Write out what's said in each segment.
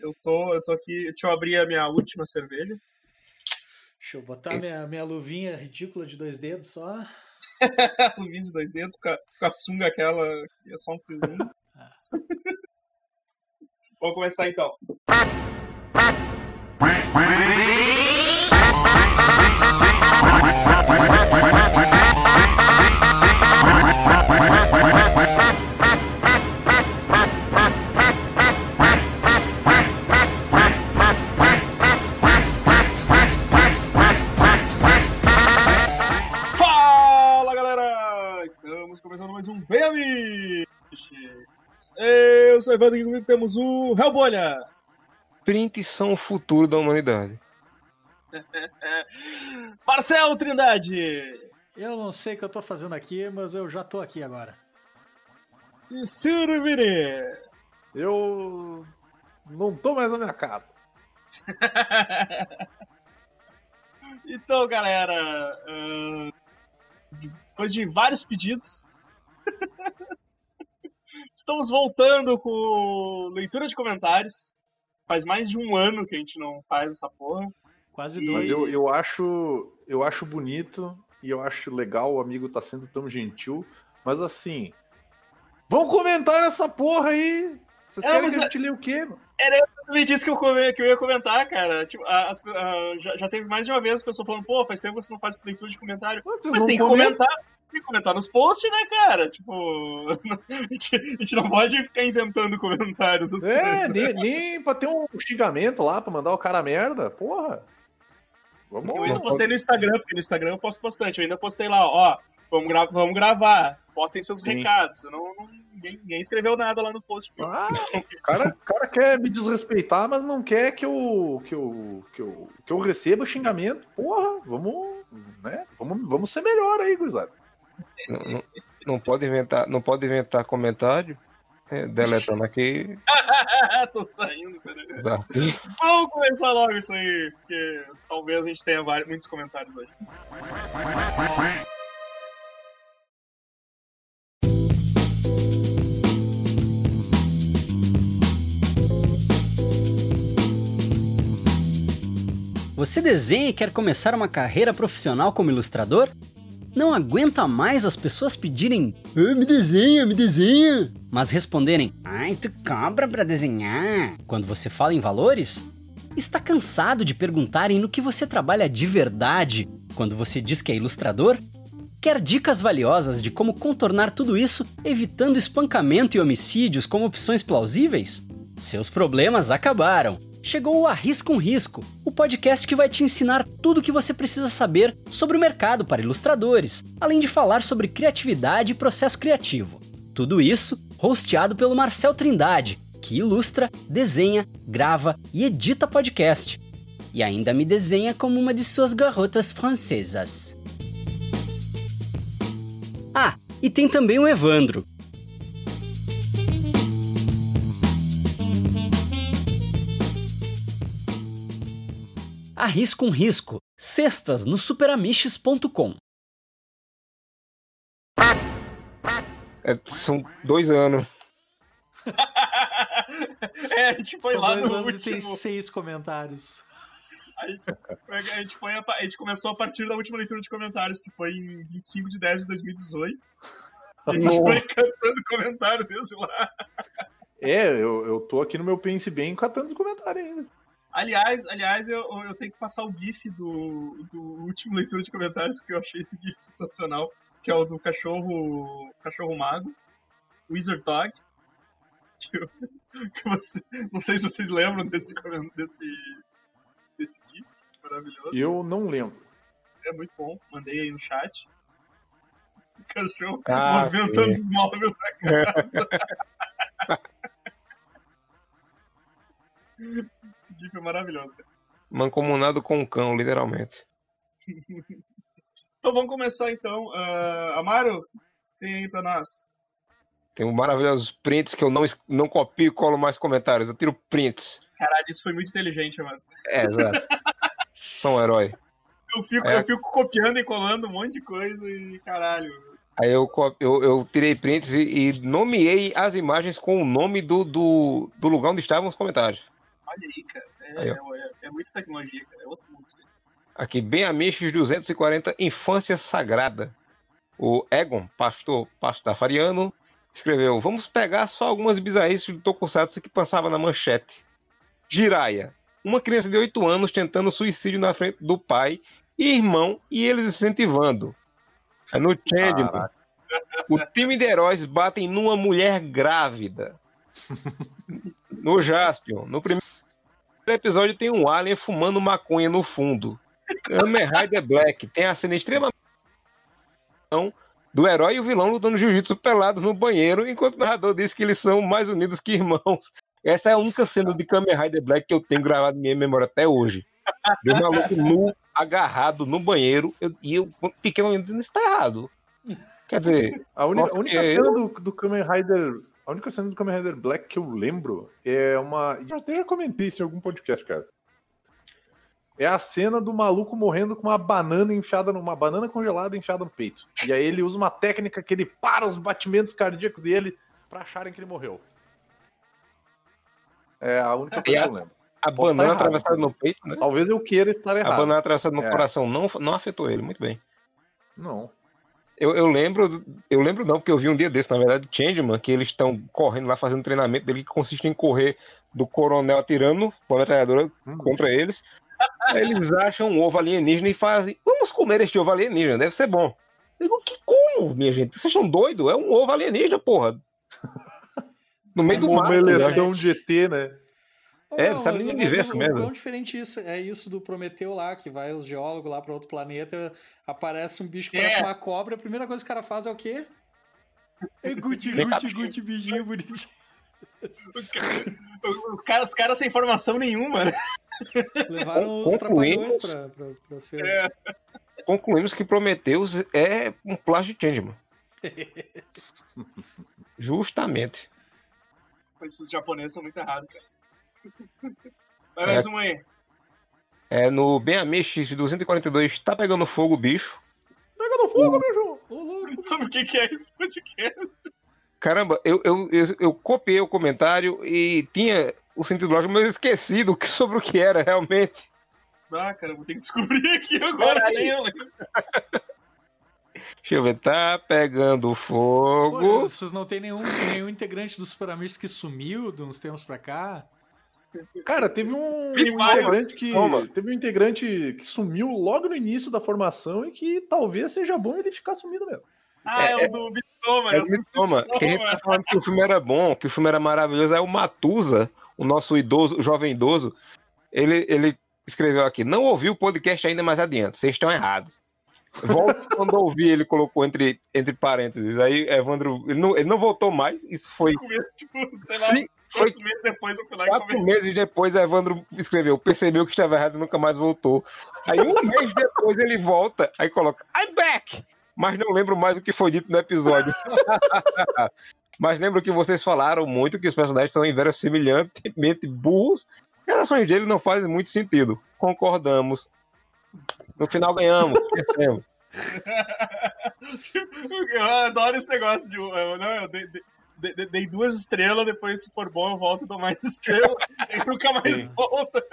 Eu tô, eu tô aqui. Deixa eu abrir a minha última cerveja. Deixa eu botar minha, minha luvinha ridícula de dois dedos só. luvinha de dois dedos, com a, com a sunga aquela, que é só um fiozinho. Ah. Vamos começar então. Eu sou o Evandro e comigo temos o Hellbolha! Prints são o futuro da humanidade. Marcelo Trindade! Eu não sei o que eu tô fazendo aqui, mas eu já tô aqui agora. E Ciro Vini! Eu não tô mais na minha casa. então, galera, uh, depois de vários pedidos, estamos voltando com leitura de comentários. Faz mais de um ano que a gente não faz essa porra. Quase dois. Mas eu, eu acho eu acho bonito e eu acho legal o amigo tá sendo tão gentil. Mas assim, vão comentar essa porra aí. Vocês É, querem mas que a é- gente lê o quê? mano? Me disse que eu, come- que eu ia comentar, cara. Tipo, a- a- já, já teve mais de uma vez a pessoa falando, pô, faz tempo que você não faz leitura de comentário. Vocês Mas não tem que comentar. Que comentar nos posts, né, cara? Tipo, a gente, a gente não pode ficar inventando comentário das É, coisas. nem, nem pra ter um xingamento lá, pra mandar o cara merda. Porra. Vamos Eu ainda Não postei no Instagram, porque no Instagram eu posto bastante. Eu ainda postei lá, ó, vamos, gra vamos gravar. Postem seus Sim. recados. Senão não, ninguém, ninguém escreveu nada lá no post. Ah, o cara, cara quer me desrespeitar, mas não quer que eu, que eu, que eu, que eu receba xingamento. Porra, vamos, né? Vamos, vamos ser melhor aí, gurizada. Não, não- não pode inventar, não pode inventar comentário. É, deletando aqui. Tô saindo, peraí. Tá. Vamos começar logo isso aí, porque talvez a gente tenha vários, muitos comentários hoje. Você desenha e quer começar uma carreira profissional como ilustrador? Não aguenta mais as pessoas pedirem "Ah, me desenha, me desenha, mas responderem ai, tu cobra pra desenhar quando você fala em valores? Está cansado de perguntarem no que você trabalha de verdade quando você diz que é ilustrador? Quer dicas valiosas de como contornar tudo isso, evitando espancamento e homicídios como opções plausíveis? Seus problemas acabaram. Chegou o Arrisca um Risco, o podcast que vai te ensinar tudo o que você precisa saber sobre o mercado para ilustradores, além de falar sobre criatividade e processo criativo. Tudo isso hosteado pelo Marcel Trindade, que ilustra, desenha, grava e edita podcast. E ainda me desenha como uma de suas garotas francesas. Ah, e tem também o Evandro. Arrisca um risco. Cestas no superamiches.com. É, são dois anos. é, a gente foi São lá dois no anos e tem último. seis comentários. A gente, a, gente foi a, a gente começou a partir da última leitura de comentários, que foi em 25 de 10 de 2018. E a gente Nossa. foi cantando comentário desde lá. É, eu, eu tô aqui no meu Pense Bem catando os comentários ainda. Aliás, aliás eu, eu tenho que passar o GIF do, do último leitura de comentários, porque eu achei esse GIF sensacional, que é o do cachorro cachorro mago, Wizard Dog. Que, eu- que você, não sei se vocês lembram desse, desse, desse GIF maravilhoso. Eu não lembro. É muito bom, mandei aí no chat. O cachorro Ah, movimentando sim. os móveis da casa. Esse GIF é maravilhoso, cara. Mancomunado com um cão, literalmente. Então vamos começar então. Ah, Amaro, tem aí pra nós. Tem um maravilhosos prints que eu não, não copio e colo mais comentários. Eu tiro prints. Caralho, isso foi muito inteligente, mano. É, exato. Sou um herói. Eu fico, É. eu fico copiando e colando um monte de coisa e caralho. Aí eu, eu, eu tirei prints e, e nomeei as imagens com o nome do, do, do lugar onde estavam os comentários. Aí, cara. É, Aí, ó. é, é muita tecnologia, cara. É outro mundo isso aí. Aqui, bem Amiches 240, Infância Sagrada. O Egon, pastor pastafariano, escreveu: Vamos pegar só algumas bizarrices do Tokusatsu que passava na manchete. Jiraya, uma criança de 8 anos tentando suicídio na frente do pai e irmão e eles incentivando. É no Changeman. O time de heróis batem numa mulher grávida. No Jaspion, no primeiro episódio tem um alien fumando maconha no fundo. Kamen Rider Black tem a cena extremamente do herói e o vilão lutando jiu-jitsu pelados no banheiro, enquanto o narrador diz que eles são mais unidos que irmãos. Essa é a única cena de Kamen Rider Black que eu tenho gravado em minha memória até hoje. De um maluco nu, agarrado no banheiro, eu- e eu, pequeno, dizendo, isso tá errado. Quer dizer, A, uni- a única cena do, do Kamen Rider. A única cena do Kamen Rider Black que eu lembro é uma. Eu até já comentei isso em algum podcast, cara. É a cena do maluco morrendo com uma banana enfiada numa banana congelada enfiada no peito. E aí ele usa uma técnica que ele para os batimentos cardíacos dele pra acharem que ele morreu. É a única coisa a- que eu lembro. a Posso banana errado, atravessada no peito, né? Talvez eu queira estar A errado. banana atravessada no É. coração não, não afetou ele, muito bem. Não. Eu, eu lembro, eu lembro não, porque eu vi um dia desse, na verdade, Changeman, que eles estão correndo lá fazendo treinamento dele, que consiste em correr do coronel atirando com a metralhadora Hum. contra eles. Aí eles acham um ovo alienígena e fazem, vamos comer este ovo alienígena, deve ser bom. Eu digo, que como, minha gente? Vocês são doidos? É um ovo alienígena, porra. No meio do Um mato. né? de ET, né? É, não sabe nem mas viver assim o- o mesmo. quão diferente isso é isso do Prometeu lá, que vai os geólogos lá para outro planeta, aparece um bicho que É. parece uma cobra, a primeira coisa que o cara faz é o quê? É guti, guti, guti, bichinho bonitinho. O- o cara- os caras sem informação nenhuma, né? Levaram os trapalhões pra, pra, pra ser. É. Concluímos que Prometheus é um plágio de Changeman. Justamente. Esses japoneses são muito errados, cara. Vai É. mais um aí. É, no BMX 242 tá pegando fogo, bicho. Pega no fogo, bicho! Ô, louco! Sobre o que, que é esse podcast? Caramba, eu, eu, eu, eu copiei o comentário e tinha o sentido lógico, mas eu esqueci do que, sobre o que era realmente. Ah, cara, vou ter que descobrir aqui agora. Peraí. Nem eu lembro. Deixa eu ver, tá pegando Pô, fogo. vocês não tem nenhum, nenhum integrante dos Super Amigos que sumiu de uns tempos pra cá? Cara, teve um, Tem um integrante que Toma. teve um integrante que sumiu logo no início da formação e que talvez seja bom ele ficar sumido mesmo. Ah, é, o do Bitsoma, É né? o Mitoma, que a gente tá falando que o filme era bom, que o filme era maravilhoso. Aí o Matusa, o nosso idoso, o jovem idoso, ele, ele escreveu aqui: não ouvi o podcast ainda mais adiante, vocês estão errados. Volto quando ouvi, ele colocou entre, entre parênteses. Aí Evandro, ele não, ele não voltou mais, isso foi. Cinco meses, tipo, sei lá, Foi quantos meses depois eu fui lá e Quatro comentei. meses depois, Evandro escreveu, percebeu que estava errado e nunca mais voltou. Aí um mês depois ele volta, aí coloca, I'm back! Mas não lembro mais o que foi dito no episódio. Mas lembro que vocês falaram muito que os personagens são inverossimilhantemente burros e as ações dele não fazem muito sentido. Concordamos. No final ganhamos, vencemos. eu adoro esse negócio de. Eu, não, eu dei, dei- dei- duas estrelas, depois, se for bom, eu volto e dou mais estrelas. e nunca mais Sim. volta.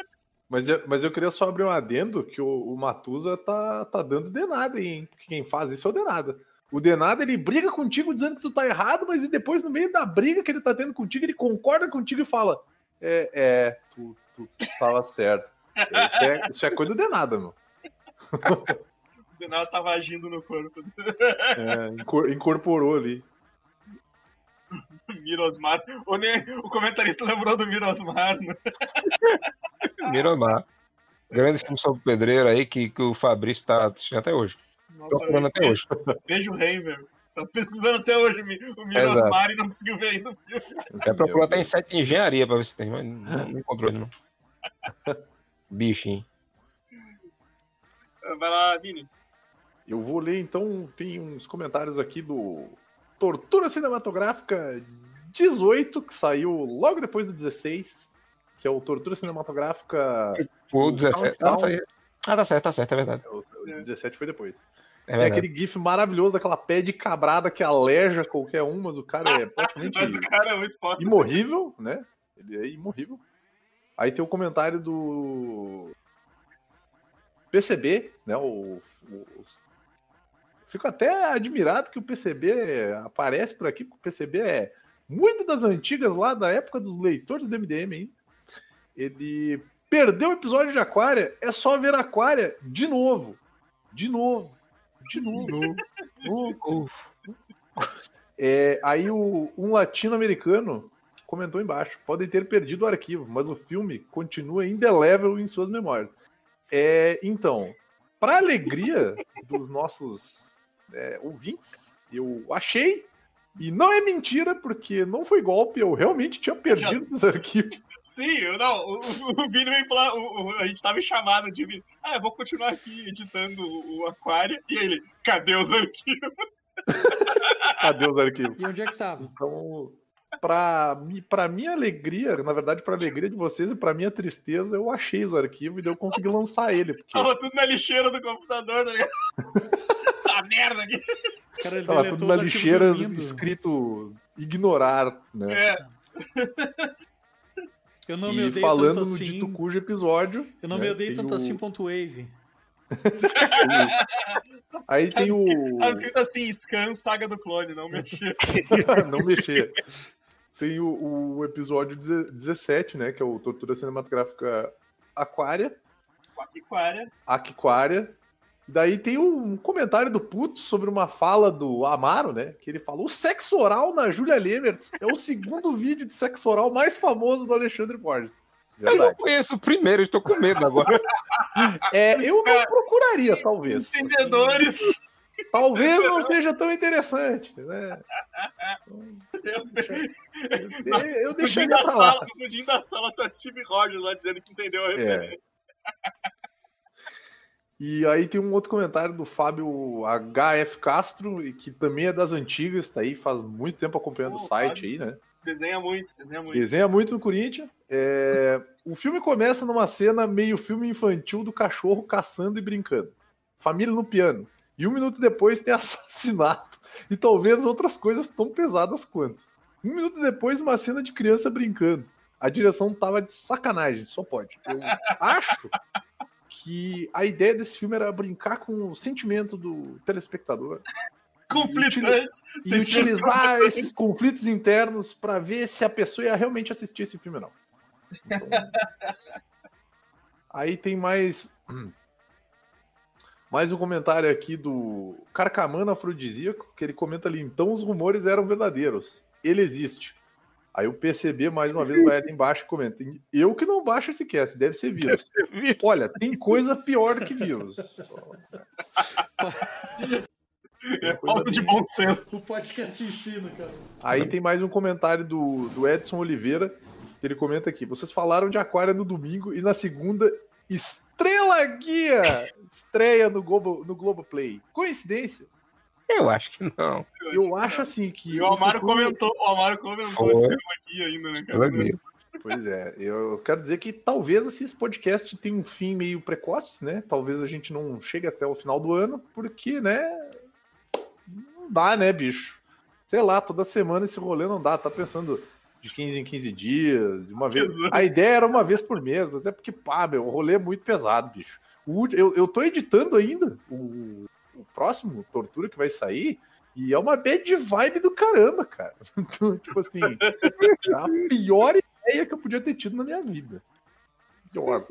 Mas eu, mas eu queria só abrir um adendo que o, o Matusa tá, tá dando denada aí, hein? Porque quem faz isso é o denada. O denada ele briga contigo dizendo que tu tá errado, mas depois, no meio da briga que ele tá tendo contigo, ele concorda contigo e fala: É, é, tu, tu, tu tava certo. Isso é, isso é coisa do denada, meu. O Denal tava agindo no corpo É, incor- incorporou ali. Mirosmar. O, ne- o comentarista lembrou do Mirosmar. Né? Miramar. Grande filme sobre pedreiro aí que, que o Fabrício tá assistindo até hoje. Nossa, Procurando até hoje. Beijo, Rei, velho. Tá pesquisando até hoje o Mi- o Mirosmar e não conseguiu ver ainda o filme. É procurou até em site de engenharia pra ver se tem, mas não, não encontrou ele, não. Bichinho. Vai lá, Vini. Eu vou ler, então, tem uns comentários aqui do Tortura Cinematográfica 18, que saiu logo depois do 16, que é o Tortura Cinematográfica. O O 17. Countdown. Ah, tá. Ah, tá certo, tá certo, é verdade. O o 17 foi depois. É Tem verdade. aquele gif maravilhoso daquela pé de cabrada que aleja qualquer um, mas o cara é praticamente Mas o cara é muito foda. imorrível, né? Ele é imorrível. Aí tem o comentário do PCB, né? O, o- os- Fico até admirado que o PCB aparece por aqui, porque o PCB é muito das antigas lá da época dos leitores do MDM, hein? Ele perdeu o episódio de Aquária, é só ver Aquária de novo. De novo. De novo. novo. É, aí o, um latino-americano comentou embaixo: podem ter perdido o arquivo, mas o filme continua indelével em suas memórias. É, então, para alegria dos nossos é, ouvintes, eu achei. E não é mentira, porque não foi golpe, eu realmente tinha perdido os arquivos. Sim, eu não. O, Vini veio falar. O, o- a gente tava em chamada de Vini. Ah, eu vou continuar aqui editando o, o Aquário. E ele, cadê os arquivos? Cadê os arquivos? E onde é que tava? Então, pra, mi- pra minha alegria, na verdade, pra alegria de vocês e pra minha tristeza, eu achei os arquivos e daí eu consegui lançar ele. Porque Tava tudo na lixeira do computador, tá ligado? Essa merda aqui. Cara, ele tava tudo na lixeira dormindo. escrito ignorar, né? É, Eu não me e odeio falando tanto no assim. dito cujo episódio. Eu não né, me odeio tanto o- assim, ponto wave. Aí tem o. tava escrito assim: Scan Saga do Clone, não mexer. não mexer. Tem o, o episódio 17, né? Que é o Tortura Cinematográfica Aquária. Aquária. Aquária. Daí tem um comentário do Puto sobre uma fala do Amaro, né? Que ele falou: o sexo oral na Julia Lemertz é o segundo vídeo de sexo oral mais famoso do Alexandre Borges. Eu não Verdade. conheço o primeiro, estou com medo agora. É, eu não procuraria, talvez. Entendedores. Talvez não seja tão interessante, né? Eu, eu deixaria dia da pra lá. sala, no da sala tá Steve Rogers lá dizendo que entendeu a referência. E aí tem um outro comentário do Fábio HF Castro, que também é das antigas, tá aí, faz muito tempo acompanhando o site Fábio. aí, né? Desenha muito, desenha muito. Desenha muito no Corinthians. É, O filme começa numa cena meio filme infantil do cachorro caçando e brincando. Família no piano. E um minuto depois tem assassinato. E talvez outras coisas tão pesadas quanto. Um minuto depois, uma cena de criança brincando. A direção tava de sacanagem, só pode. Eu acho que a ideia desse filme era brincar com o sentimento do telespectador Conflitante. e utilizar esses conflitos internos pra ver se a pessoa ia realmente assistir esse filme ou não. Então, Aí tem mais mais um comentário aqui do Carcamano Afrodisíaco, que ele comenta ali, então os rumores eram verdadeiros. Ele existe. Aí o PCB, mais uma vez, vai ali embaixo e comenta. Eu que não baixo esse cast, deve ser vírus. Olha, tem coisa pior do que vírus. É falta de bom senso. O podcast ensina, cara. Aí tem mais um comentário do, do Edson Oliveira, que ele comenta aqui. Vocês falaram de Aquária no domingo e na segunda, Estrela Guia estreia no Globo, no Globoplay. Coincidência? Eu acho que não. Eu acho assim que. O Amaro futuro- comentou, o Amaro comentou esse tema aqui ainda, né, cara? Pois é, eu quero dizer que talvez assim, esse podcast tenha um fim meio precoce, né? Talvez a gente não chegue até o final do ano, porque, né? Não dá, né, bicho? Sei lá, toda semana esse rolê não dá. Tá pensando de 15 em 15 dias, uma vez. Exato. A ideia era uma vez por mês, mas é porque, pá, meu, o rolê é muito pesado, bicho. O eu, eu tô editando ainda o, o próximo Tortura que vai sair. E é uma bad vibe do caramba, cara. Então, tipo assim, é a pior ideia que eu podia ter tido na minha vida. Pior.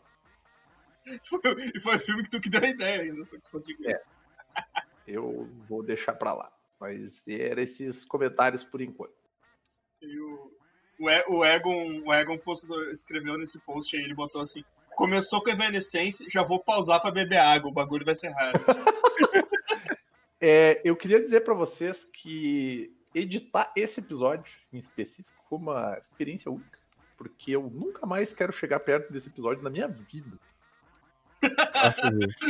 Foi- E foi o filme que tu que deu a ideia ainda. Só, só digo É. isso. Eu vou deixar pra lá. Mas eram esses comentários por enquanto. E o, Egon, o Egon postou, escreveu nesse post aí, ele botou assim: começou com Evanescence, já vou pausar pra beber água, o bagulho vai ser raro. É, eu queria dizer pra vocês que editar esse episódio em específico foi uma experiência única. Porque eu nunca mais quero chegar perto desse episódio na minha vida.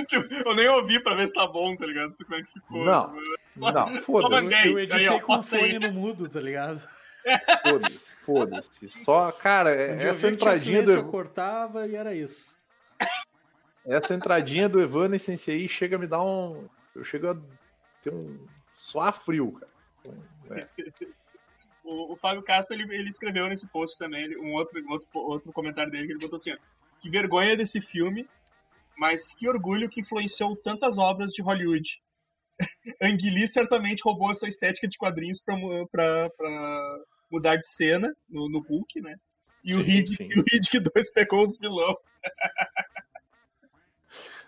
Tipo, eu nem ouvi pra ver se tá bom, tá ligado? Como é que ficou. Não. Só- Não, foda-se. Eu editei Aí, ó, com o fone no mudo, tá ligado? Foda-se, foda-se. Só, cara, é- Um essa entradinha silêncio, eu do, cortava e era isso. essa entradinha do Evanescence aí chega a me dar um. Eu chego a ter um suar frio, cara. É. O, o Fábio Castro, ele, ele escreveu nesse post também, ele- um outro, outro, outro comentário dele, que ele botou assim, ó, que vergonha desse filme, mas que orgulho que influenciou tantas obras de Hollywood. Ang Lee certamente roubou essa estética de quadrinhos pra mudar de cena no, no Hulk, né? E o que dois pegou os vilão.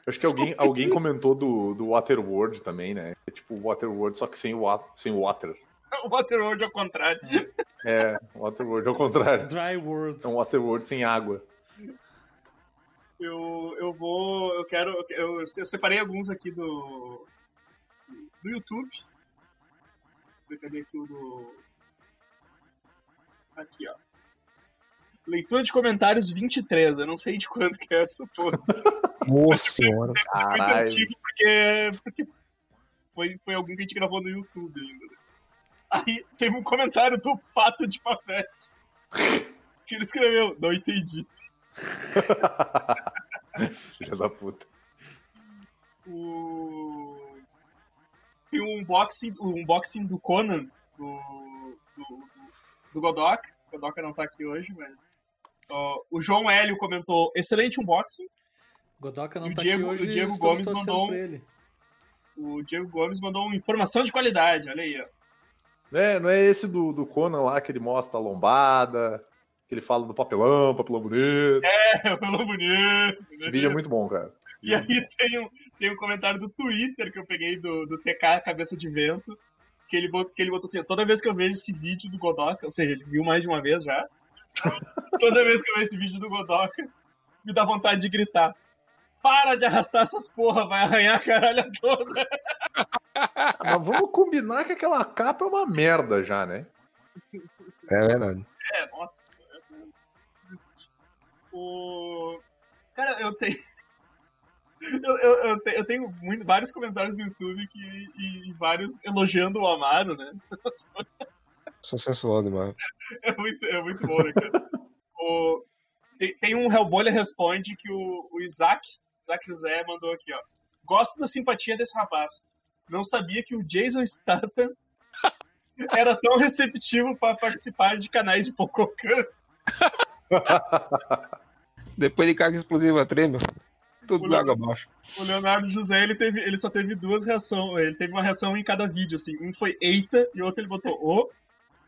Acho que alguém, alguém comentou do, do Waterworld também, né? É tipo Waterworld, só que sem, wa sem water. O Waterworld ao contrário. É, Waterworld ao contrário. Dry World. É um Waterworld sem água. Eu, eu vou. Eu quero. Eu, eu separei alguns aqui do. Do YouTube. Cadê aqui o do. Aqui, ó. Leitura de comentários 23. Eu não sei de quanto que é essa porra. Nossa senhora. Muito Caralho. antigo, porque. Porque foi, foi algum que a gente gravou no YouTube ainda. né? Aí teve um comentário do Pato de Papete. Que ele escreveu, não entendi. Filha da puta. o... Tem um unboxing, um unboxing do Conan, do, do Godok. O Godok não tá aqui hoje, mas. ó, o João Hélio comentou: excelente unboxing. Godoka não E o tá Diego- aqui hoje. o Diego Gomes mandou um- ele. O Diego Gomes mandou uma informação de qualidade, olha aí, ó. Não é, não é esse do, do Conan lá que ele mostra a lombada, que ele fala do papelão, papelão bonito. É, falou bonito. Esse vídeo é muito bom, cara. E aí tem um, tem um comentário do Twitter que eu peguei do, do TK Cabeça de Vento, que ele, botou, que ele botou assim, toda vez que eu vejo esse vídeo do Godoka, ou seja, ele viu mais de uma vez já, toda vez que eu vejo esse vídeo do Godoka, me dá vontade de gritar. Para de arrastar essas porra, vai arranhar a caralho toda. Mas vamos combinar que aquela capa é uma merda já, né? É verdade. É, nossa. O... Cara, eu tenho. Eu, eu, eu te- eu tenho muito- vários comentários no YouTube que, e, e vários elogiando o Amaro, né? Sou sensual demais. É muito, é muito bom, né, cara? o, tem, tem um Hellbolha Responde que o, o Isaac, Isaac José mandou aqui, ó. Gosto da simpatia desse rapaz. Não sabia que o Jason Statham era tão receptivo para participar de canais de Pococãs. Depois de carga explosiva 3, meu. Tudo água abaixo. O Leonardo José, ele, teve, ele só teve duas reações. Ele teve uma reação em cada vídeo, assim. Um foi eita e o outro ele botou o.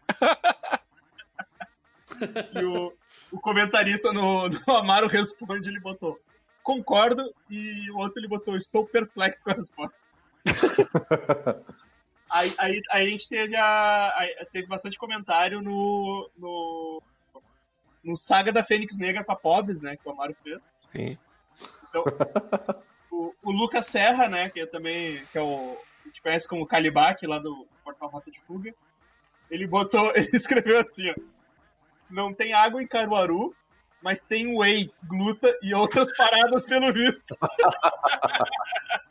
e o, o comentarista no, no Amaro Responde, ele botou concordo e o outro ele botou estou perplexo com a resposta. aí, aí, aí a gente teve, a, aí teve bastante comentário no, no, no Saga da Fênix Negra para pobres, né, que o Amaro fez. Sim. Então, o, o Lucas Serra, né, que é também que é o a gente conhece como Calibac lá do Portal Rota de Fuga, ele botou, ele escreveu assim, ó, não tem água em Caruaru, mas tem whey, gluta e outras paradas pelo visto.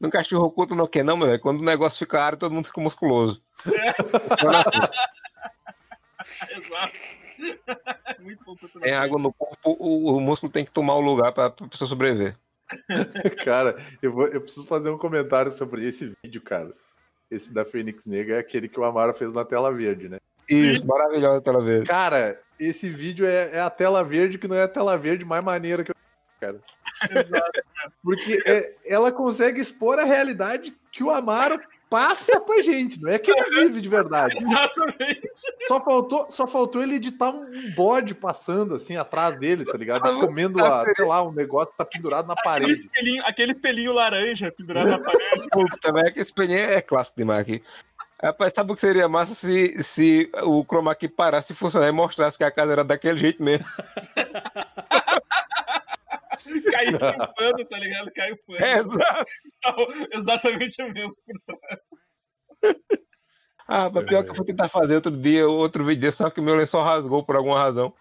No cachorro oculto não quer, não, meu. velho. Quando o negócio fica árido, todo mundo fica musculoso. Exato. Muito bom. pra Tem água no corpo, o, o músculo tem que tomar o lugar pra, pra pessoa sobreviver. Cara, eu, vou, eu preciso fazer um comentário sobre esse vídeo, cara. Esse da Fênix Negra é aquele que o Amaro fez na tela verde, né? Isso, maravilhosa pela vez. Cara, esse vídeo é, é a tela verde que não é a tela verde mais maneira que eu. Cara. Exato. Porque é- ela consegue expor a realidade que o Amaro passa pra gente, não é que ele vive de verdade. Exatamente. Só faltou, só faltou ele editar um, bode passando assim atrás dele, tá ligado? Ah, Comendo, a, sei lá, um negócio que tá pendurado na Aquele parede. espelhinho, aquele espelhinho laranja pendurado na parede. Puta, velho, que esse peninho é clássico demais aqui. Rapaz, sabe o que seria massa se, se o chroma key parasse de funcionar e mostrasse que a casa era daquele jeito mesmo? Caísse um pano, tá ligado? Cai o pano. É, exato. Então, exatamente o mesmo por trás. Ah, mas pior que eu fui tentar fazer outro dia, outro vídeo desse, só que meu lençol rasgou por alguma razão.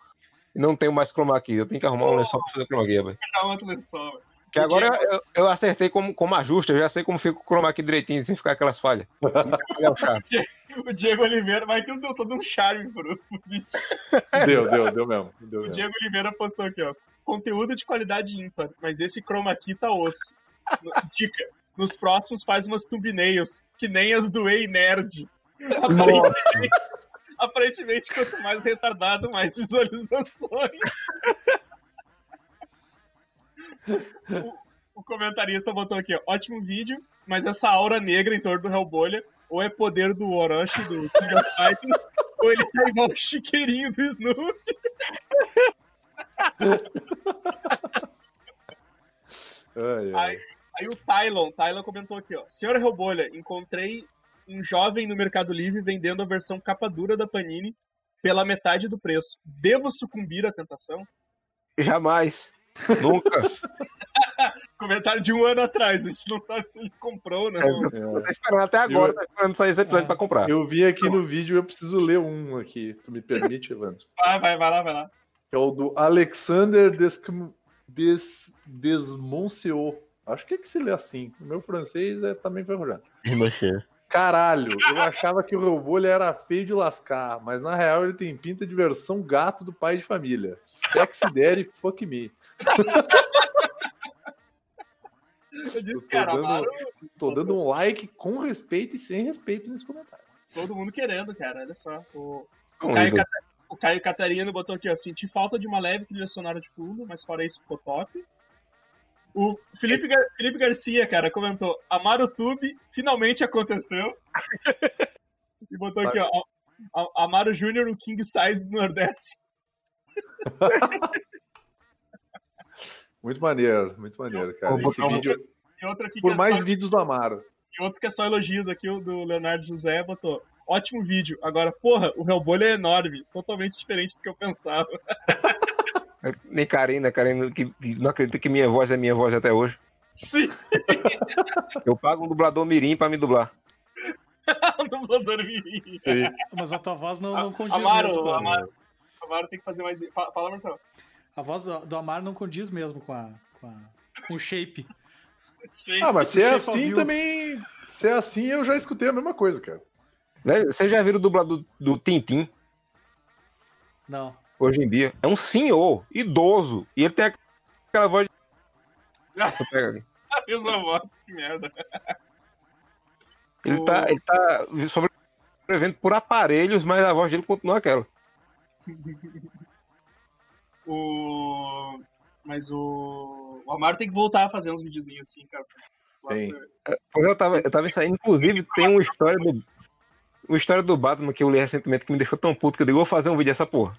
E não tenho mais chroma key. Eu tenho que arrumar um lençol pra fazer chroma key, velho. Outro lençol. velho. Que O agora eu, eu acertei como, como ajuste, eu já sei como fica o chroma key direitinho, sem ficar aquelas falhas. O Diego Oliveira, mas aquilo deu todo um charme pro, vídeo. Deu, deu, deu mesmo. Deu O mesmo. Diego Oliveira postou aqui, ó. Conteúdo de qualidade ímpar, mas esse chroma key tá osso. Dica, nos próximos faz umas thumbnails, que nem as do Ei Nerd. Aparentemente, Aparentemente, quanto mais retardado, mais visualizações. O, o comentarista botou aqui, ó, ótimo vídeo, mas essa aura negra em torno do Hellbolha ou é poder do Orochi do King of Fighters, ou ele tá igual o chiqueirinho do Snoop. Ai, ai. Aí, aí o Tylon, Tylon comentou aqui, ó. Senhora Hellbolha, encontrei um jovem no Mercado Livre vendendo a versão capa dura da Panini pela metade do preço. Devo sucumbir à tentação? Jamais. Nunca. Comentário de um ano atrás, a gente não sabe se ele comprou ou não. É, eu tô esperando até agora, tô esperando sair esse episódio Ah. pra comprar. Eu vi aqui no vídeo, eu preciso ler um aqui. Tu me permite, Evandro? Vai, vai, vai lá, vai lá. Que é o do Alexander Descam... Des... Desmonceau. Acho que é que se lê assim. O meu francês é também ferrujado. Caralho, eu achava que o Rebolho era feio de lascar, mas na real ele tem pinta de versão gato do pai de família. Sexy daddy, fuck me. Eu disse, Eu tô cara, dando- Amaro, Tô dando um like com respeito e sem respeito nesse comentário. todo mundo querendo, cara, olha só. O, Caio, o Caio Catarino botou aqui, ó, senti falta de uma leve trilha sonora de fundo, mas fora isso ficou top. O Felipe, Gar- Felipe Garcia, cara, comentou, Amaro Tube finalmente aconteceu. E botou aqui, ó, Amaro Júnior, o King Size do Nordeste. Muito maneiro, muito maneiro, cara. Esse botar um- vídeo, outro aqui que por é mais só, vídeos do Amaro. e outro que é só elogios aqui, o do Leonardo José, botou, ótimo vídeo. Agora, porra, o Hellbolha é enorme, totalmente diferente do que eu pensava. Nem Karina, Karina que, que não acredita que minha voz é minha voz até hoje. Sim, Eu pago um dublador mirim pra me dublar. o dublador mirim. Mas a tua voz não, não condiz Amaro, mesmo. Amaro. Amaro tem que fazer mais. Fala Marcelo. A voz do, do Amaro não condiz mesmo com, a, com, a- com o shape. Ah, mas se é assim também. Se é assim, eu já escutei a mesma coisa, cara. Né? Vocês já viram o dublador do, do Tintim? Não. Hoje em dia. É um senhor, idoso. E ele tem aquela voz. de-. A mesma voz, que merda. Ele tá, ele tá sobrevivendo por aparelhos, mas a voz dele continua aquela. O. Mas o. O Amaro tem que voltar a fazer uns videozinhos assim, cara. Tem. Pois eu tava, eu tava saindo, inclusive, tem uma história do. Uma história do Batman que eu li recentemente que me deixou tão puto que eu digo, vou fazer um vídeo dessa porra.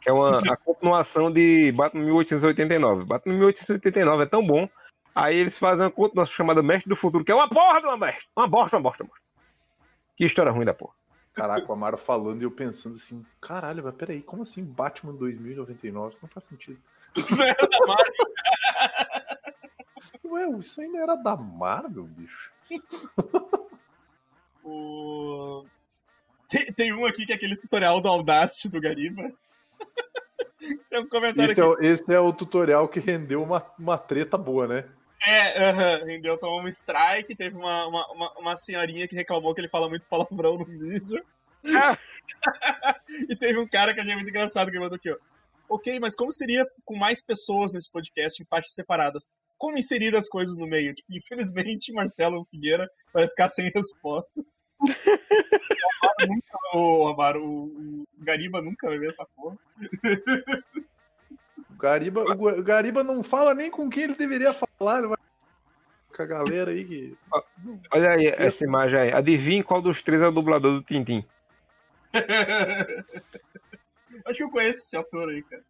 Que é uma, a continuação de Batman 1889. Batman 1889 é tão bom. Aí eles fazem uma continuação chamada Mestre do Futuro, que é uma porra de uma mestre. Uma bosta, uma bosta, uma bosta. Que história ruim da porra. Caraca, o Amaro falando e eu pensando assim: caralho, mas peraí, como assim Batman 2099? Isso não faz sentido. Isso não era da Marvel. Ué, isso ainda era da Marvel, bicho. O... Tem, tem um aqui que é aquele tutorial do Audacity do Gariba. tem um comentário Esse aqui. é, esse é o tutorial que rendeu uma, uma treta boa, né? É, aham, rendeu, tomou um strike. Teve uma, uma, uma, uma senhorinha que reclamou que ele fala muito palavrão no vídeo. Ah! e teve um cara que achei muito engraçado que mandou aqui, ó. Ok, mas como seria com mais pessoas nesse podcast em faixas separadas? Como inserir as coisas no meio? Tipo, infelizmente, Marcelo Figueira vai ficar sem resposta. o Amaro nunca, o, Amaro, o, o Gariba nunca vai ver essa porra. O Gariba, o Gariba não fala nem com quem ele deveria falar, ele vai com a galera aí que. Olha aí essa imagem aí. Adivinhe qual dos três é o dublador do Tintim. Acho que eu conheço esse ator aí, cara.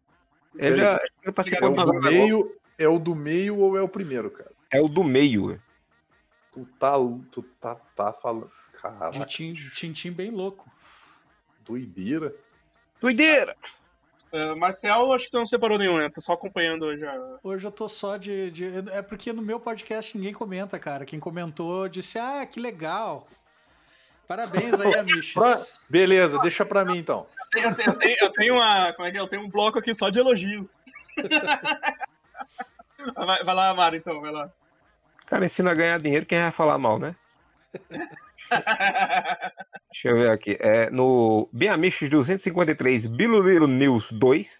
Ele, é, ele é participou o do meio, é o do meio ou é o primeiro, cara? É o do meio. Tu tá, tu tá, tá falando. Caraca, tim- tintim bem louco. doideira. Doideira! Uh, Marcel, acho que tu não separou nenhum, né? Tô só acompanhando hoje. a- Hoje eu tô só de, de- É porque no meu podcast ninguém comenta, cara. Quem comentou disse: Ah, que legal. Parabéns aí, Amiches. Pra- Beleza, deixa pra mim então. Eu tenho, eu tenho- eu tenho uma. Como é que é? Eu tenho um bloco aqui só de elogios. vai, vai lá, Amaro, então, vai lá. Cara, ensina a ganhar dinheiro quem vai falar mal, né? Deixa eu ver aqui. É, no Amiches 253, Biluliro News 2,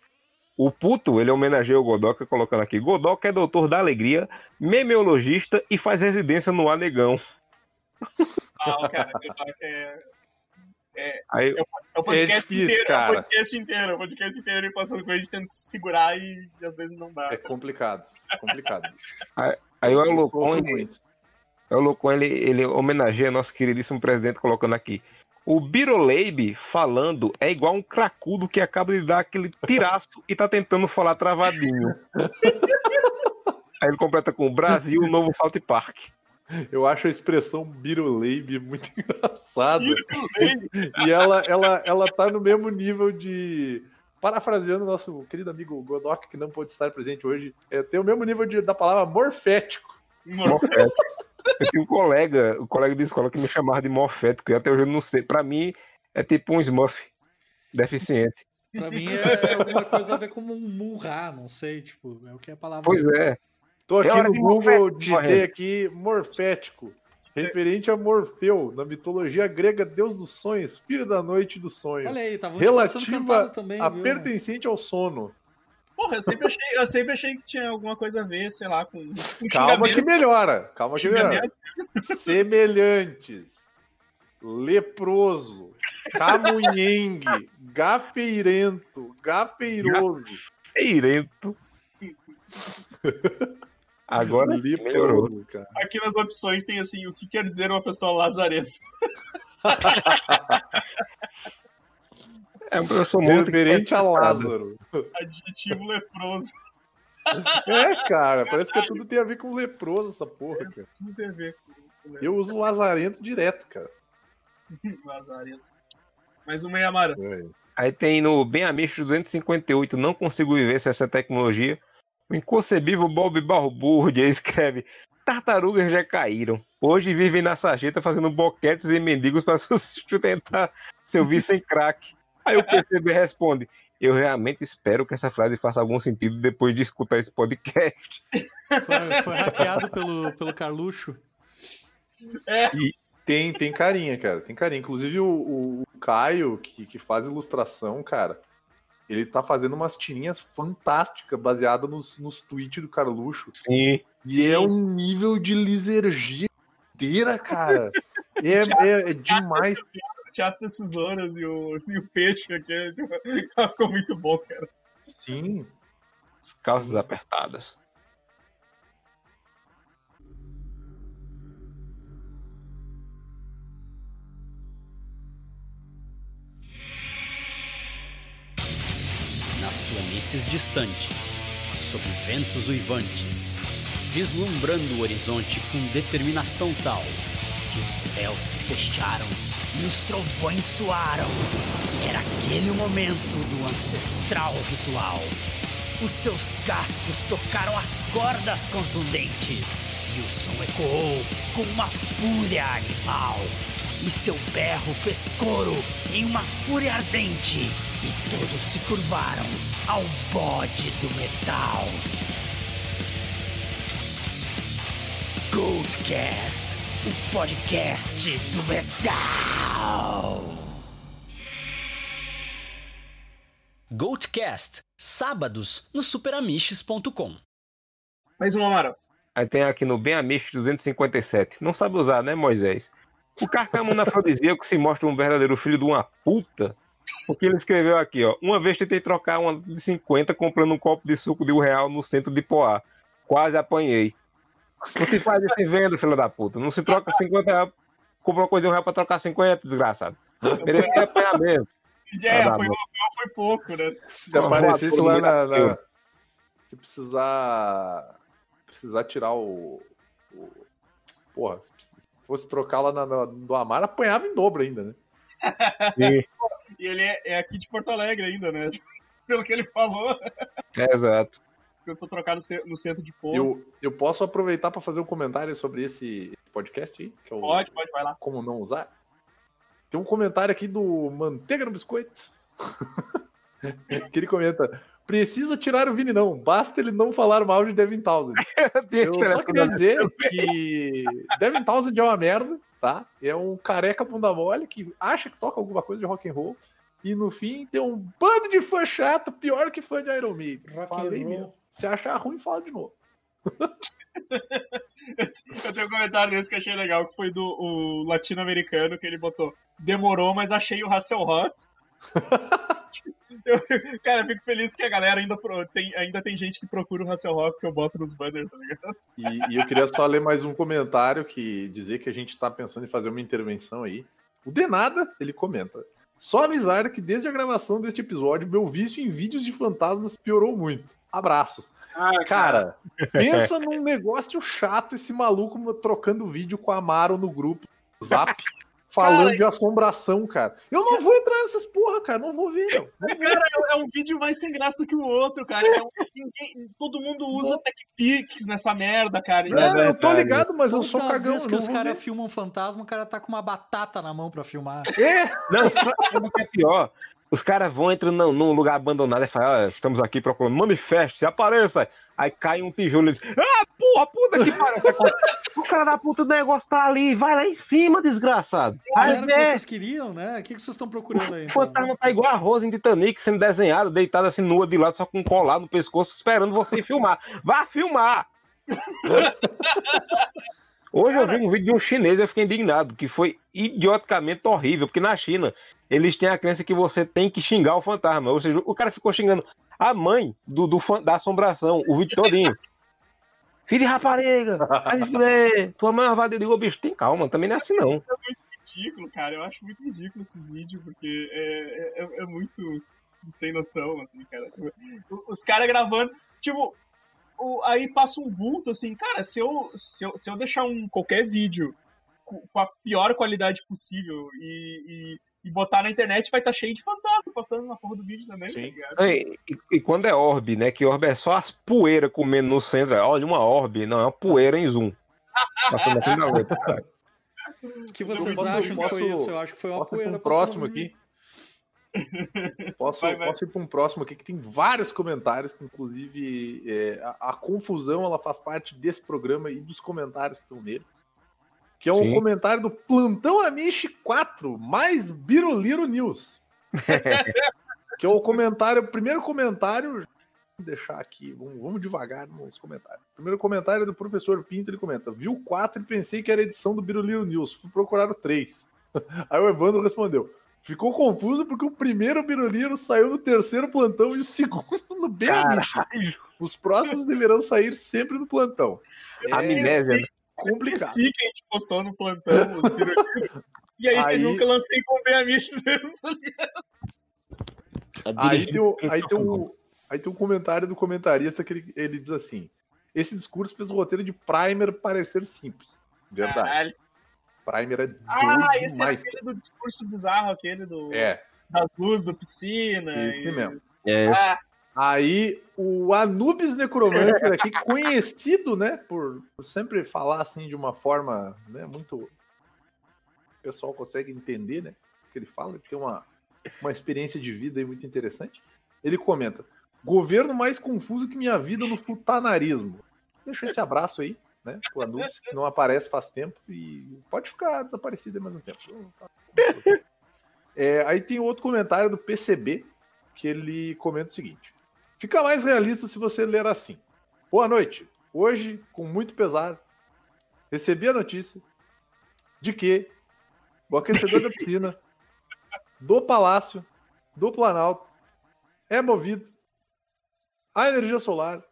o puto, ele homenageia o Godoka, colocando aqui. Godoka é doutor da alegria, memeologista e faz residência no Anegão. ah, cara, tava que é. Aí, É o podcast É difícil, inteiro, é cara. o podcast inteiro, é o podcast inteiro ele passando com a gente tendo que se segurar e, e às vezes não dá. É complicado. É complicado. bicho. aí o sofro ele, o ele, ele homenageia nosso queridíssimo presidente colocando aqui. O Biroleibe falando é igual um cracudo que acaba de dar aquele tiraço e tá tentando falar travadinho. Aí ele completa com Brasil, novo South Park. Eu acho a expressão biruleibe muito engraçada. E ela, ela, ela tá no mesmo nível de. Parafraseando nosso querido amigo Godok, que não pôde estar presente hoje, é, tem o mesmo nível de- da palavra morfético. Morfético. Eu tinha um colega, um colega de escola que me chamava de morfético, e até hoje eu não sei. Pra mim, é tipo um Smurf deficiente. Pra mim é alguma coisa a ver com um murrar, não sei, tipo, é o que é a palavra. Pois é. Tô aqui É no de Google, digitei aqui morfético. Referente a Morfeu, na mitologia grega, deus dos sonhos, filho da noite e do sonho. Olha aí, tava Relativa também, a viu? pertencente ao sono. Porra, eu sempre, achei, eu sempre achei que tinha alguma coisa a ver, sei lá, com. com Calma que melhora. Calma que melhora. Semelhantes. Leproso. Camunhengue. Gafeirento. Gafeiroso. Eirento. Agora melhorou. Leproso, cara. Aqui nas opções tem assim, o que quer dizer uma pessoa lazarenta? É um professor muito Referente a Lázaro. Adjetivo leproso. É, cara, parece que tudo tem a ver com leproso essa porra, cara. Tudo tem a ver com com Eu uso lazarento direto, cara. lazarento. Mais uma aí, Amara. Aí tem no Bem Amish 258, não consigo viver sem essa tecnologia. O inconcebível Bob Balbúrdia escreve: Tartarugas já caíram. Hoje vivem na sarjeta fazendo boquetes e mendigos para sustentar seu vício sem crack. Aí o PCB responde: Eu realmente espero que essa frase faça algum sentido depois de escutar esse podcast. Foi, foi hackeado pelo, pelo Carluxo. Tem, tem carinha, cara. Tem carinha. Inclusive o, o- o Caio, que, que faz ilustração, cara, ele tá fazendo umas tirinhas fantásticas baseadas nos, nos tweets do Carluxo. Sim. E é um nível de lisergia inteira, cara. É, é, é demais. O Teatro das Tesouras e o, e o Peixe aqui. Tipo, ficou muito bom, cara. Sim. Calças Sim. apertadas. Nas planícies distantes, sob ventos uivantes, vislumbrando o horizonte com determinação tal que os céus se fecharam e os trovões soaram. Era aquele momento do ancestral ritual. Os seus cascos tocaram as cordas contundentes e o som ecoou com uma fúria animal. E seu berro fez coro em uma fúria ardente e todos se curvaram ao bode do metal. Goldcast, o podcast do metal. Goldcast, sábados no superamiches.com. Mais uma, Amara. Aí tem aqui no Bem Amish 257. Não sabe usar, né, Moisés? O carcamano afrodisíaco se mostra um verdadeiro filho de uma puta. Porque ele escreveu aqui, ó. Uma vez tentei trocar uma de 50 comprando um copo de suco de um real no centro de Poá. Quase apanhei. Não se faz isso em venda, filho da puta. Não se troca 50 reais. Compra uma coisa de um real pra trocar 50, desgraçado. Merecia apanhar mesmo. É, Ah, foi, não. foi pouco, né? Se aparecesse lá na. na- Se precisar. Precisar tirar o. o- Porra, se precis- fosse trocar lá na, na- do Amar, apanhava em dobro ainda, né? Sim, E ele é, é aqui de Porto Alegre ainda, né? Pelo que ele falou. é, exato. Você tentou trocar no, no centro de Porto. Eu, eu posso aproveitar para fazer um comentário sobre esse podcast aí? Que é o Pode, pode, vai lá. Como não usar? Tem um comentário aqui do Manteiga no Biscoito. que ele comenta: precisa tirar o Vini, não. Basta ele não falar mal de Devin Townsend. Eu só queria dizer que Devin Townsend é uma merda, tá? É um careca bunda mole que acha que toca alguma coisa de rock and roll. E no fim tem um bando de fã chato, pior que fã de Iron Maiden. Rock Falei mesmo. Se achar ruim, fala de novo. Eu tenho um comentário desse que achei legal, que foi do o latino-americano, que ele botou Demorou, mas achei o Hasselhoff. Eu- cara, eu fico feliz que a galera ainda, pro- tem, ainda tem gente que procura o Hasselhoff que eu boto nos banners, tá ligado? E, e eu queria só ler mais um comentário que dizer que a gente tá pensando em fazer uma intervenção aí. O Denada, ele comenta. Só avisar que desde a gravação deste episódio, meu vício em vídeos de fantasmas piorou muito. Abraços. Cara, pensa num negócio chato esse maluco trocando vídeo com a Amaro no grupo do Zap, falando Cara, de assombração, cara. Eu não vou entrar nessas porra, cara. Não vou ver, meu. Não vou. Cara, é, é um vídeo mais sem graça do que o outro, cara. É um- ninguém- todo mundo usa TechPix nessa merda, cara. É Não, eu tô ligado, mas eu sou cagão. que não os caras filmam um fantasma, o cara tá com uma batata na mão pra filmar. É, Não, sabe o que é pior? Os caras vão entrar num, num lugar abandonado e falam, ah, estamos aqui procurando, manifeste, apareça. Aí cai um tijolo e eles, ah, porra, puta que pariu. o cara da puta do negócio tá ali, vai lá em cima, desgraçado. Aí Era o que vocês queriam, né? O que que vocês estão procurando aí? o então? fantasma tá igual a Rose em Titanic, sendo desenhado, deitado assim nua de lado, só com um colar no pescoço, esperando você filmar. Vá filmar! Hoje eu vi um vídeo de um chinês e eu fiquei indignado, que foi idioticamente horrível, porque na China eles têm a crença que você tem que xingar o fantasma. Ou seja, o cara ficou xingando a mãe do, do da assombração, o vídeo todinho. Filho de rapariga, se fuder, tua mãe é uma vadia. Eu digo, "Ô, bicho, tem calma, também não é assim não. ridículo, cara. Eu acho muito ridículo esses vídeos, porque é, é, é muito sem noção, assim, cara. Os caras gravando, tipo, o- aí passa um vulto, assim, cara, se eu, se eu, se eu deixar um qualquer vídeo com com a pior qualidade possível e, e, e botar na internet, vai estar cheio de fantasma passando na porra do vídeo também, Sim. tá? E, e- e quando é orbe, né? Que orbe é só as poeiras comendo no centro. Olha, uma orbe, não, é uma poeira em zoom. Passando na frente da outra, cara. Que vocês posso- acham que posso- foi isso? Eu acho que foi uma Posso ir poeira. um próximo aqui? Posso, Vai, vai. posso ir para um próximo aqui que tem vários comentários, que inclusive é, a, a confusão ela faz parte desse programa e dos comentários que estão nele. Que é um Sim. comentário do Plantão Amish 4, mais Biruliro News. que é o comentário, o primeiro comentário. Vou deixar aqui, vamos, vamos devagar nos comentários. Primeiro comentário é do professor Pinto, ele comenta: Viu o 4 e pensei que era edição do Biruliro News. Fui procurar o 3. Aí o Evandro respondeu: Ficou confuso porque o primeiro Biruliro saiu no terceiro plantão e o segundo no bem. Os próximos deverão sair sempre no plantão. É Amnésia, complicado. Esqueci que a gente postou no plantão. E aí, Aí- eu nunca lancei com o bem amigo. Aí tem, o- aí, tem um, aí tem um comentário do comentarista que ele, ele diz assim: Esse discurso fez o roteiro de Primer parecer simples. Verdade. Caralho. Primer é Ah, esse demais. aquele do discurso bizarro, aquele do, É, das luzes do piscina. esse e- mesmo. É, Ah, Aí o Anubis Necromancer aqui, conhecido, né, por, por sempre falar assim de uma forma, né, muito o pessoal consegue entender, né, que ele fala, ele tem uma, uma experiência de vida aí muito interessante. Ele comenta: "Governo mais confuso que minha vida no futanarismo". Deixa esse abraço aí, né, pro Anubis, que não aparece faz tempo e pode ficar desaparecido mais um tempo. É, aí tem outro comentário do PCB que ele comenta o seguinte: Fica mais realista se você ler assim. Boa noite. Hoje, com muito pesar, recebi a notícia de que o aquecedor da piscina do Palácio do Planalto é movido a energia solar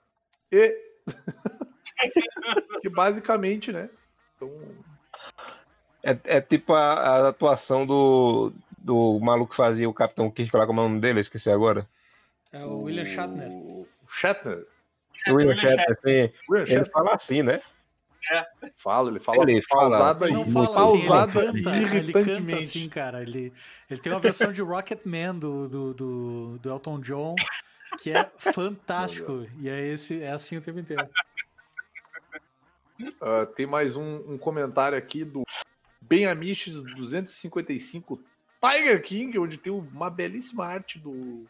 e que basicamente, né? Então, é, é tipo a, a atuação do, do maluco que fazia o Capitão Kirk lá, como é o nome dele? Eu Esqueci agora. É o William Shatner. O Shatner. O William Shatner, assim, William ele Shatner fala assim, né? fala, ele fala Ele fala- pausada Ele e fala pausada assim, ele canta, ele canta assim, cara. Ele, ele tem uma versão de Rocketman do, do, do, do Elton John que é fantástico. E é, esse, é assim o tempo inteiro. Ah, tem mais um, um comentário aqui do Ben Amiches 255 Tiger King, onde tem uma belíssima arte do,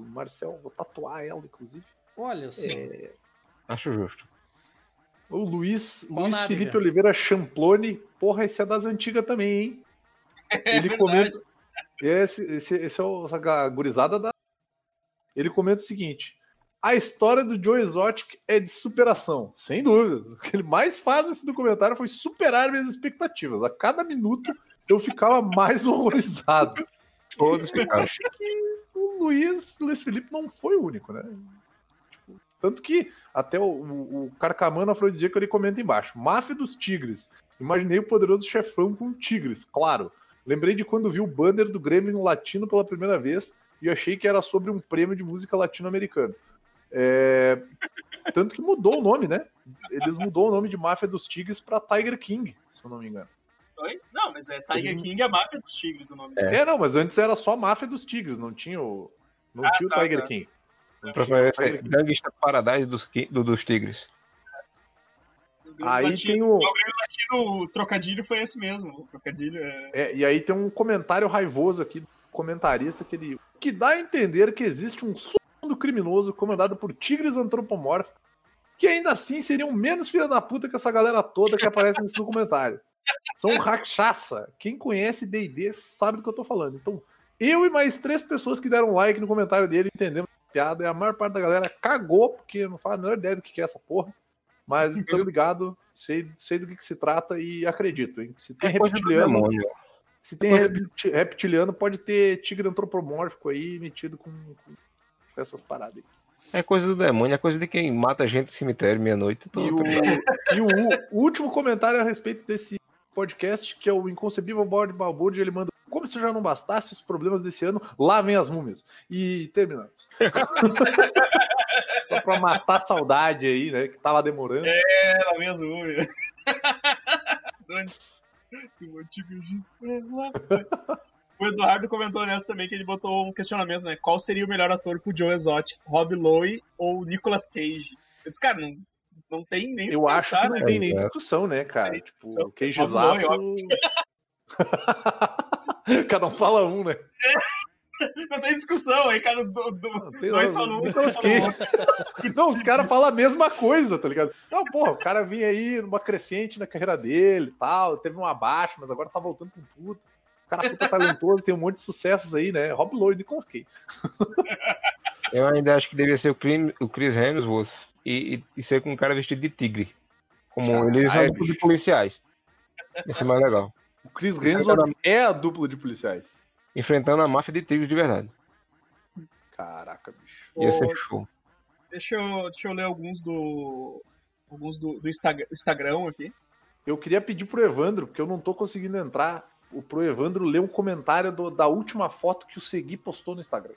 do Marcel. Vou tatuar ela, inclusive. Olha só. Acho justo. O Luiz, Qual Luiz? Felipe Oliveira Champlone. Porra, esse é das antigas também, hein? Ele verdade. comenta. Esse, esse, esse é o, essa gurizada da. Ele comenta o seguinte: A história do Joe Exotic é de superação, sem dúvida. O que ele mais faz nesse documentário foi superar minhas expectativas. A cada minuto eu ficava mais horrorizado. Todos ficaram. Acho que Luiz, Luiz Felipe não foi o único, né? Tipo, tanto que até o, o, o Carcamano Afrodisíaco ele comenta embaixo: Máfia dos Tigres. Imaginei o poderoso chefão com tigres, claro. Lembrei de quando vi o banner do Grêmio no latino pela primeira vez e achei que era sobre um prêmio de música latino-americana. É, Tanto que mudou o nome, né? Eles mudou o nome de Máfia dos Tigres para Tiger King, se eu não me engano. Oi? Mas é Tiger King é a máfia dos tigres o nome. É. É, não, mas antes era só Máfia dos Tigres, não tinha o, não Ah, tinha o tá, Tiger tá. King. Não Pra tinha o Tiger King. Gangsta Paradise dos, do- dos Tigres. O Aí Latino- tem o. O Latino, o trocadilho foi esse mesmo. O trocadilho é. É, e aí tem um comentário raivoso aqui do comentarista que ele. Que dá a entender que existe um mundo criminoso comandado por tigres antropomórficos que ainda assim seriam menos filha da puta que essa galera toda que aparece nesse documentário. São rachaça. Quem conhece D&D sabe do que eu tô falando. Então, eu e mais três pessoas que deram like no comentário dele entendemos a piada e a maior parte da galera cagou porque não faz a menor ideia do que é essa porra. Mas tô ligado, sei, sei do que, que se trata e acredito, hein? Se tem É reptiliano, se tem repti- reptiliano, pode ter tigre antropomórfico aí metido com, com essas paradas aí. É coisa do demônio, é coisa de quem mata gente no cemitério meia-noite. E, o, e o, o último comentário a respeito desse podcast, que é o Inconcebível Bode Balbúrdia, ele manda. Como se já não bastasse os problemas desse ano, lá vem as múmias. E terminamos. Só pra matar a saudade aí, né? Que tava demorando. Mesmo. ui. Que motivo de- O Eduardo comentou nessa também que ele botou um questionamento, né? Qual seria o melhor ator pro Joe Exotic? Rob Lowe ou Nicolas Cage? Eu disse, cara, não, não tem nem Eu que acho pensar, que não né? tem nem discussão, né, cara? Tem Tipo, discussão. o queijaço. Cada um fala um, né? Não tem discussão, aí, cara, do, do, Não, dois falam um, outro fala Cage. Não, os caras falam a mesma coisa, tá ligado? Não, porra, o cara vinha aí numa crescente na carreira dele e tal, teve um abaixo, mas agora tá voltando com tudo. O cara é puta talentoso, tem um monte de sucessos aí, né? Rob Lowe e Nicolas Cage. Eu ainda acho que deveria ser o Chris Hemsworth e, e- e ser com um cara vestido de tigre. Como Caralho, eles são duplo de bicho. policiais. Isso é mais legal. O Chris Hemsworth é a dupla de policiais. Enfrentando a máfia de tigres de verdade. Caraca, bicho. Ia ser show. Deixa eu, deixa eu ler alguns do. Alguns do, do Instagram, Instagram aqui. Eu queria pedir pro Evandro, porque eu não tô conseguindo entrar, o pro Evandro ler um comentário do- da última foto que o Segui postou no Instagram.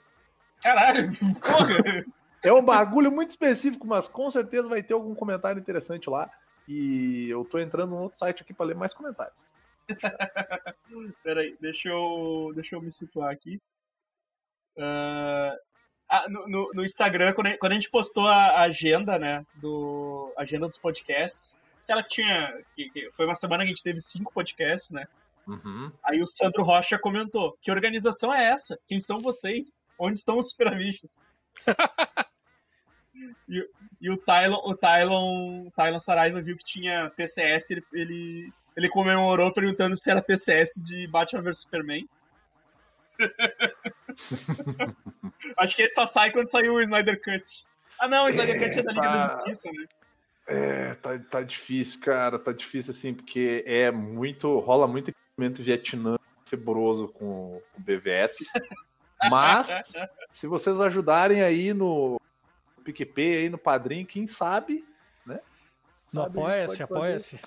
Caralho, porra! É um bagulho muito específico, mas com certeza vai ter algum comentário interessante lá. E eu tô entrando num outro site aqui para ler mais comentários. Peraí, deixa eu, deixa eu me situar aqui. Ah, ah, no, no- no Instagram, quando a, quando a gente postou a agenda, né? Do, a agenda dos podcasts, que ela tinha. que- que foi uma semana que a gente teve cinco podcasts, né? Aí o Sandro Rocha comentou: Que organização é essa? Quem são vocês? Onde estão os superamichos? e, e o Tylon, o Tylon, Tylon Saraiva viu que tinha PCS, ele, ele, ele comemorou perguntando se era PCS de Batman vs Superman. Acho que ele só sai quando saiu o Snyder Cut. Ah não, o Snyder Cut é da Liga da Eita. Justiça, né? É, tá, tá difícil, cara. Tá difícil assim, porque é muito. rola muito equipamento Vietnã febroso com o BVS. Mas, se vocês ajudarem aí no PicPay, aí no Padrinho, quem sabe, né? No Sabe, Apoia-se, apoia-se.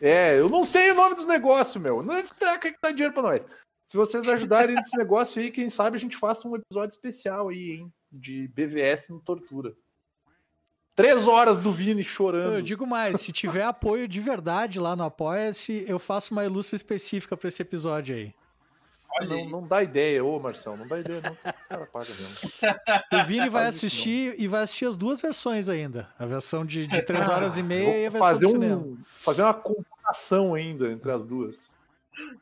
É, eu não sei o nome dos negócios, meu. Não é será que dá dinheiro pra nós. Se vocês ajudarem nesse negócio aí, quem sabe a gente faça um episódio especial aí, hein? De BVS no Tortura. Três horas do Vini chorando. Eu digo mais, se tiver apoio de verdade lá no Apoia-se, eu faço uma ilustra específica pra esse episódio aí. Não, não dá ideia, ô Marcelo, não dá ideia, não. O cara paga mesmo. O Vini vai assistir e vai assistir as duas versões ainda. A versão de, de 3 Ah, horas e meia e a versão fazer, um, fazer uma comparação ainda entre as duas.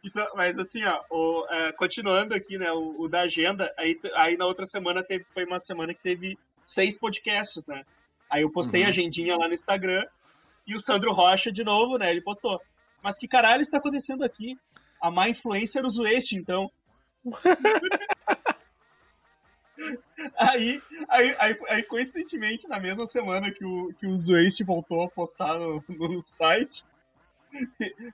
Então, mas assim, ó, o, é, continuando aqui, né, o, o da agenda, aí, aí na outra semana teve, foi uma semana que teve seis podcasts, né? Aí eu postei Uhum. a agendinha lá no Instagram e o Sandro Rocha, de novo, né, ele botou, mas que caralho está acontecendo aqui? A má influência era o Zueste, então. Aí, aí, aí, aí, coincidentemente, na mesma semana que o, que o Zwaste voltou a postar no, no site,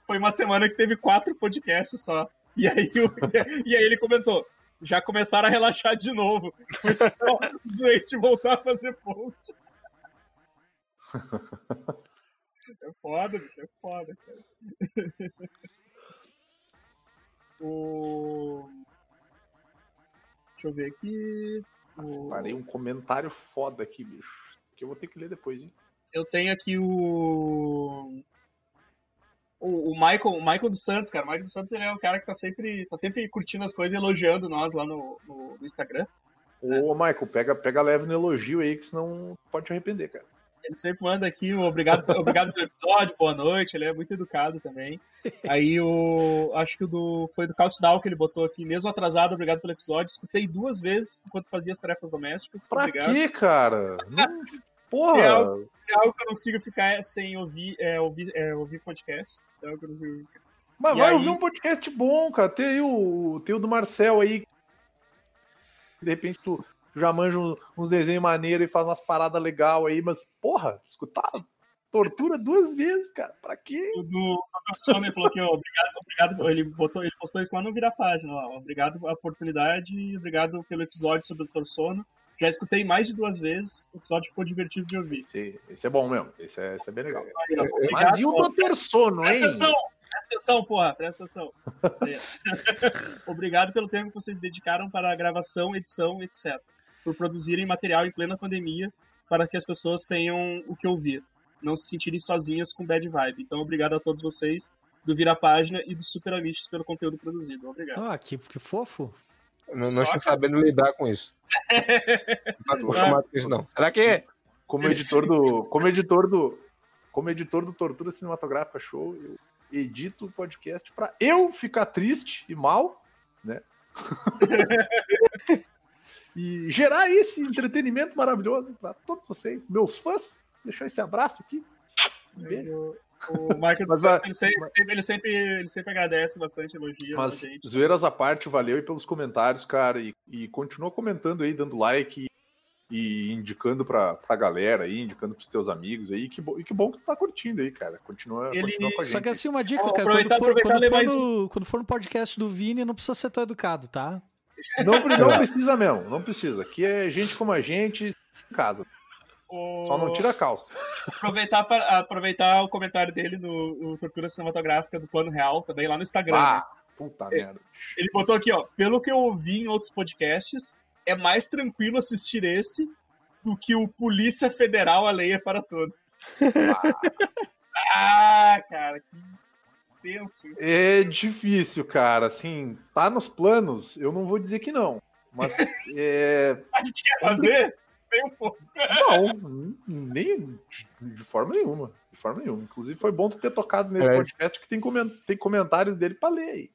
foi uma semana que teve quatro podcasts só. E aí, o, e aí ele comentou: já começaram a relaxar de novo. Foi só o Zwaste voltar a fazer post. É foda, bicho, é foda, cara. O... Deixa eu ver aqui. O... Parei um comentário foda aqui, bicho. Que eu vou ter que ler depois, hein? Eu tenho aqui o. O, o Michael, o Michael dos Santos, cara. O Michael dos Santos ele é um cara que tá sempre, tá sempre curtindo as coisas e elogiando nós lá no, no, no Instagram. Ô, Michael, pega, pega leve no elogio aí, que senão pode te arrepender, cara. Ele sempre manda aqui um obrigado, obrigado pelo episódio, boa noite. Ele é muito educado também. Aí o. Acho que o do. Foi do Countdown que ele botou aqui, mesmo atrasado, obrigado pelo episódio. Escutei duas vezes enquanto fazia as tarefas domésticas. Pra obrigado. quê, cara? Porra! Se é, algo, se é, algo, que eu não consigo ficar sem ouvir, é, ouvir, é, ouvir podcast. Se é algo que eu não consigo... Mas e vai aí... ouvir um podcast bom, cara. Tem o, tem o do Marcel aí. De repente tu já manja uns desenhos maneiros e faz umas paradas legal aí, mas, porra, escutar tortura duas vezes, cara. Pra quê? O do Sônia falou que, obrigado, obrigado. Ele, botou, ele postou isso lá no Vira Página. Ó, obrigado pela oportunidade, obrigado pelo episódio sobre o Dr. Sono. Já escutei mais de duas vezes, o episódio ficou divertido de ouvir. Esse, esse é bom mesmo, esse é, esse é bem legal. Aí, ó, obrigado, mas e o Dr. Sono, hein? Presta atenção, presta atenção, porra, presta atenção. obrigado pelo tempo que vocês dedicaram para a gravação, edição, etc por produzirem material em plena pandemia para que as pessoas tenham o que ouvir, não se sentirem sozinhas com bad vibe. Então, obrigado a todos vocês do Vira Página e do Super Amistos pelo conteúdo produzido. Obrigado. Ah, que, que fofo. Não, não estou sabendo lidar com isso. não estou com isso, não. Será que... Como editor do... Como editor do... Como editor do Tortura Cinematográfica Show, eu edito o podcast para eu ficar triste e mal, né? e gerar esse entretenimento maravilhoso para todos vocês, meus fãs. Deixar esse abraço aqui. Um beijo. O Michael dos Santos, ele, sempre, ele, sempre, ele sempre agradece bastante elogio. Mas zoeiras à parte, valeu aí pelos comentários, cara. E, e continua comentando aí, dando like e, e indicando pra, pra galera aí, indicando pros teus amigos aí. Que, e que bom que tu tá curtindo aí, cara. Continua, ele... continua com a gente. Só que assim, uma dica, cara. Quando for, quando, for no, quando for no podcast do Vini, não precisa ser tão educado, tá? Não, não precisa mesmo, não precisa. Aqui é gente como a gente em casa. O... Só não tira a calça. Aproveitar, pra, aproveitar o comentário dele no, no, Tortura Cinematográfica do Plano Real, também lá no Instagram. Ah, né? puta ele, merda. Ele botou aqui, ó. Pelo que eu ouvi em outros podcasts, é mais tranquilo assistir esse do que o Polícia Federal A Lei é para Todos. Ah, ah cara, que tenso. Isso. É difícil, cara. Assim, tá nos planos, eu não vou dizer que não. Mas é... A gente quer fazer? Nem um pouco. Não, nem de, forma nenhuma. De forma nenhuma. Inclusive, foi bom tu ter tocado nesse é. podcast que tem, coment... tem comentários dele pra ler aí.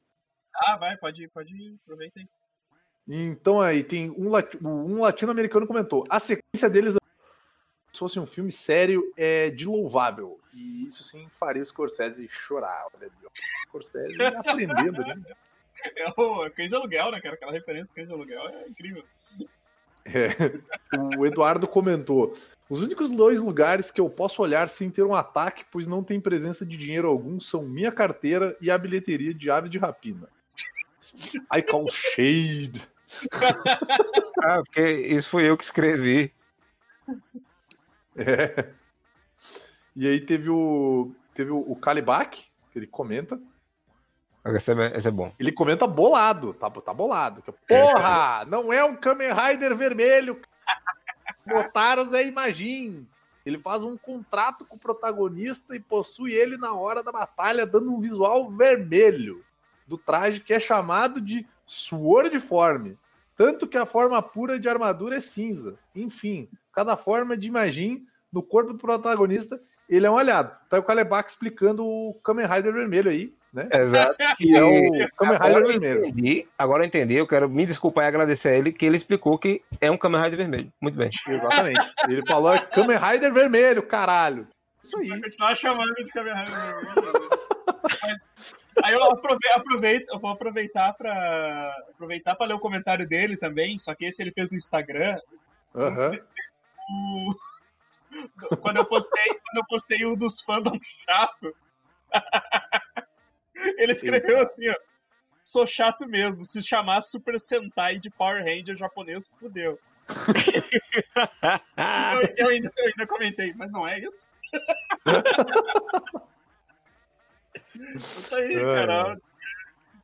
Ah, vai, pode ir, pode ir, aproveita aí. Então aí, tem um, um latino-americano comentou. A sequência deles se fosse um filme sério, é de louvável. E isso sim faria o Scorsese chorar. Olha ali, ó. Scorsese aprendendo, né? É o Cães de Aluguel, né, cara? Aquela referência Cães de Aluguel é incrível. É, o Eduardo comentou: os únicos dois lugares que eu posso olhar sem ter um ataque, pois não tem presença de dinheiro algum, são minha carteira e a bilheteria de aves de rapina. I call shade. ah, porque isso foi eu que escrevi. É. E aí teve o. Teve o, o Kalibak, que ele comenta. Esse é, esse é, bom. Ele comenta bolado, tá, tá bolado. Porra! Não é um Kamen Rider vermelho! Botaram Zé Imagine. Ele faz um contrato com o protagonista e possui ele na hora da batalha, dando um visual vermelho do traje que é chamado de Sword Form. Tanto que a forma pura de armadura é cinza. Enfim, cada forma de Imagine no corpo do protagonista, ele é um aliado. Tá o Kalebak explicando o Kamen Rider vermelho aí, né? Exato. Que é o Kamen Rider vermelho. Entendi, agora eu entendi, eu quero me desculpar e agradecer a ele que ele explicou que é um Kamen Rider vermelho. Muito bem. Exatamente. Ele falou Kamen Rider vermelho, caralho. Isso aí. Vai continuar chamando de Kamen Rider vermelho. Aí eu aprove- aproveito, eu vou aproveitar pra, aproveitar pra ler o comentário dele também, só que esse ele fez no Instagram. Aham. o- Quando eu postei, quando eu postei um dos fandom chato, ele escreveu assim, ó. Sou chato mesmo. Se chamar Super Sentai de Power Ranger japonês, fudeu. Eu, eu ainda, eu ainda comentei, mas não é isso? Isso aí, É. cara.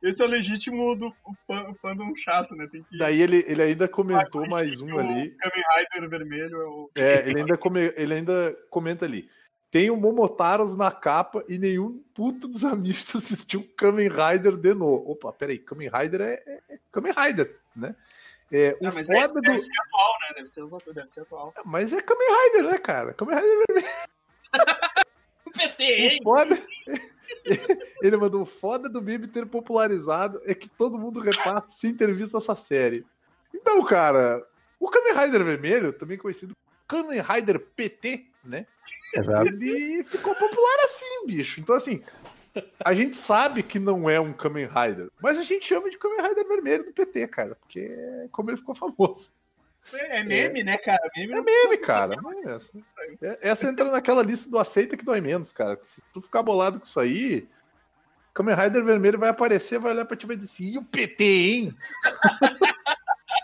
Esse é o legítimo do fã, fandom chato, né? Tem que Daí ele, ele ainda comentou mais um o ali. Kamen Rider vermelho é o. É, ele ainda, come- ele ainda comenta ali. Tem o Momotaros na capa e nenhum puto dos amigos assistiu Kamen Rider de novo. Opa, peraí, Kamen Rider é, é, é Kamen Rider, né? É, o Não, mas esse foda do... deve ser atual, né? Deve ser, deve ser atual. Mas é Kamen Rider, né, cara? Kamen Rider O PT, hein? O foda. Ele mandou o foda do meme ter popularizado é que todo mundo repassa sem ter visto essa série. Então, cara, o Kamen Rider Vermelho, também conhecido como Kamen Rider PT, né? Exato. Ele ficou popular assim, bicho. Então, assim, a gente sabe que não é um Kamen Rider, mas a gente chama de Kamen Rider Vermelho do PT, cara, porque é como ele ficou famoso. É, é meme, né, cara? Meme, É meme, cara. é essa. É- Essa entra naquela lista do aceita que dói menos, cara. Se tu ficar bolado com isso aí, Kamen Rider Vermelho vai aparecer, vai olhar pra ti e vai dizer assim, e o PT, hein?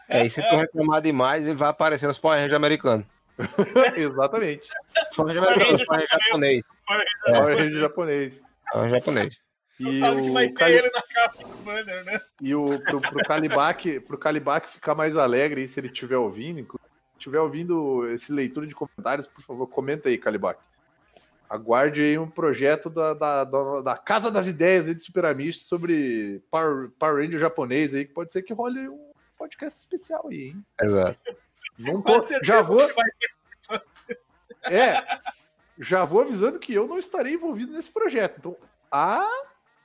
É, e se tu reclamar demais, ele vai aparecer nos Power Rangers americanos. Exatamente. Power Rangers Power Rangers japonês. É. Power Ranger japonês. Power Rangers japonês. Não E sabe que vai o, ter Cali... ele na capa do banner, né? e o pro, pro Calibac, pro Calibac ficar mais alegre aí, se ele estiver ouvindo, inclu- se estiver ouvindo esse leitura de comentários, por favor, comenta aí, Calibac. Aguarde aí um projeto da, da, da, da Casa das Ideias aí de Super Amish sobre Power, Power Ranger japonês aí, que pode ser que role um podcast especial aí, hein? Exato. Não Com tô, certeza já vou, que vai ter. é, já vou avisando que eu não estarei envolvido nesse projeto. Então, há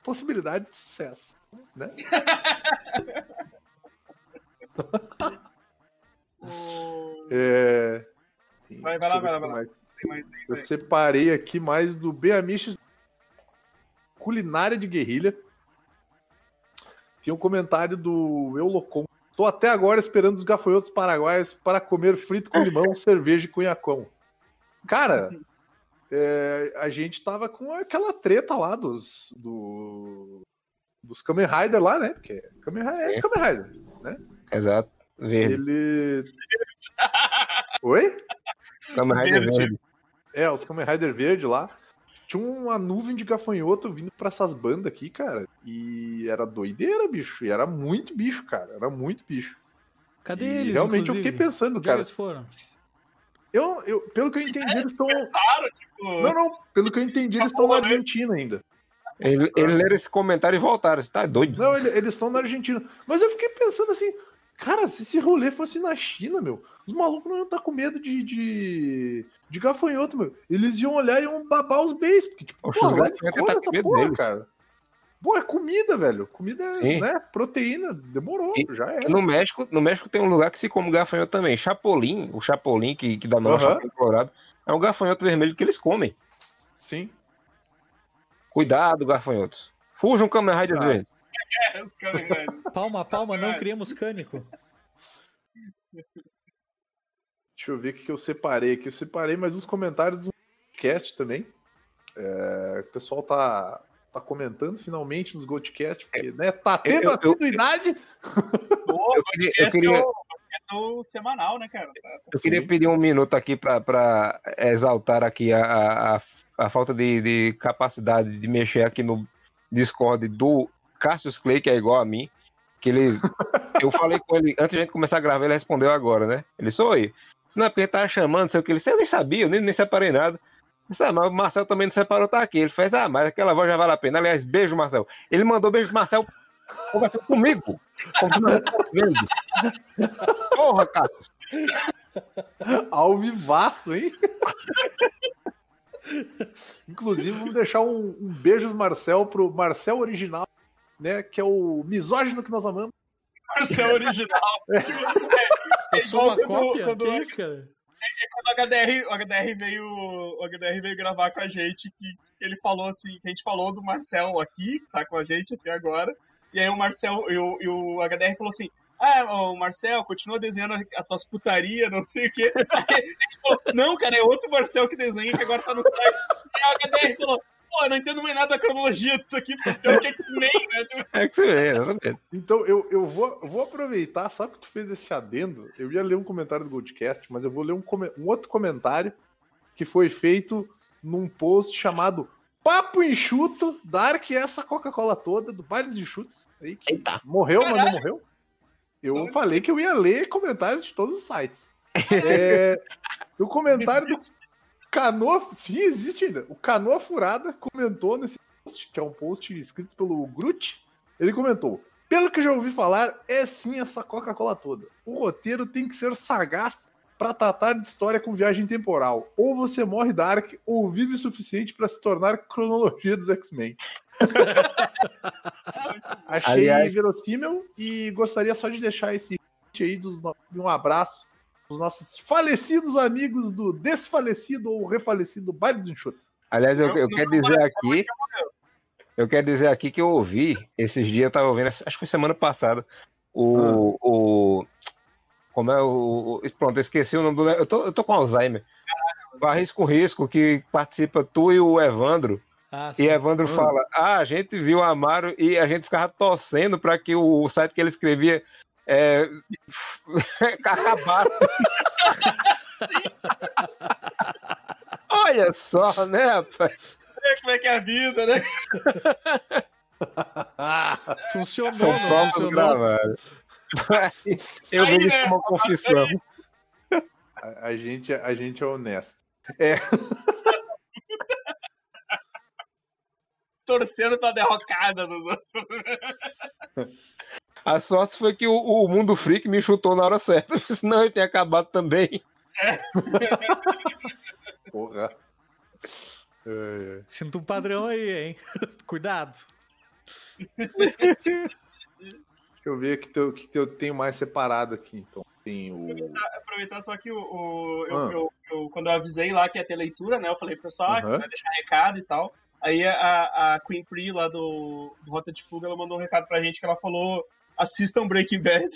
possibilidade de sucesso, né? É... Vai, vai lá, eu vai lá, vai lá. mais. Mais aí, Eu separei aqui mais do Beamiches Culinária de Guerrilha. Tinha um comentário do Eulocom. Estou até agora esperando os gafanhotos paraguaios para comer frito com limão, cerveja e cunhacão. Cara, é, a gente tava com aquela treta lá dos, do, dos Kamen Rider lá, né? Porque Kamen Rider é É. Kamen Rider. Exato. Verde. Ele. Oi? Kamen Rider Verde. verde. É, os Kamen Rider verde lá. Tinha uma nuvem de gafanhoto vindo pra essas bandas aqui, cara. E era doideira, bicho. E era muito bicho, cara. Era muito bicho. Cadê E eles? realmente eu inclusive? fiquei pensando, Onde cara. eles foram? Eu, eu, pelo que eu entendi, eles estão. Tipo. Não, não. Pelo que eu entendi, eles estão na Argentina ainda. Ele, ele leram esse comentário e voltaram. Você tá doido? Não, ele- eles estão na Argentina. Mas eu fiquei pensando assim, cara, se esse rolê fosse na China, meu, os malucos não iam estar com medo de, de, de gafanhoto, meu. Eles iam olhar e iam babar os beis. Porque, tipo, Oxe, porra, os vai gafanhotos fora tá essa porra, deles. cara. Pô, é comida, velho. Comida é, Sim. né? Proteína. Demorou, E- já era. No México, no México tem um lugar que se come gafanhoto também. Chapolin, o Chapolin que, que dá nome ao. Chapolin Colorado, é um gafanhoto vermelho que eles comem. Sim. Cuidado, gafanhotos. Fujam Kamen Rider Ah. É, Rider. Palma, palma, não criamos cânico. Deixa eu ver o que que eu separei aqui. Eu separei mais uns comentários do cast também. É, o pessoal tá, tá comentando finalmente nos Goldcast, porque né, tá tendo eu- eu- assiduidade. Pô, Eu queria, eu queria, é o, esse é o semanal, né, cara? Tá- eu queria Sim. pedir um minuto aqui para exaltar aqui a, a, a- falta de, de capacidade de mexer aqui no Discord do Cassius Clay, que é igual a mim. Que ele. Eu falei com ele antes de a gente começar a gravar, ele respondeu agora, né? Ele sou aí. Se não é porque ele tava chamando, não sei o que. Ele disse, eu nem sabia, eu nem, nem separei nada. Disse, ah, mas o Marcel também não separou, tá aqui. Ele fez, ah, mas aquela voz já vale a pena. Aliás, beijo, Marcel. Ele mandou beijo pro Marcel conversando comigo. Porra, cara. Ao vivaço, hein? Inclusive, vamos deixar um, um beijos, Marcel, pro Marcel original, né? Que é o misógino que nós amamos. É o original. É, Eu é sou igual uma quando- cópia? quando- Que isso, cara? Quando o HDR, o HDR veio, o HDR veio gravar com a gente, que, ele falou assim, que a gente falou do Marcel aqui, que tá com a gente aqui agora. E aí o Marcel e o, e o HDR falou assim: ah, o Marcel, continua desenhando as tuas putaria, não sei o quê. Aí, tipo, não, cara, é outro Marcel que desenha que agora tá no site. Aí o HDR falou, pô, não entendo mais nada da cronologia disso aqui, porque é o X-Men, né? É exatamente. Então, eu, eu vou, eu vou aproveitar, só que tu fez esse adendo. Eu ia ler um comentário do Goldcast, mas eu vou ler um, um outro comentário que foi feito num post chamado Papo Enxuto, Dark e essa Coca-Cola toda, do Bailes de Chutes. Aí que Eita. morreu, mas não morreu. Eu falei que eu ia ler comentários de todos os sites. É, o comentário do Canoa. Sim, existe ainda. O Canoa Furada comentou nesse post, que é um post escrito pelo Groot. Ele comentou: Pelo que já ouvi falar, é sim essa Coca-Cola toda. O roteiro tem que ser sagaz para tratar de história com viagem temporal. Ou você morre Dark, ou vive o suficiente para se tornar cronologia dos X-Men. Achei Aliás- verossímil e gostaria só de deixar esse aí de um abraço dos nossos falecidos amigos do desfalecido ou refalecido Baile do Enxuto. Aliás, eu, eu não quero dizer aqui. Eu quero dizer aqui que eu ouvi, esses dias eu tava ouvindo, acho que foi semana passada, o. o como é o. o- Pronto, eu esqueci o nome do. Eu tô, eu tô com Alzheimer. Barris com Risco, que participa tu e o Evandro. Ah, E. Evandro Hum. fala: Ah, a gente viu o Amaro e a gente ficava torcendo para que o site que ele escrevia é, acabasse. Olha só, né, rapaz? como é que é a vida, né? Funcionou, São não funcionou? Eu vejo né? isso como uma confissão. A, a gente, a gente é honesto. É, Torcendo pra derrocada dos outros. A sorte foi que o, o Mundo Freak me chutou na hora certa, senão eu tinha acabado também. porra. É, é. Sinto um padrão aí, hein? Cuidado. Deixa eu ver que, teu, que eu tenho mais separado aqui, então. Tem o. Aproveitar só que o, o- eu, Ah. eu- eu- quando eu avisei lá que ia ter leitura, né? Eu falei pro pessoal, ah, Aham. quiser deixar recado e tal. Aí a, a Queen Pri lá do, do Rota de Fuga, ela mandou um recado pra gente que ela falou: assistam Breaking Bad.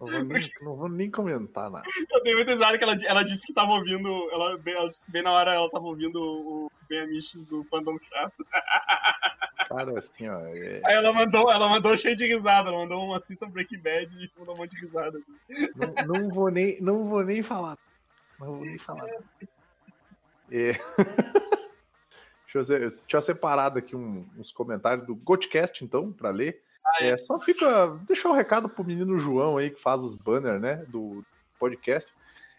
Não vou, nem, não vou nem comentar nada. Eu dei muito risada que ela, ela disse que tava ouvindo. Ela, bem- ela disse que bem na hora ela tava ouvindo o Ben Amiches do fandom chato. Cara, assim, ó. é- Aí ela mandou, ela mandou cheio de risada, ela mandou um assistam Breaking Bad e mandou um monte de risada. não, não vou nem, não vou nem falar. Não vou nem falar. É. Deixa, eu, deixa eu separado aqui um- uns comentários do Gotcast, então, para ler. É, só fica. Deixa o recado pro menino João aí que faz os banners, né? Do podcast.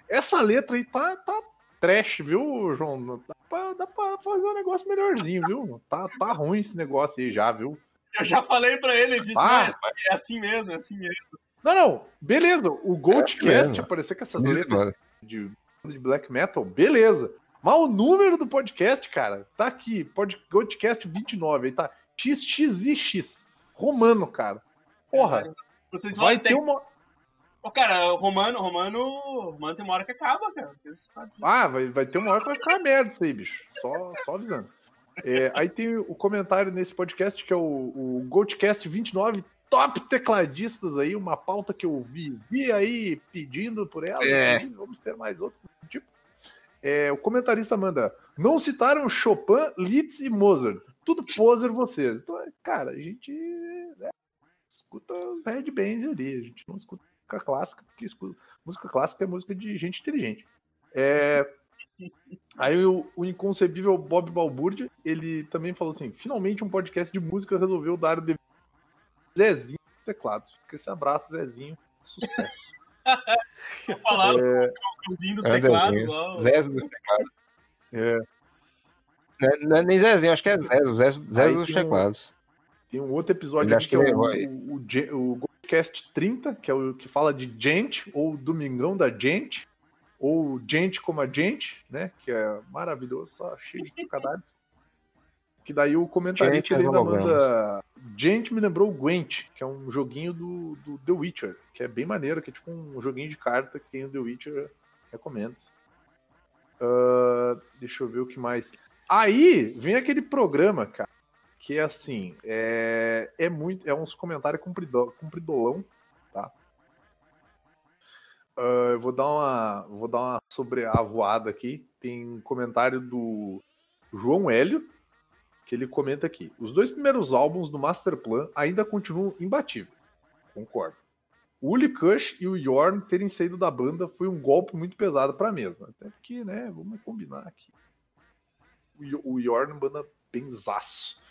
Essa letra aí tá, tá trash, viu, João? Dá pra, dá pra fazer um negócio melhorzinho, viu? Tá, tá ruim esse negócio aí já, viu? Eu já falei pra ele, ele disse, Ah, "Não, é assim mesmo, é assim mesmo. Não, não, beleza. O Goldcast mesmo. aparecer com essas letras de, de black metal, beleza. Mas o número do podcast, cara, tá aqui, pod, Podcast 29, aí tá XXIX, romano, cara. Porra, Vocês vão vai ter uma... Ô, cara, o Romano, Romano, Romano tem uma hora que acaba, cara. Vocês sabem. Ah, vai, vai ter uma hora que vai ficar merda isso aí, bicho. Só, só avisando. É, aí tem o comentário nesse podcast que é o, o Goldcast 29, top tecladistas aí, uma pauta que eu vi, vi aí pedindo por ela. É. Vamos ter mais outros tipo. É, o comentarista manda: não citaram Chopin, Liszt e Mozart. Tudo poser vocês. Então, cara, a gente né, escuta os headbands ali, a gente não escuta música clássica, porque escuta, música clássica é música de gente inteligente. É, Aí o, o inconcebível Bob Balbúrdia, ele também falou assim: finalmente um podcast de música resolveu dar o devido Zezinho dos teclados. Fica esse abraço, Zezinho. Sucesso. Vou falar É. do cãozinho dos É, teclados Zezinho. lá. o- Zezo do teclado. É, Não é, não é nem Zezinho, acho que é Zezo. Zezo, Zezo dos tem um- teclados. tem um outro episódio aqui que que é ele o, o, o, o Goldcast 30, que é o que fala de gente, ou Domingão da Gente, ou Gente como a Gente, né? Que é maravilhoso, só cheio de trocadilhos. Que daí o comentarista ele ainda manda. Gente me lembrou o Gwent, que é um joguinho do, do The Witcher, que é bem maneiro, que é tipo um joguinho de carta que tem o The Witcher. Recomendo. Ah, deixa eu ver o que mais. Aí vem aquele programa, cara, que é assim, é, é muito, é uns comentários comprido, compridolão, tá? Ah, eu vou dar uma, vou dar uma sobreavoada aqui. Tem um comentário do João Hélio, que ele comenta aqui: os dois primeiros álbuns do Master Plan ainda continuam imbatíveis. Concordo. O Uli Kush e o Yorn terem saído da banda foi um golpe muito pesado pra mesma. Até porque, né, vamos combinar aqui. O Yo- O Yorn banda benzaço.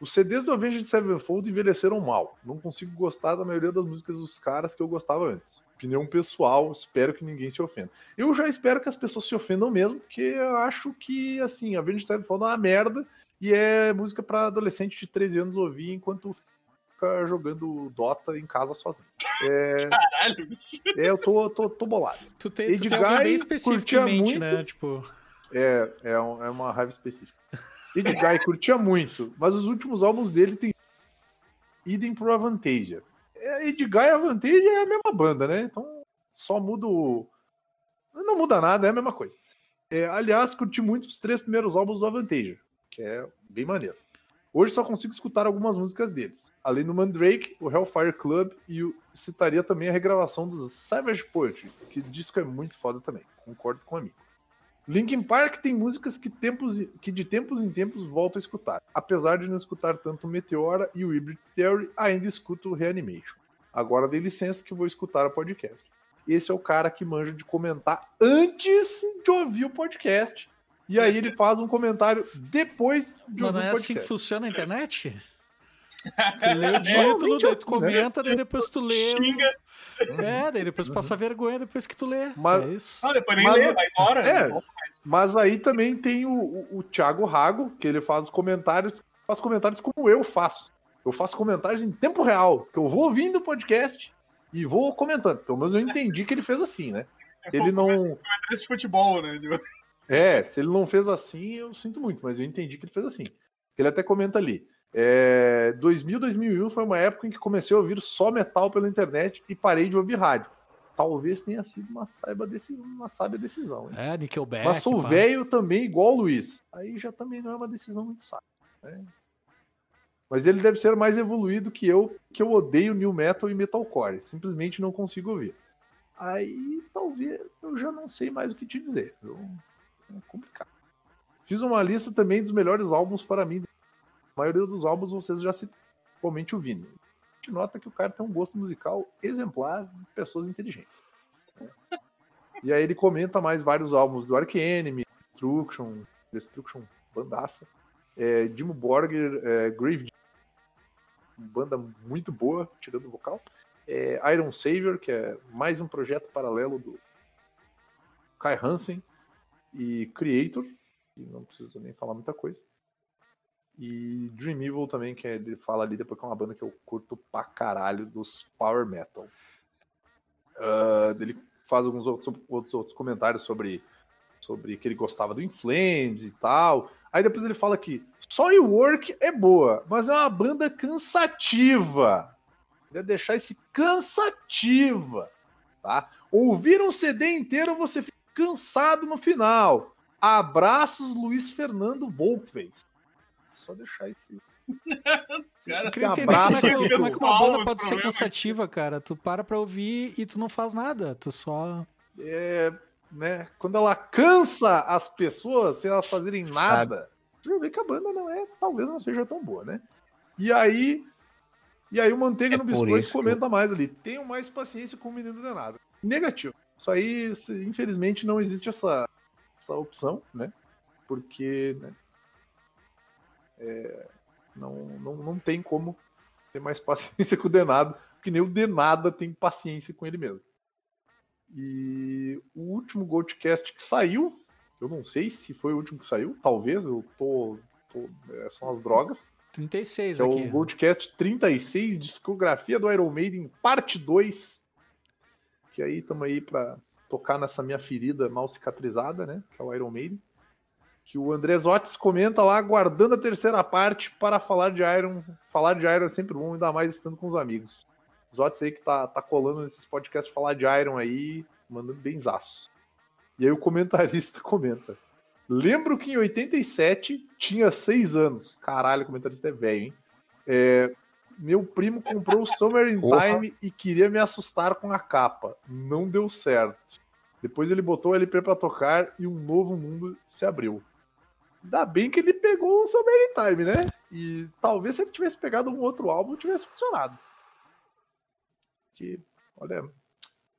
Os CDs do Avenged Sevenfold envelheceram mal. Não consigo gostar da maioria das músicas dos caras que eu gostava antes. Opinião pessoal, espero que ninguém se ofenda. Eu já espero que as pessoas se ofendam mesmo, porque eu acho que, assim, Avenged Sevenfold é uma merda e é música pra adolescente de 13 anos ouvir enquanto fica jogando Dota em casa sozinho. É, Caralho, bicho. é, eu tô, tô, tô bolado. Tu tem, tu tem Edgar alguém bem curtia específico em mente, muito. né? Tipo, É, é, um- é uma raiva específica. Edguy curtia muito, mas os últimos álbuns dele tem idem pro Avantasia. É, Edguy e Avantasia é a mesma banda, né? Então só muda o... Não muda nada, é a mesma coisa. É, aliás, curti muito os três primeiros álbuns do Avantasia, que é bem maneiro. Hoje só consigo escutar algumas músicas deles. Além do Mandrake, o Hellfire Club e o, citaria também a regravação dos Savage Poetry, que disco é muito foda também. Concordo com o amigo. Linkin Park tem músicas que, tempos, que de tempos em tempos volto a escutar. Apesar de não escutar tanto Meteora e o Hybrid Theory, ainda escuto o Reanimation. Agora dei licença que vou escutar o podcast. Esse é o cara que manja de comentar antes de ouvir o podcast. E aí ele faz um comentário depois de mas ouvir não é o assim que podcast. funciona a internet? Tu lê o título, daí tu comenta, daí depois tu lê. Xinga. É, daí depois passa vergonha depois que tu lê. Mas- É isso. Ah, depois nem Mas- lê, vai embora. É. mais. Mas aí também tem o, o, o Thiago Rago, que ele faz os comentários, faz comentários como eu faço. Eu faço comentários em tempo real, que eu vou ouvindo o podcast e vou comentando. Pelo menos eu entendi que ele fez assim, né? Ele não. Comentarista de futebol, né? É, se ele não fez assim, eu sinto muito, mas eu entendi que ele fez assim. Ele até comenta ali. É, 2000, 2001 foi uma época em que comecei a ouvir só metal pela internet e parei de ouvir rádio. Talvez tenha sido uma, saiba deci- uma sábia decisão. hein? É, Nickelback. Mas sou velho também, igual o Luiz. Aí já também não é uma decisão muito sábia. né? Mas ele deve ser mais evoluído que eu, que eu odeio new metal e metalcore. Simplesmente não consigo ouvir. Aí talvez eu já não sei mais o que te dizer. Eu- complicado. Fiz uma lista também dos melhores álbuns para mim. A maioria dos álbuns vocês já citaram, principalmente o Vini. A gente nota que o cara tem um gosto musical exemplar de pessoas inteligentes. E aí ele comenta mais vários álbuns do Ark Enemy, Destruction, Destruction, bandaça, é, Dimo Borger, é, Grave, banda muito boa, tirando o vocal, é, Iron Savior, que é mais um projeto paralelo do Kai Hansen, e Creator, que não preciso nem falar muita coisa. E Dream Evil também, que é- ele fala ali depois que é uma banda que eu curto pra caralho dos Power Metal. Ah, ele faz alguns outros, outros, outros comentários sobre, sobre que ele gostava do Inflames e tal. Aí depois ele fala que só o Work é boa, mas é uma banda cansativa. Queria deixar esse cansativa, tá? Ouvir um CD inteiro você fica cansado no final. Abraços, Luiz Fernando Volkvez. Só deixar esse, Cara, esse abraço como é, aqui. que, como é que uma os pode ser cansativa, cara. Tu para pra ouvir e tu não faz nada. Tu só. é, né, quando ela cansa as pessoas sem elas fazerem nada, tu já vê que a banda não é, talvez não seja tão boa, né? E aí, e aí o Manteiga É no Biscoito comenta mais ali, tenham mais paciência com o menino danado. Negativo. Isso aí, infelizmente, não existe essa, essa opção, né? Porque, né, é, não, não, não tem como ter mais paciência com o Denado, porque nem o Denada tem paciência com ele mesmo. E o último Goldcast que saiu, eu não sei se foi o último que saiu, talvez, eu tô. tô é, são as drogas. 36 Que é aqui. o Goldcast 36, discografia do Iron Maiden, parte 2. Que aí estamos aí pra tocar nessa minha ferida mal cicatrizada, né? Que é o Iron Maiden. que o André Zotes comenta lá, aguardando a terceira parte para falar de Iron. Falar de Iron é sempre bom, ainda mais estando com os amigos. Zotes aí que tá, tá colando nesses podcasts falar de Iron aí, mandando benzaço. E aí o comentarista comenta. Lembro que em 87 tinha seis anos. Caralho, o comentarista é velho, hein? É, meu primo comprou o Summer in Porra. Time e queria me assustar com a capa. Não deu certo. Depois ele botou o LP pra tocar e um novo mundo se abriu. Ainda bem que ele pegou o Summer in Time, né? E talvez se ele tivesse pegado um outro álbum, tivesse funcionado. Que, olha,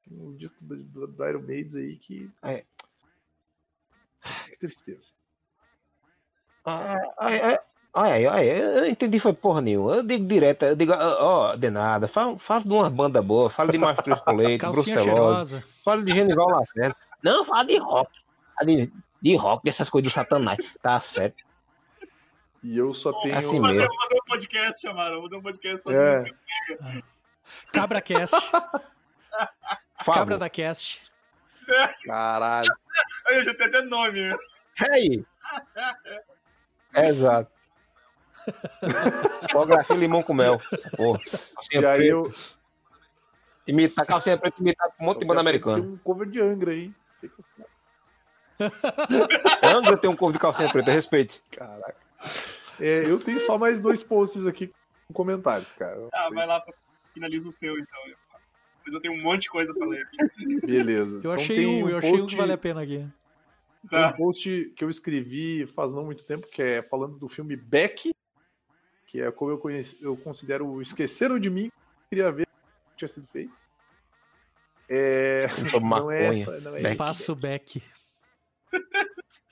tem um disco do, do, do Iron Maiden aí que. É. Que tristeza. Ah, ah, ah, ah, é, ah, é, eu entendi, foi porra nenhuma. Eu digo direto, eu digo, ah, ó, de nada, fala, fala de uma banda boa, fala de Mastro Escolete, Calcinha Brucelose, cheirosa. fala de Genival Lacerda. Não, fala de rock. Fala de, de rock, dessas coisas do Satanás. Tá certo. E eu só tenho. assim Vamos fazer, mesmo. fazer um podcast, chamaram. Vamos fazer um podcast só de É. música. Cabra Cast. Cabra da Cast. Caralho. Aí, já tem até nome. né? Hey. Exato. Fotografia limão com mel. Porra. E aí eu. Imita, calcinha preta imitado por um monte de banda americana. Tem um cover de Angra aí. Angra tem um corpo de calcinha preta, respeite. Caraca. É, eu tenho só mais dois posts aqui com comentários, cara. Ah, vai lá, finaliza os teus então. Mas eu tenho um monte de coisa pra ler aqui. Beleza. Eu Então achei tem um, eu achei um que vale a pena aqui. Tem um Tá. post que eu escrevi faz não muito tempo, que é falando do filme Beck, que é como eu, conheci, eu considero o Esqueceram de Mim, queria ver o que tinha sido feito. É, não é essa, não é. Passo back.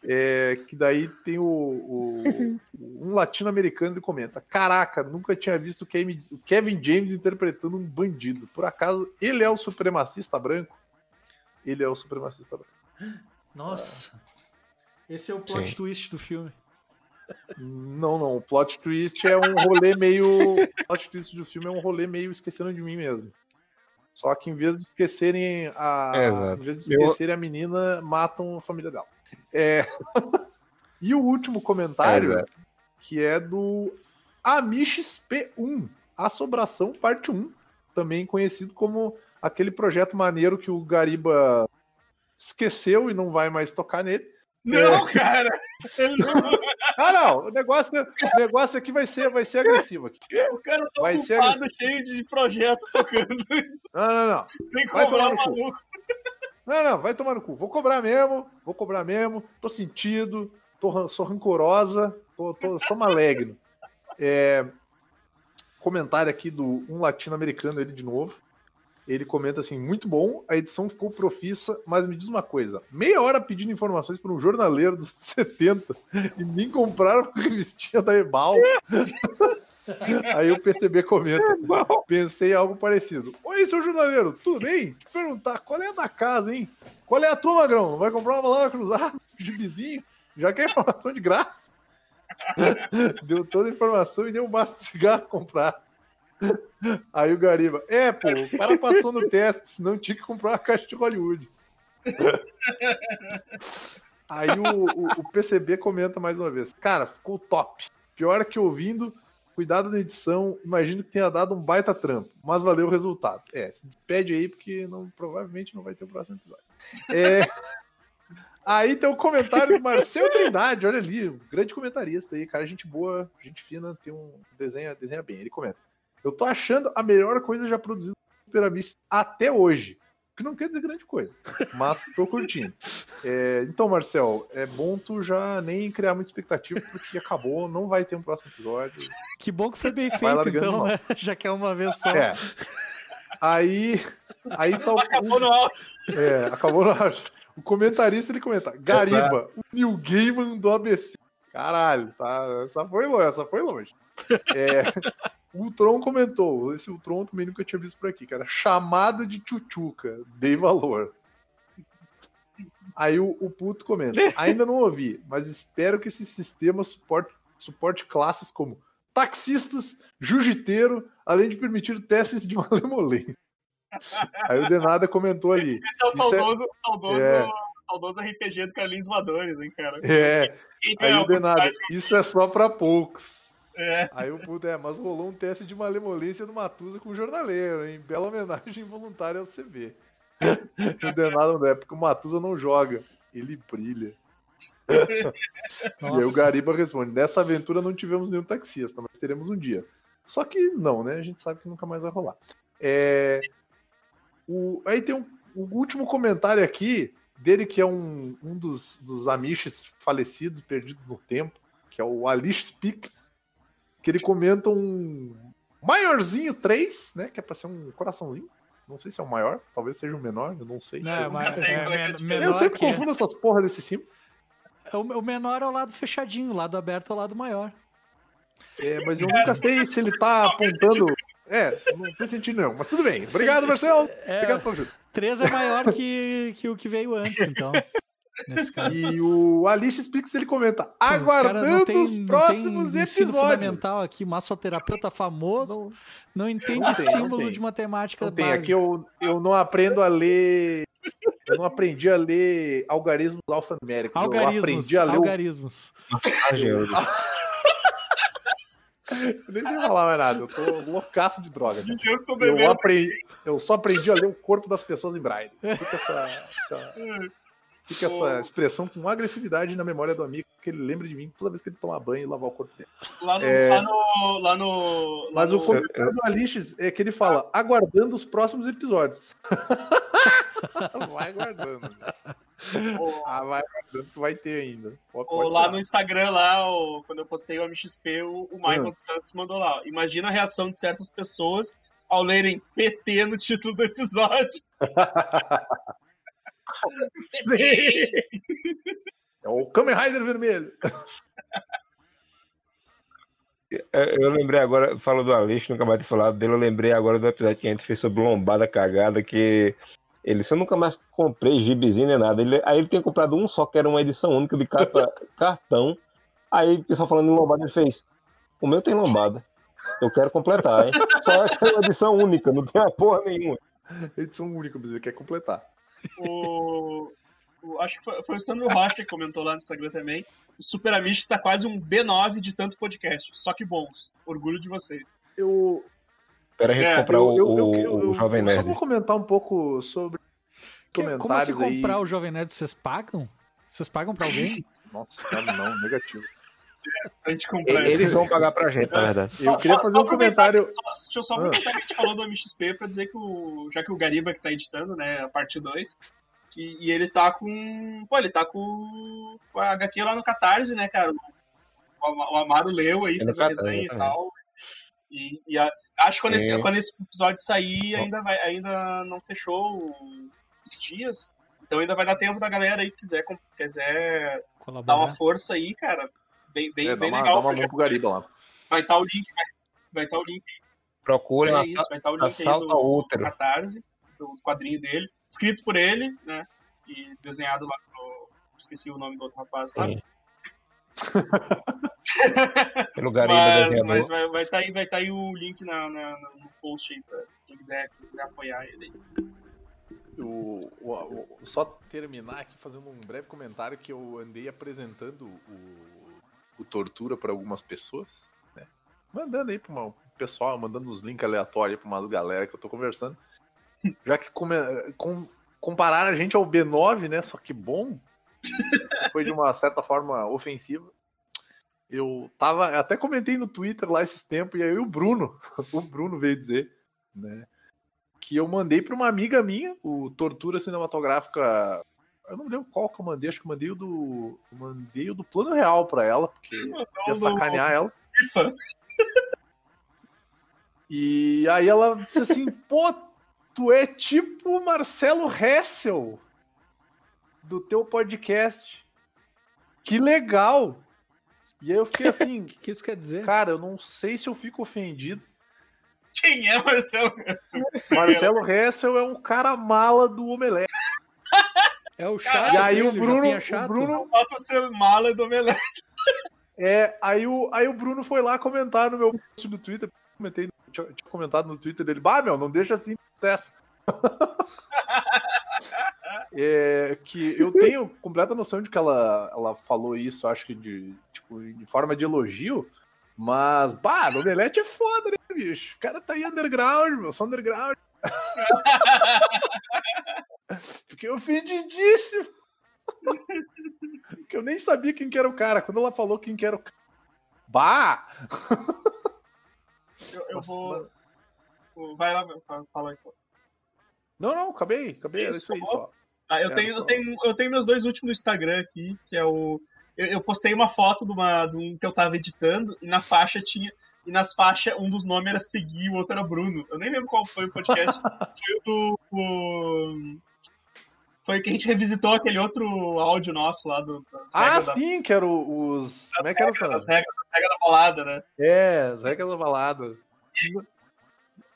É, que daí tem o, o- um latino-americano que comenta: Caraca, nunca tinha visto o Kevin, James interpretando um bandido. Por acaso, ele é o supremacista branco? Ele é o supremacista branco. Nossa. Esse é o plot Sim. twist do filme. Não, não. O plot twist é um rolê meio. O plot twist do filme é um rolê meio esquecendo de mim mesmo. Só que em vez de esquecerem a. É, em vez de Eu- esquecerem a menina, matam a família dela. É... e o último comentário, É, que é do Amish P1, Assobração Parte 1, também conhecido como aquele projeto maneiro que o Gariba esqueceu e não vai mais tocar nele. Não, cara! Ele não- Ah, não, o negócio, o negócio aqui vai ser, vai ser agressivo aqui. o cara tá Vai ser cheio de projeto tocando. Não, não, não. Tem que Vai cobrar tomar o no cu. maluco. Não, não, vai tomar no cu. Vou cobrar mesmo, vou cobrar mesmo. Tô sentido, tô, sou rancorosa, tô, tô, sou maligno. É, comentário aqui do um latino-americano, ele de novo. Ele comenta assim: muito bom, a edição ficou profissa, mas me diz uma coisa: meia hora pedindo informações para um jornaleiro dos anos 70 e nem compraram uma revistinha da Ebal. Aí o PCB comenta: pensei algo parecido. Oi, seu jornaleiro, tudo bem? Te perguntar, qual é a da casa, hein? Qual é a tua, Magrão? Vai comprar uma palavra cruzada? Gibizinho? Já quer informação de graça? Deu toda a informação e nem um basta de cigarro comprar. Aí o Gariba, é, pô, o cara passou no teste, senão tinha que comprar uma caixa de Hollywood. Aí o, o- o PCB comenta mais uma vez, cara, ficou top. Pior que ouvindo, cuidado na edição, imagino que tenha dado um baita trampo, mas valeu o resultado. É, se despede aí, porque não, provavelmente não vai ter o próximo episódio. É, Aí tem o comentário do Marcel Trindade, olha ali, um grande comentarista aí, cara, gente boa, gente fina, tem um desenha, desenha bem. Ele comenta: Eu tô achando a melhor coisa já produzida por Piramistas até hoje. O que não quer dizer grande coisa, mas tô curtindo. É, então, Marcel, é bom tu já nem criar muita expectativa, porque acabou, não vai ter um próximo episódio. Que bom que foi bem feito, então, né? Já que é uma vez só. É. Aí, aí tá o, Acabou no áudio. É, acabou no auge. O comentarista ele comenta: Gariba, o New Gaiman do ABC. Caralho, tá? Essa foi longe, essa foi longe. É, o Ultron comentou: esse Ultron também nunca tinha visto por aqui, cara. Chamado de tchutchuca, dei valor. Aí o, o puto comenta: ainda não ouvi, mas espero que esse sistema suporte, suporte classes como taxistas, jiu-jiteiro, além de permitir testes de malemolência. Aí o Denada comentou ali. Esse é o é- saudoso, saudoso É. saudoso RPG do Carlinhos Voadores, hein, cara? É, aí o oportunidade- isso é só pra poucos. É, Aí o puto, é, mas rolou um teste de malemolência do Matusa com o jornaleiro, hein? Bela homenagem involuntária ao CB. o Denado não é, porque o Matusa não joga, ele brilha. E aí o. Gariba responde: Nessa aventura não tivemos nenhum taxista, mas teremos um dia. Só que não, né? A gente sabe que nunca mais vai rolar. É, o- Aí tem um, o último comentário aqui dele, que é um, um dos, dos amishes falecidos, perdidos no tempo, que é o Alice Speaks, que ele comenta um maiorzinho 3, né? Que é pra ser um coraçãozinho. Não sei se é o maior, talvez seja o menor, eu não sei. Não, é, nunca mas, sei é, é é eu sempre que- confundo essas porra desse sim. é o, o menor é o lado fechadinho, o lado aberto é o lado maior. É, mas eu nunca sei se ele tá apontando. É, não tem sentido não. Mas tudo bem. Obrigado, Marcelo. É, Obrigado pelo ajuda. 3 é maior que, que o que veio antes, então. E o Alice Speaks ele comenta: não aguardando tem- os não próximos tem episódios. fundamental aqui, massoterapeuta famoso, Não, não entende Não tem, não símbolo tem. de matemática não tem. Aqui eu, eu não aprendo a ler. Eu não aprendi a ler algarismos alfanuméricos. Eu Algarismos, aprendi a ler. algarismos. Eu nem sei falar mais nada. Eu tô loucaço de droga. cara. eu tô Eu, aprendi, eu só aprendi a ler o corpo das pessoas em braille. Fica essa, essa- fica essa expressão com agressividade na memória do amigo, que ele lembra de mim toda vez que ele tomar banho e lavar o corpo dele. Lá no. É. Lá no. Lá no lá Mas no- o comentário do Alixes é que ele fala, aguardando os próximos episódios. vai aguardando. né? o- Ah, vai aguardando, tu vai ter ainda. Pode- o- pode lá falar. no Instagram, lá, o- quando eu postei o MXP, o, o Michael dos Santos mandou lá. ó, Imagina a reação de certas pessoas ao lerem PT no título do episódio. É o Kamen Rider vermelho. É, Eu lembrei agora, falou do Alice, nunca mais ter falado dele, eu lembrei agora do episódio que a gente fez sobre lombada cagada, que ele, se eu nunca mais comprei gibizinho nem nada, ele, aí ele tinha comprado um só, que era uma edição única de capa cartão, aí o pessoal falando em lombada, ele fez, o meu tem lombada, eu quero completar, hein? Só é uma edição única, não tem uma porra nenhuma. Edição única, mas ele quer completar. O, o- acho que foi, foi o Sandro Rocha que comentou lá no Instagram também. O Super Amish está quase um B9 de tanto podcast. Só que bons. Orgulho de vocês. Eu, Espera a gente É, comprar eu, o, eu, eu, o Jovem eu só Nerd. vou comentar um pouco sobre Que- Como assim comentários aí. comprar o Jovem Nerd? Vocês pagam? Vocês pagam pra alguém? Nossa, cara, não, negativo. Gente comprar. Eles vão pagar pra gente, na verdade. Eu queria Só- fazer só um comentário. que- Só, deixa eu só Ah. aproveitar que a gente falou do MXP pra dizer que o. Já que o Gariba que tá editando, né, a parte 2. Que, e ele tá com. Pô, ele tá com, com a HQ lá no Catarse, né, cara? O, o Amaro leu aí, É fez a resenha e tal. E, e a- acho que quando esse, Sim. quando esse episódio sair, ainda, vai, ainda não fechou os dias. Então ainda vai dar tempo da galera aí que quiser, quiser dar uma força aí, cara. Bem, bem, É, bem uma, legal. dá uma mão pro Gariba lá. Vai estar o link, vai estar o link Procurem é a isso, vai estar o link aí do, do. Catarse, do quadrinho dele, escrito por ele, né? E desenhado lá pro. Esqueci o nome do outro rapaz lá. Pelo Gariba Mas, mas vai estar vai tá aí, vai tá aí o link na, na- na- no post aí pra quem quiser, quem quiser apoiar ele aí. O, o- o- só terminar aqui fazendo um breve comentário que eu andei apresentando o, o Tortura para algumas pessoas, né? Mandando aí para um pessoal, mandando os links aleatórios para uma galera que eu tô conversando. Já que come- com, compararam a gente ao B9, né? Só que bom. Foi de uma certa forma ofensiva. Eu tava, até comentei no Twitter lá esses tempos, e aí o Bruno, o Bruno veio dizer, né? que eu mandei para uma amiga minha, o Tortura Cinematográfica. Eu não lembro qual que eu mandei, acho que eu mandei o do. eu mandei o do plano real para ela, porque ia sacanear ela. E aí ela disse assim: pô, tu é tipo o Marcelo Hessel do teu podcast. Que legal! E aí eu fiquei assim, O que, que isso quer dizer? cara, eu não sei se eu fico ofendido. Quem é Marcelo? Marcelo Hessel é um cara mala do Omelete. É o chato. E aí o Bruno, o. Bruno Posso ser mala do Omelete. É, aí o, aí o Bruno foi lá comentar no meu post no Twitter. Comentei, tinha, tinha comentado no Twitter dele, bah, meu, não deixa assim dessa. É, que eu tenho completa noção de que ela, ela falou isso, acho que de, tipo, de forma de elogio, mas, pá, no Omelete é foda, né, bicho? O cara tá aí underground, meu, só underground. Fiquei ofendidíssimo. Porque eu nem sabia quem que era o cara. Quando ela falou quem que era o cara. Bah! Eu, eu Nossa, vou. mano. Vai lá, meu, fala- fala aí. Não, não, acabei, acabei, Isso, isso aí só. Ah, eu, É, tenho, só- eu, tenho, eu tenho meus dois últimos no Instagram aqui, que é o. Eu, eu postei uma foto de, uma, de um que eu tava editando, e na faixa tinha. E nas faixas, um dos nomes era Segui, o outro era Bruno. Eu nem lembro qual foi o podcast. foi o do. o- Foi que a gente revisitou aquele outro áudio nosso lá do, Ah, regras da- sim, que era o- os. Como é que era regras, essa? regras, das regras da balada, né? É, as regras da balada.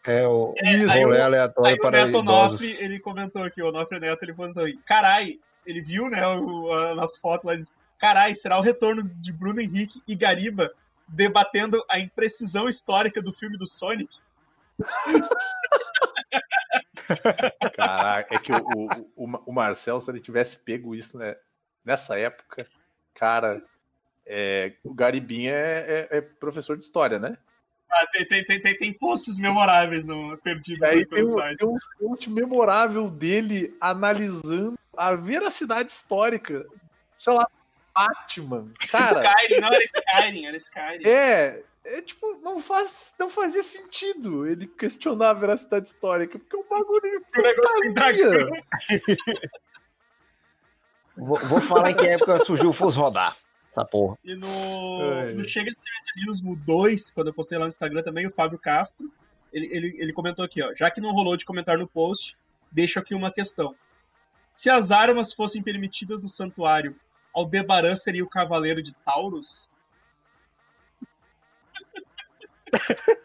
É o Isso. aí rolê o- aleatório Aí o para Neto idosos. Onofre, ele comentou aqui, o Onofre Neto, ele comentou aí, carai, ele viu, né, o, a, nas fotos lá, e disse, carai, será o retorno de Bruno Henrique e Gariba debatendo a imprecisão histórica do filme do Sonic? Caraca, é que o, o, o, Marcel, se ele tivesse pego isso né, nessa época, cara, é, o Garibinha é, é- é professor de história, né? Ah, tem, tem, tem, tem, tem posts memoráveis no, perdidos E aí tem pelo um, site. tem um post memorável dele analisando a veracidade histórica, sei lá, Batman. Cara, Skyrim, não era Skyrim, era Skyrim. é, é tipo, não, faz, não fazia sentido ele questionar a veracidade histórica, porque o bagulho O negócio tem fantasia. Vou, vou falar em que época surgiu o Fus Rodar. Essa porra. E no, Ai. no Chega de Cinelismo 2, quando eu postei lá no Instagram também, o Fábio Castro, ele, ele, ele comentou aqui, ó, já que não rolou de comentar no post, deixo aqui uma questão. Se as armas fossem permitidas no santuário, Aldebaran seria o cavaleiro de Taurus?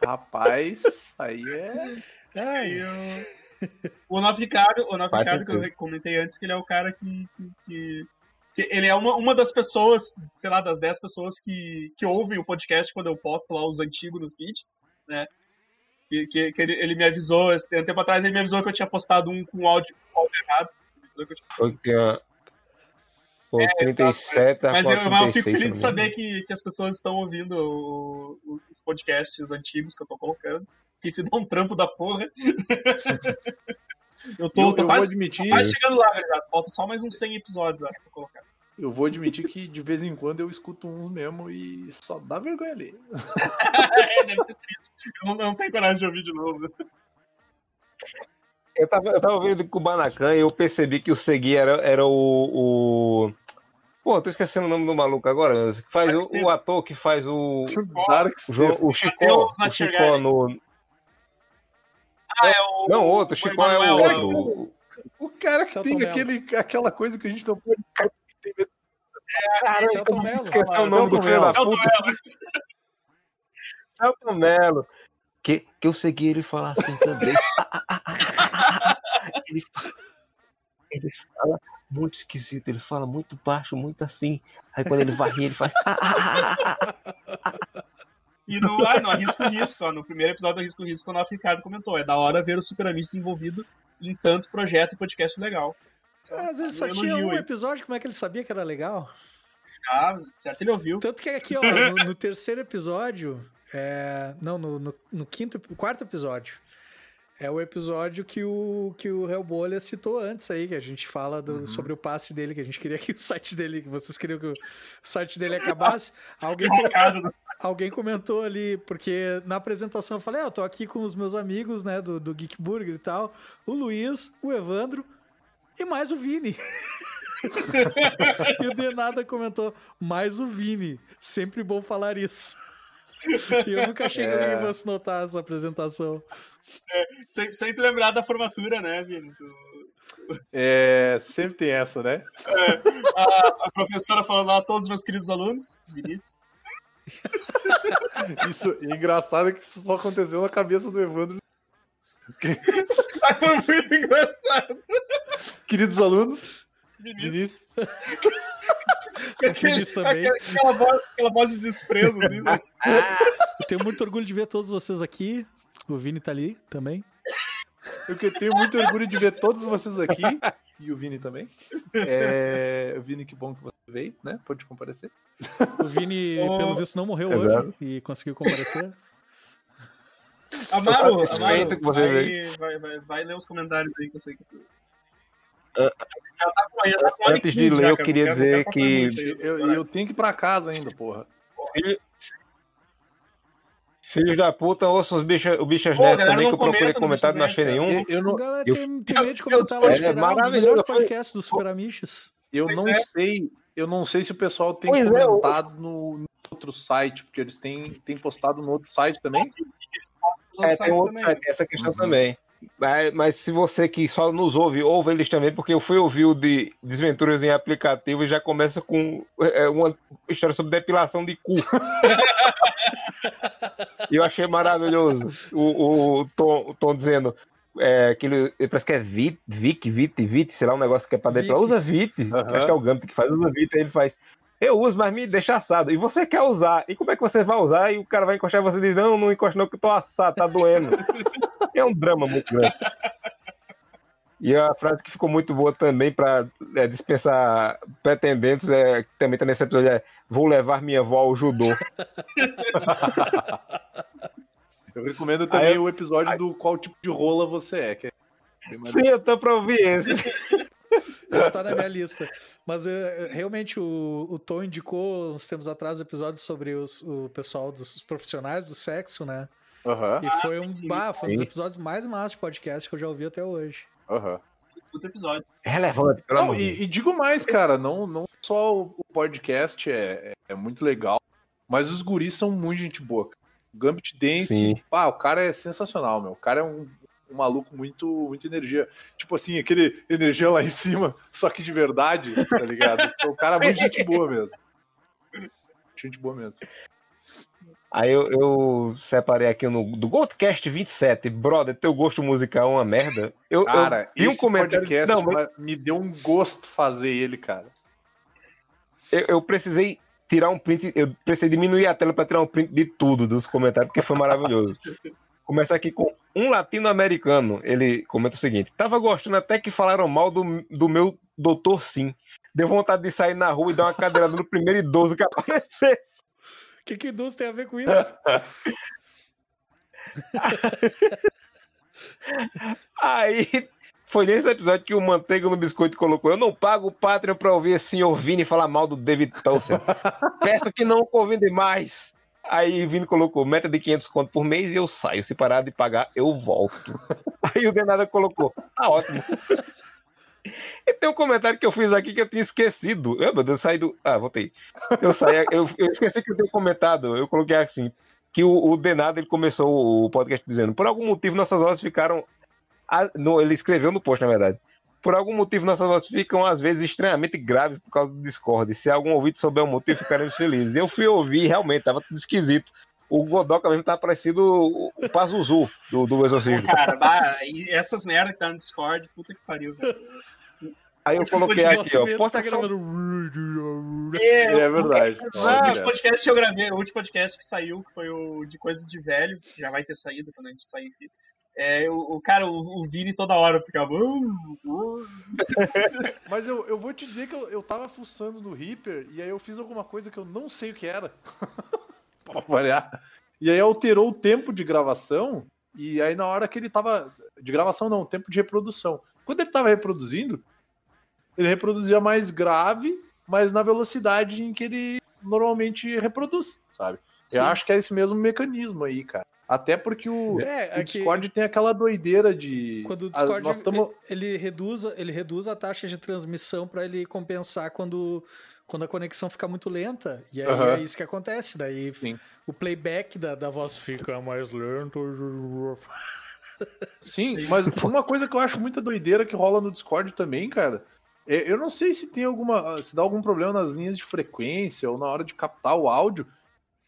Rapaz, aí é. Aí eu... O Onofre Ricardo, o Ricardo, que eu comentei antes, que ele é o cara que... que, que- que ele é uma, uma das pessoas, sei lá, das 10 pessoas que, que ouvem o podcast quando eu posto lá os antigos no feed, né? Que, que, que ele, ele me avisou, um tempo atrás ele me avisou que eu tinha postado um com áudio, com áudio errado. Ele avisou que eu a- Foi 37 a Mas eu, mas eu 46, fico feliz de saber que, que as pessoas estão ouvindo o- o- os podcasts antigos que eu tô colocando. Que se dá um trampo da porra. eu tô, Eu, tô eu quase, admitir, quase chegando lá, galera. Falta só mais uns 100 episódios, acho, pra colocar. eu vou admitir que de vez em quando eu escuto uns mesmo e só dá vergonha ali. é, deve ser triste. Eu não, não tenho coragem de ouvir de novo. Eu tava, eu tava ouvindo de Kubanacan e eu percebi que o Segui era, era o, o. Pô, tô esquecendo o nome do maluco agora. Faz o, o ator que faz o. Dark O, João- o Chicó. O no. Ah, é o. Não, outro, o Chicó é o outro. né? O- O cara que Celton tem Mello. aquele, aquela coisa que a gente não pode dizer que tem medo. Celton Mello. O nome do Celton filho da Celton puta. Mello. Celton Mello. Que, que eu segui ele falar assim também. ele, fala, ele fala muito esquisito, ele fala muito baixo, muito assim. Aí quando ele vai rir, ele faz. E no, ah, no Arrisco Risco, ó, no primeiro episódio do Arrisco Risco, o Nof Ricardo comentou: é da hora ver o Super Amigos envolvido em tanto projeto e podcast legal. Mas ele só Um tinha elogio um aí. episódio, como é que ele sabia que era legal? Ah, certo, ele ouviu. Tanto que aqui, ó, no, no terceiro episódio, é, não, no, no, no quinto, quarto episódio, é o episódio que o, que o Hellbolha citou antes aí, que a gente fala do- sobre o passe dele, que a gente queria que o site dele, que vocês queriam que o site dele acabasse. Alguém, no- alguém comentou ali, porque na apresentação eu falei, ah, eu tô aqui com os meus amigos, né, do, do Geek Burger e tal, o Luiz, o Evandro e mais o Vini. e o Denada comentou, mais o Vini. Sempre bom falar isso. E eu nunca achei que É. alguém fosse notar essa apresentação. sempre, sempre lembrar da formatura, né, Vini? Do- É, sempre tem essa, né? A, a professora falando lá, todos os meus queridos alunos, Vinícius. Isso é engraçado que isso só aconteceu na cabeça do Evandro. Foi muito engraçado. Queridos alunos, Vinícius. Vinícius. O Vinícius também. Aquela, aquela voz, aquela voz de desprezo, assim, sabe? Eu tenho muito orgulho de ver todos vocês aqui. O Vini tá ali também. Eu tenho muito orgulho de ver todos vocês aqui. E o Vini também. É... Vini, que bom que você veio, né? Pode comparecer. O Vini, Oh. pelo visto, não morreu Exato. hoje e conseguiu comparecer. Amaro, Amaro que você vai, vai, vai, vai ler os comentários aí que eu sei que. Ah, Já tá com, já tá com antes de 15 ler, já, eu queria dizer que-. Eu, eu tenho que ir pra casa ainda, porra. Filhos da puta, ouça os bichos, o Bichas Pô, galera, também, que eu procurei comenta no comentário e não achei nenhum. Eu, eu A não, galera eu- tem, tem medo de comentar lá, é um maravilhoso, melhores foi- podcasts dos Super Amiches. eu Pois não é. sei. Eu não sei se o pessoal tem Pois é, comentado no, no outro site, porque eles têm, têm postado no outro site também. É, tem outro site, tem essa questão Uhum. também. Mas, mas se você que só nos ouve, ouve eles também, porque eu fui ouvir o de Desventuras em Aplicativo e já começa com é, uma história sobre depilação de cu. e eu achei maravilhoso. O, o, Tom, o Tom dizendo é, que ele, parece que é Vit, Vic, Vit, Vit, sei lá, um negócio que é pra depilar. Usa Vit. Aham. Acho que é o Gambit que faz, usa Vit. Aí ele faz. Eu uso, mas me deixa assado. E você quer usar. E como é que você vai usar? E o cara vai encostar e você diz: Não, não encosta, não, que eu tô assado, tá doendo. É um drama muito grande. E a frase que ficou muito boa também para dispensar pretendentes, é, que também tá nesse episódio, é Vou levar minha avó ao judô. Eu recomendo também Aí eu- o episódio do qual tipo de rola você é. Que é. Sim, eu tô pra ouvir esse. Isso tá na minha lista. Mas eh, realmente o, o Tom indicou uns tempos atrás episódios sobre os, o pessoal dos os profissionais do sexo, né? Aham, E foi um, bah, foi um dos episódios mais massos de podcast que eu já ouvi até hoje. Outro episódio. É relevante, pelo Não, amor de Deus. e, e digo mais, cara, não, não só o podcast é, é muito legal, mas os guris são muito gente boa. Gambit Dance, pá, o cara é sensacional, meu. O cara é um, um maluco muito, muito energia. Tipo assim, aquele energia lá em cima, só que de verdade, tá ligado? O cara é muito gente boa mesmo. Gente boa mesmo. Aí eu, eu separei aqui no do Goldcast 27. Brother, teu gosto musical é uma merda. Eu, Cara, eu vi um comentário. podcast Não, mas me deu um gosto fazer ele, cara. eu, eu precisei tirar um print. Eu precisei diminuir a tela para tirar um print de tudo dos comentários, porque foi maravilhoso. Começa aqui com um latino-americano. Ele comenta o seguinte: Tava gostando até que falaram mal do, do meu doutor Sim. Deu vontade de sair na rua e dar uma cadeirada no primeiro idoso que aparecesse. O que, que idoso tem a ver com isso? Aí foi nesse episódio que o Manteiga no Biscoito colocou: Eu não pago o Patreon pra ouvir esse senhor Vini falar mal do David Townsend. Peço que não convide mais. Aí Vini colocou meta de 500 conto por mês e eu saio. Se parar de pagar, eu volto. Aí o Denada colocou: Tá ótimo. E tem um comentário que eu fiz aqui que eu tinha esquecido. Eu, meu Deus, eu saí do. Ah, voltei. Eu saí, eu, eu esqueci que eu tinha comentado. Eu coloquei assim: que o, o Denado ele começou o podcast dizendo: por algum motivo nossas vozes ficaram. a- no- ele escreveu no post, na verdade. Por algum motivo nossas vozes ficam às vezes extremamente graves por causa do Discord. Se algum ouvinte souber o motivo, ficaremos felizes. Eu fui ouvir realmente tava tudo esquisito. O Godoka mesmo tá parecido o Pazuzu do, do Exorcismo. Cara, bah, essas merda que tá no Discord, puta que pariu. velho. Aí eu coloquei aqui, ó. Posta tá gravando. É, É verdade. O Olha. último podcast que eu gravei, o último podcast que saiu, que foi o de coisas de velho, que já vai ter saído quando a gente sair aqui. É, o, o cara, o, o Vini toda hora ficava. "Uh, uh". Mas eu, eu vou te dizer que eu, eu tava fuçando no Reaper e aí eu fiz alguma coisa que eu não sei o que era. pra variar. E aí alterou o tempo de gravação. E aí na hora que ele tava. De gravação não, tempo de reprodução. Quando ele tava reproduzindo, ele reproduzia mais grave, mas na velocidade em que ele normalmente reproduz, sabe? Eu Sim. acho que é esse mesmo mecanismo aí, cara. Até porque o, É, o é que Discord tem aquela doideira de. quando o a- Discord nós tamo- ele, ele reduz, ele reduz a taxa de transmissão para ele compensar quando, quando a conexão fica muito lenta. E aí é isso que acontece. Daí Sim. o playback da, da voz fica mais lento. Sim, Sim. mas uma coisa que eu acho muita doideira que rola no Discord também, cara, eu não sei se tem alguma. se dá algum problema nas linhas de frequência ou na hora de captar o áudio.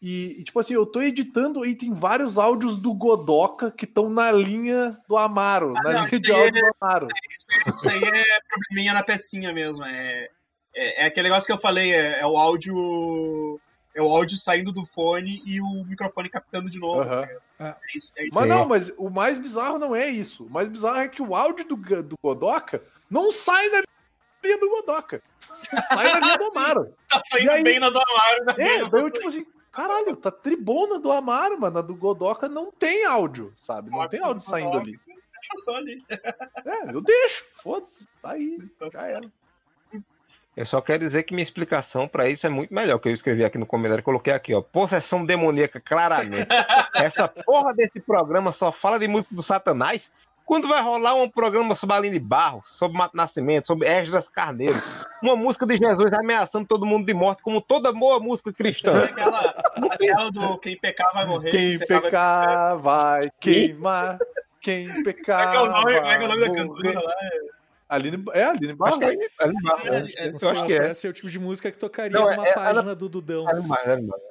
E, e, tipo assim, eu tô editando e tem vários áudios do Godoka que estão na linha do Amaro, na não, linha de aí áudio do Amaro. Isso, isso aí é probleminha na pecinha mesmo. É, é, é aquele negócio que eu falei, é, é o áudio. É o áudio saindo do fone e o microfone captando de novo. Aham. É isso, é isso. Mas não, mas o mais bizarro não é isso. O mais bizarro é que o áudio do, do Godoka não sai da linha do Godoka. Sai da linha do Amaro. Tá saindo aí- bem na do Amaro. né? É, daí eu tipo assim, caralho, tá tribona do Amaro, mano. A do Godoka não tem áudio, sabe? Não tem áudio saindo ali. Deixa só ali. É, eu deixo, foda-se, tá aí. Tá Já era. Eu só quero dizer que minha explicação pra isso é muito melhor que eu escrevi aqui no comentário. Coloquei aqui, ó. Possessão demoníaca, claramente. Essa porra desse programa só fala de música do Satanás. Quando vai rolar um programa sobre Aline Barro, sobre Mato Nascimento, sobre Esdras Carneiro, uma música de Jesus ameaçando todo mundo de morte, como toda boa música cristã. Aquela, aquela do quem pecar vai morrer. Quem vai- pecar vai queimar. Quem pecar. Como é que é o nome, é que é o nome da cantora lá? Aline, é, Aline Acho Barro. que é Aline. É, né? é, Eu acho que é. parece ser o tipo de música que tocaria Não, numa é- página do Dudão. Aline Barro, Aline Barro.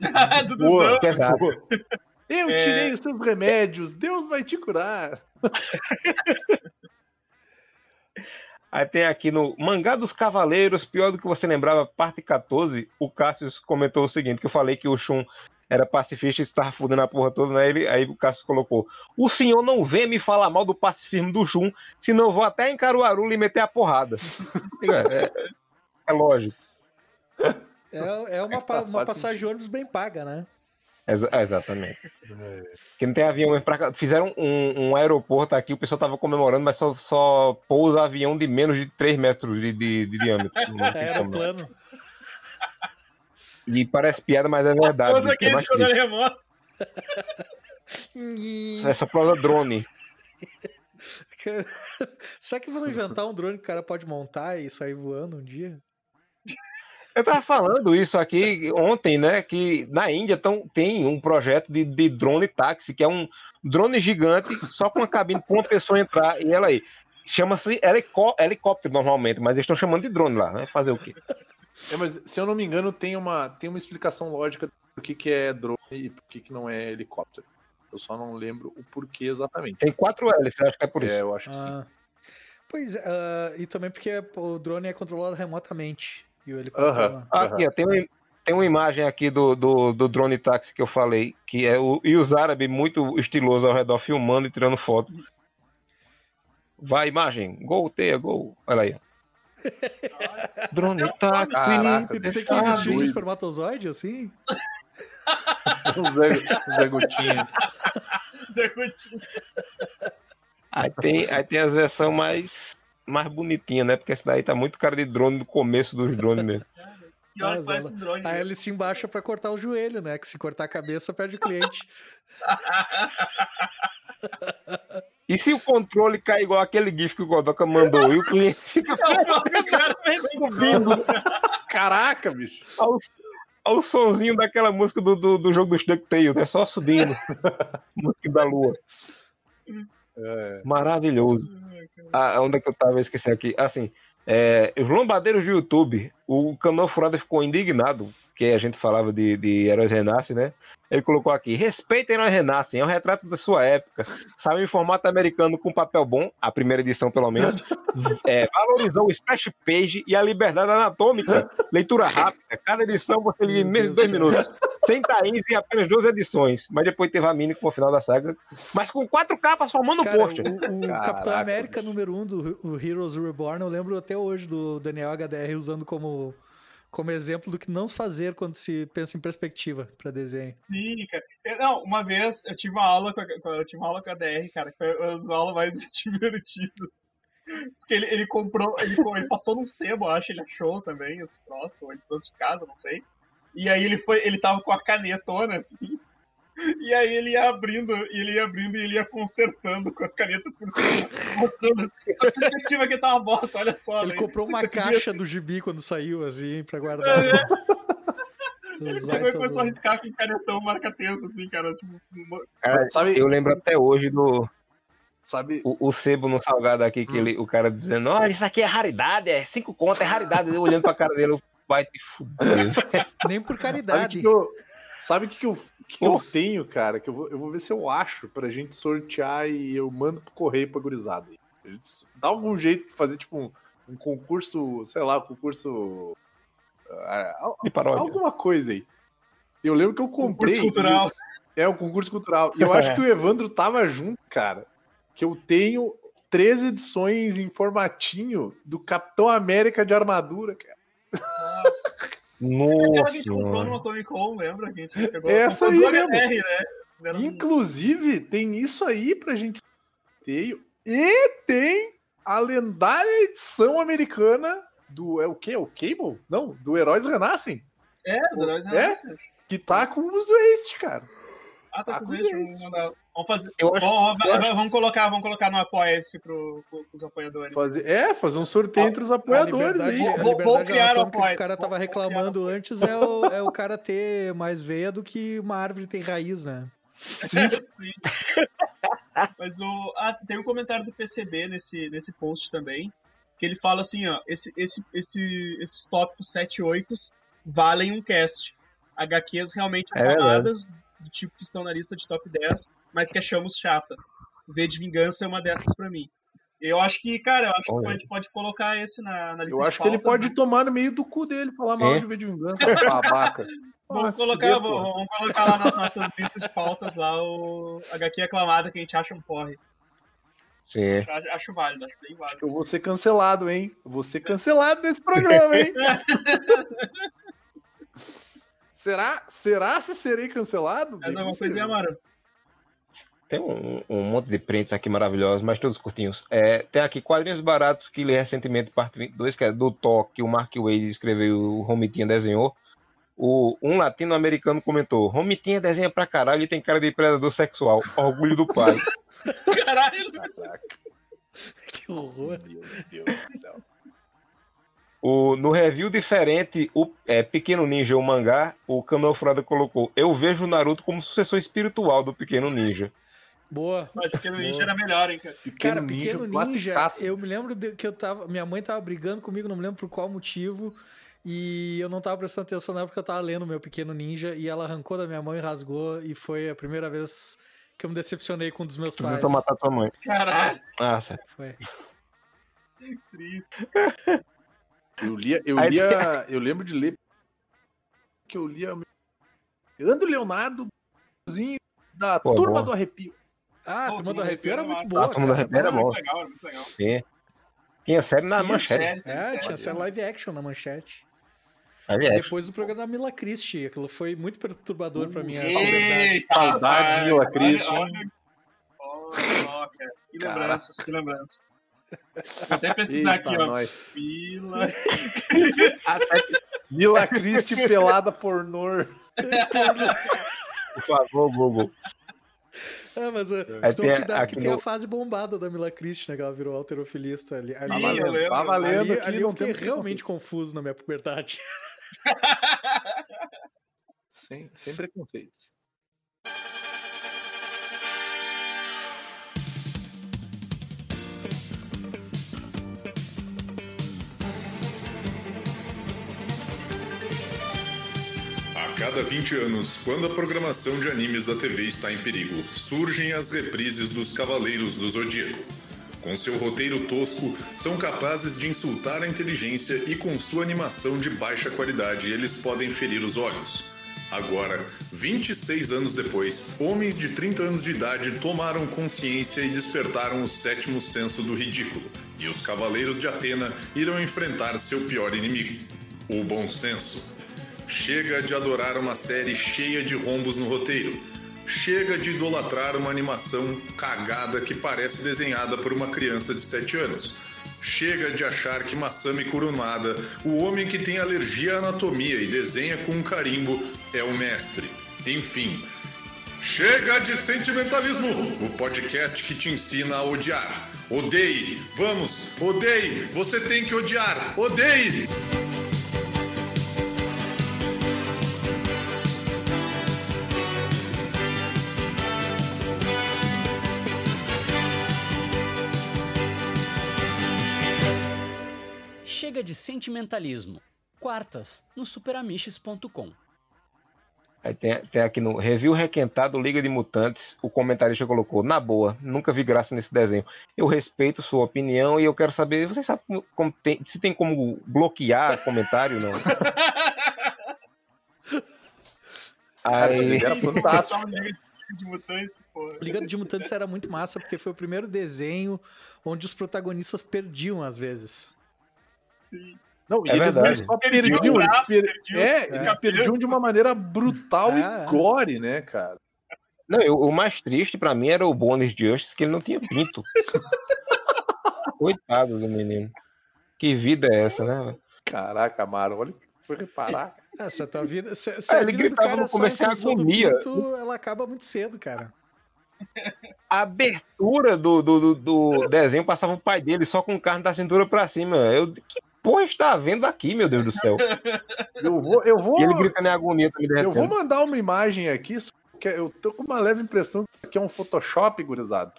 do Boa. Dudão. Que é Eu É. tirei os seus remédios, Deus vai te curar. Aí tem aqui no Mangá dos Cavaleiros, pior do que você lembrava, parte 14, o Cassius comentou o seguinte, que eu falei que o Shun era pacifista e estava fudendo a porra toda, né? Ele, aí o Cassius colocou, o senhor não vem me falar mal do pacifismo do Shun, senão eu vou até em Caruaru lhe meter a porrada. é, é- é lógico. É, é uma, Faz uma passagem de ônibus bem paga, né? Exa- exatamente. Que não tem avião mesmo pra cá. Fizeram um, um aeroporto aqui, o pessoal tava comemorando, mas só, só pousa avião de menos de 3 metros de, de, de diâmetro. Não tem como. Aeroplano. E parece piada, mas é verdade. É aqueles mais controle triste. remoto. É só prosa drone. Será que vão inventar um drone que o cara pode montar e sair voando um dia? Eu tava falando isso aqui ontem, né? Que na Índia tão, tem um projeto de, de drone táxi, que é um drone gigante, só com uma cabine pra uma pessoa entrar e ela aí. Chama-se helicó- helicóptero normalmente, mas eles estão chamando de drone lá, né? Fazer o quê? É, mas se eu não me engano, tem uma, tem uma explicação lógica por que, que é drone e por que, que não é helicóptero. Eu só não lembro o porquê exatamente. Tem quatro hélices, acho que é por isso. É, eu acho que sim. Ah, pois é, ah, e também porque o drone é controlado remotamente. E o helicóptero. Aham. não. Ah, Aqui, ó, tem, uma, tem uma imagem aqui do, do, do drone táxi que eu falei, que é o, e os árabes muito estilosos ao redor filmando e tirando foto. Vai, imagem. Gol, teia, gol. Olha aí. Drone táxi. Caraca, tem que vestir de espermatozoide, assim? Zé, Zé. Zé. Aí tem, aí tem as versões mais, mais bonitinhas, né? Porque essa daí tá muito cara de drone no começo dos drones mesmo. Que parece ela- drone. A mesmo. hélice embaixo é pra cortar o joelho, né? Que se cortar a cabeça, perde o cliente. E se o controle cai igual aquele GIF que o Godoka mandou e o cliente fica É o Caraca, bicho. ao, ao sonzinho daquela música do, do, do jogo dos DuckTales, é só subindo. música da lua. É. Maravilhoso. Ah, onde é que eu tava? Esqueci aqui. Assim, é, os lombadeiros do YouTube, o Canoa Furada ficou indignado, que a gente falava de, de Heróis Renascem, né? Ele colocou aqui: respeitem Heróis Renascem, é um retrato da sua época. Saiu em formato americano com papel bom, a primeira edição pelo menos. É, valorizou o splash page e a liberdade anatômica. Leitura rápida, cada edição você lia em menos de dois minutos. Sem tains e apenas duas edições. Mas depois teve a mini com o final da saga. Mas com quatro capas formando Cara, o, o Caraca, Capitão América número 1 um do o Heroes Reborn, eu lembro até hoje do Daniel HDR usando como, como exemplo do que não fazer quando se pensa em perspectiva para desenho. Sim, cara. Não, uma vez eu tive uma aula com a, eu tive uma aula com a DR, cara, que foi uma das aulas mais divertidas. Porque ele, ele comprou, ele, ele passou num sebo, acho, ele achou também esse troço, ou ele trouxe de casa, não sei. E aí ele foi, ele tava com a canetona, assim. E aí ele ia abrindo, e ele ia abrindo e ele ia consertando com a caneta por cima. mostrando assim, Essa perspectiva aqui tá uma bosta, olha só. Ele né? comprou uma aqui podia caixa ser- do gibi quando saiu, assim, pra guardar. Ele Usar pegou e começou a riscar com canetão marca-texto, assim, cara. Tipo, uma- Cara, Sabe- eu lembro até hoje do Sabe, o, o sebo no salgado aqui, que ele, o cara dizendo, olha, isso aqui é raridade, é cinco contas, é raridade. Eu olhando pra cara dele, eu, vai te fuder. Nem por sabe caridade. que, que eu, sabe o que, que, eu, que que eu tenho, cara? Que eu vou, eu vou ver se eu acho pra gente sortear e eu mando pro correio pra gurizada. A gente dá algum jeito de fazer, tipo, um, um concurso, sei lá, um concurso. paródia. alguma coisa aí. Eu lembro que eu comprei. Concurso cultural. É, o concurso cultural. E eu acho que o Evandro tava junto, cara. Que eu tenho três edições em formatinho do Capitão América de armadura, cara. Aquela que a gente Nossa. comprou numa Comic Con, lembra? Que a gente pegou Essa aí mesmo. HR, né? Um- Inclusive, tem isso aí pra gente ter. E tem a lendária edição americana do. É o quê? O Cable? Não, do Heróis Renascem. É, do Heróis É? Renascem. Que tá com os Waste, cara. Ah, tá Tá com com isso. isso. Vamos, vamos fazer. Eu acho- vai- eu vai- vamos colocar, vamos colocar no apoia-se pro, pros apoiadores. Fazer, é, fazer um sorteio entre os A apoiadores liberdade, aí. Vou- a vou- criar o apoio, o cara tava reclamando antes é o, é o cara ter mais veia do que uma árvore tem raiz, né? Sim. Sim. Mas o, ah, tem um comentário do PCB nesse, nesse post também, que ele fala assim, ó, esse, esse, esse, esses tópicos 7 e 8 valem um cast. HQs realmente É verdade. aclamadas, do tipo que estão na lista de top 10, mas que achamos chata. V de Vingança é uma dessas pra mim. Eu acho que, cara, eu acho que Olha. a gente pode colocar esse na, na lista Eu de acho que ele pode né? tomar no meio do cu dele, falar mal É. de V de vingança, babaca. Vamos colocar, fuder, vamos, vamos colocar lá nas nossas listas de pautas lá o HQ aclamada que a gente acha um porre. Sim. Acho, acho válido, acho bem válido. Acho que eu vou ser cancelado, hein? Eu Vou ser cancelado nesse programa, hein? será? Será se serei cancelado? Mais Bem alguma coisinha. Amaro? Tem um, um monte de prints aqui maravilhosos, mas todos curtinhos. É, tem aqui quadrinhos baratos que li recentemente, parte 22, que é do Thor, que o Mark Wade escreveu o Romitinha desenhou. O, um latino-americano comentou: Romitinha desenha pra caralho e tem cara de predador sexual. Orgulho do pai. Caralho! Que horror. Meu Deus do céu. O, no review diferente, o é, Pequeno Ninja, o mangá, o Canal Frada colocou: Eu vejo o Naruto como sucessor espiritual do Pequeno Ninja. Boa. Mas Pequeno Ninja era melhor, hein, cara. Pequeno Cara, ninja, Pequeno Ninja, classicaço. eu me lembro de- que eu tava. Minha mãe tava brigando comigo, não me lembro por qual motivo. E eu não tava prestando atenção nela porque eu tava lendo meu Pequeno Ninja. E ela arrancou da minha mão e rasgou. E foi a primeira vez que eu me decepcionei com um dos meus Tu pais. tentou matar tua mãe. Caralho, Ah, certo. Foi. que triste. Eu lia, eu lia, eu lembro de ler que eu lia Leandro Leonardo da Pô, Turma bom. do Arrepio. Ah, a Turma do Arrepio era muito boa. massa. Ah, Turma do. Arrepio era bom. Muito legal, era muito legal. Sim. Tinha série na Tinha manchete. série, tinha É, série. tinha essa live action na manchete. Depois do programa da Mila Christie. Aquilo foi muito perturbador pra Eita. Eita, Saudades, Mila olha- olha- cara, Que Caraca. lembranças, que lembranças. Vou até pesquisar Eita, aqui, ó. Mila. Mila Christie pelada pornô. Por favor, Google. É, mas uh, Aí toma tem cuidado que tem no- a fase bombada da Mila Christie, né? Que ela virou alterofilista ali. Sim, ali, eu lembro. Tá valendo ali, ali não eu fiquei tem realmente confuso na minha puberdade. Sem, sem preconceitos. Cada 20 anos, quando a programação de animes da TV está em perigo, surgem as reprises dos Cavaleiros do Zodíaco. Com seu roteiro tosco, são capazes de insultar a inteligência e com sua animação de baixa qualidade, eles podem ferir os olhos. Agora, 26 anos depois, homens de 30 anos de idade tomaram consciência e despertaram o sétimo senso do ridículo, e os Cavaleiros de Atena irão enfrentar seu pior inimigo, o bom senso. Chega de adorar uma série cheia de rombos no roteiro. Chega de idolatrar uma animação cagada que parece desenhada por uma criança de 7 anos. Chega de achar que Masami Kurumada, o homem que tem alergia à anatomia e desenha com um carimbo, é o mestre. Enfim, chega de sentimentalismo! O podcast que te ensina a odiar. Odeie! Vamos! Odeie! Você tem que odiar! Odeie! Chega de sentimentalismo. Quartas no superamiches.com. Aí tem, tem aqui no review requentado Liga de Mutantes, o comentarista colocou, na boa, nunca vi graça nesse desenho. Eu respeito sua opinião e eu quero saber, você sabe como, tem- se tem como bloquear comentário, não? Cara, Aí, era fantástico. De-. Liga de Mutantes era muito massa porque foi o primeiro desenho onde os protagonistas perdiam às vezes. Sim. Não, e É eles verdade. não só Perdiam perdiam, o eles, braço, per- perdiam é, eles perdiam de uma maneira brutal É, e é. gore, né, cara? não, eu- o mais triste pra mim era o Bonus Justice, que ele não tinha pinto. Coitado do menino. Que vida é essa, né? Caraca, Maro, olha o que foi reparar. Ah, se a tua vida. Se, se Ah, a ele vida do gritava cara no é começo, do agonia. pinto, ela acaba muito cedo, cara. A abertura do, do, do- do desenho passava o pai dele só com carne da cintura pra cima. Eu, que porra está vendo aqui, meu Deus do céu? Eu vou, eu vou, E ele gritando em agonia também eu vou mandar uma imagem aqui, só que eu tô com uma leve impressão que aqui é um Photoshop, gurizada.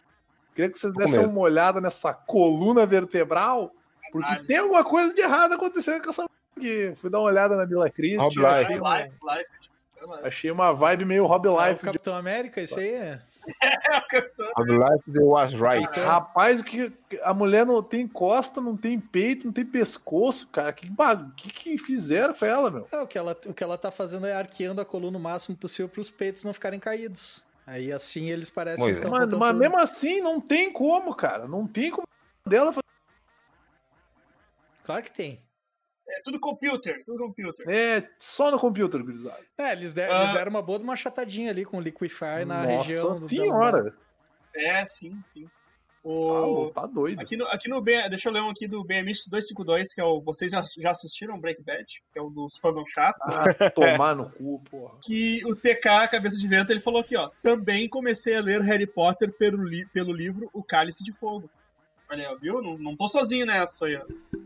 Queria que vocês dessem uma olhada nessa coluna vertebral, porque Caralho. tem alguma coisa de errado acontecendo com essa aqui. Fui dar uma olhada na Mila Christie, Rob Life. achei, uma, lá. achei uma vibe meio Rob É o Life. de- Capitão América, isso aí é. É o Capitão. Life Was Right. Rapaz, o que a mulher não tem costa, não tem peito, não tem pescoço, cara. Que que, que fizeram com ela, meu? É, o que ela, o que ela tá fazendo é arqueando a coluna o máximo possível para os peitos não ficarem caídos. Aí assim eles parecem que é. Mas, mas tudo. mesmo assim, não tem como, cara. Não tem como dela fazer. Claro que tem. É tudo computer, tudo computer. É só no computer, gurizada. É, eles, der- Ah. eles deram uma boa de uma chatadinha ali com o Liquify na Nossa região. do- senhora. É, sim, sim. Tá, O... tá doido. Aqui no, aqui no B, deixa eu ler um aqui do BMX 252, que é o. Vocês já, já assistiram Break Bad, que é o dos fandom chato. Ah, tomar no cu, porra. Que o TK, Cabeça de Vento, ele falou aqui, ó. Também comecei a ler Harry Potter pelo, li- pelo livro O Cálice de Fogo. Olha aí, viu? Não, não tô sozinho nessa aí, ó.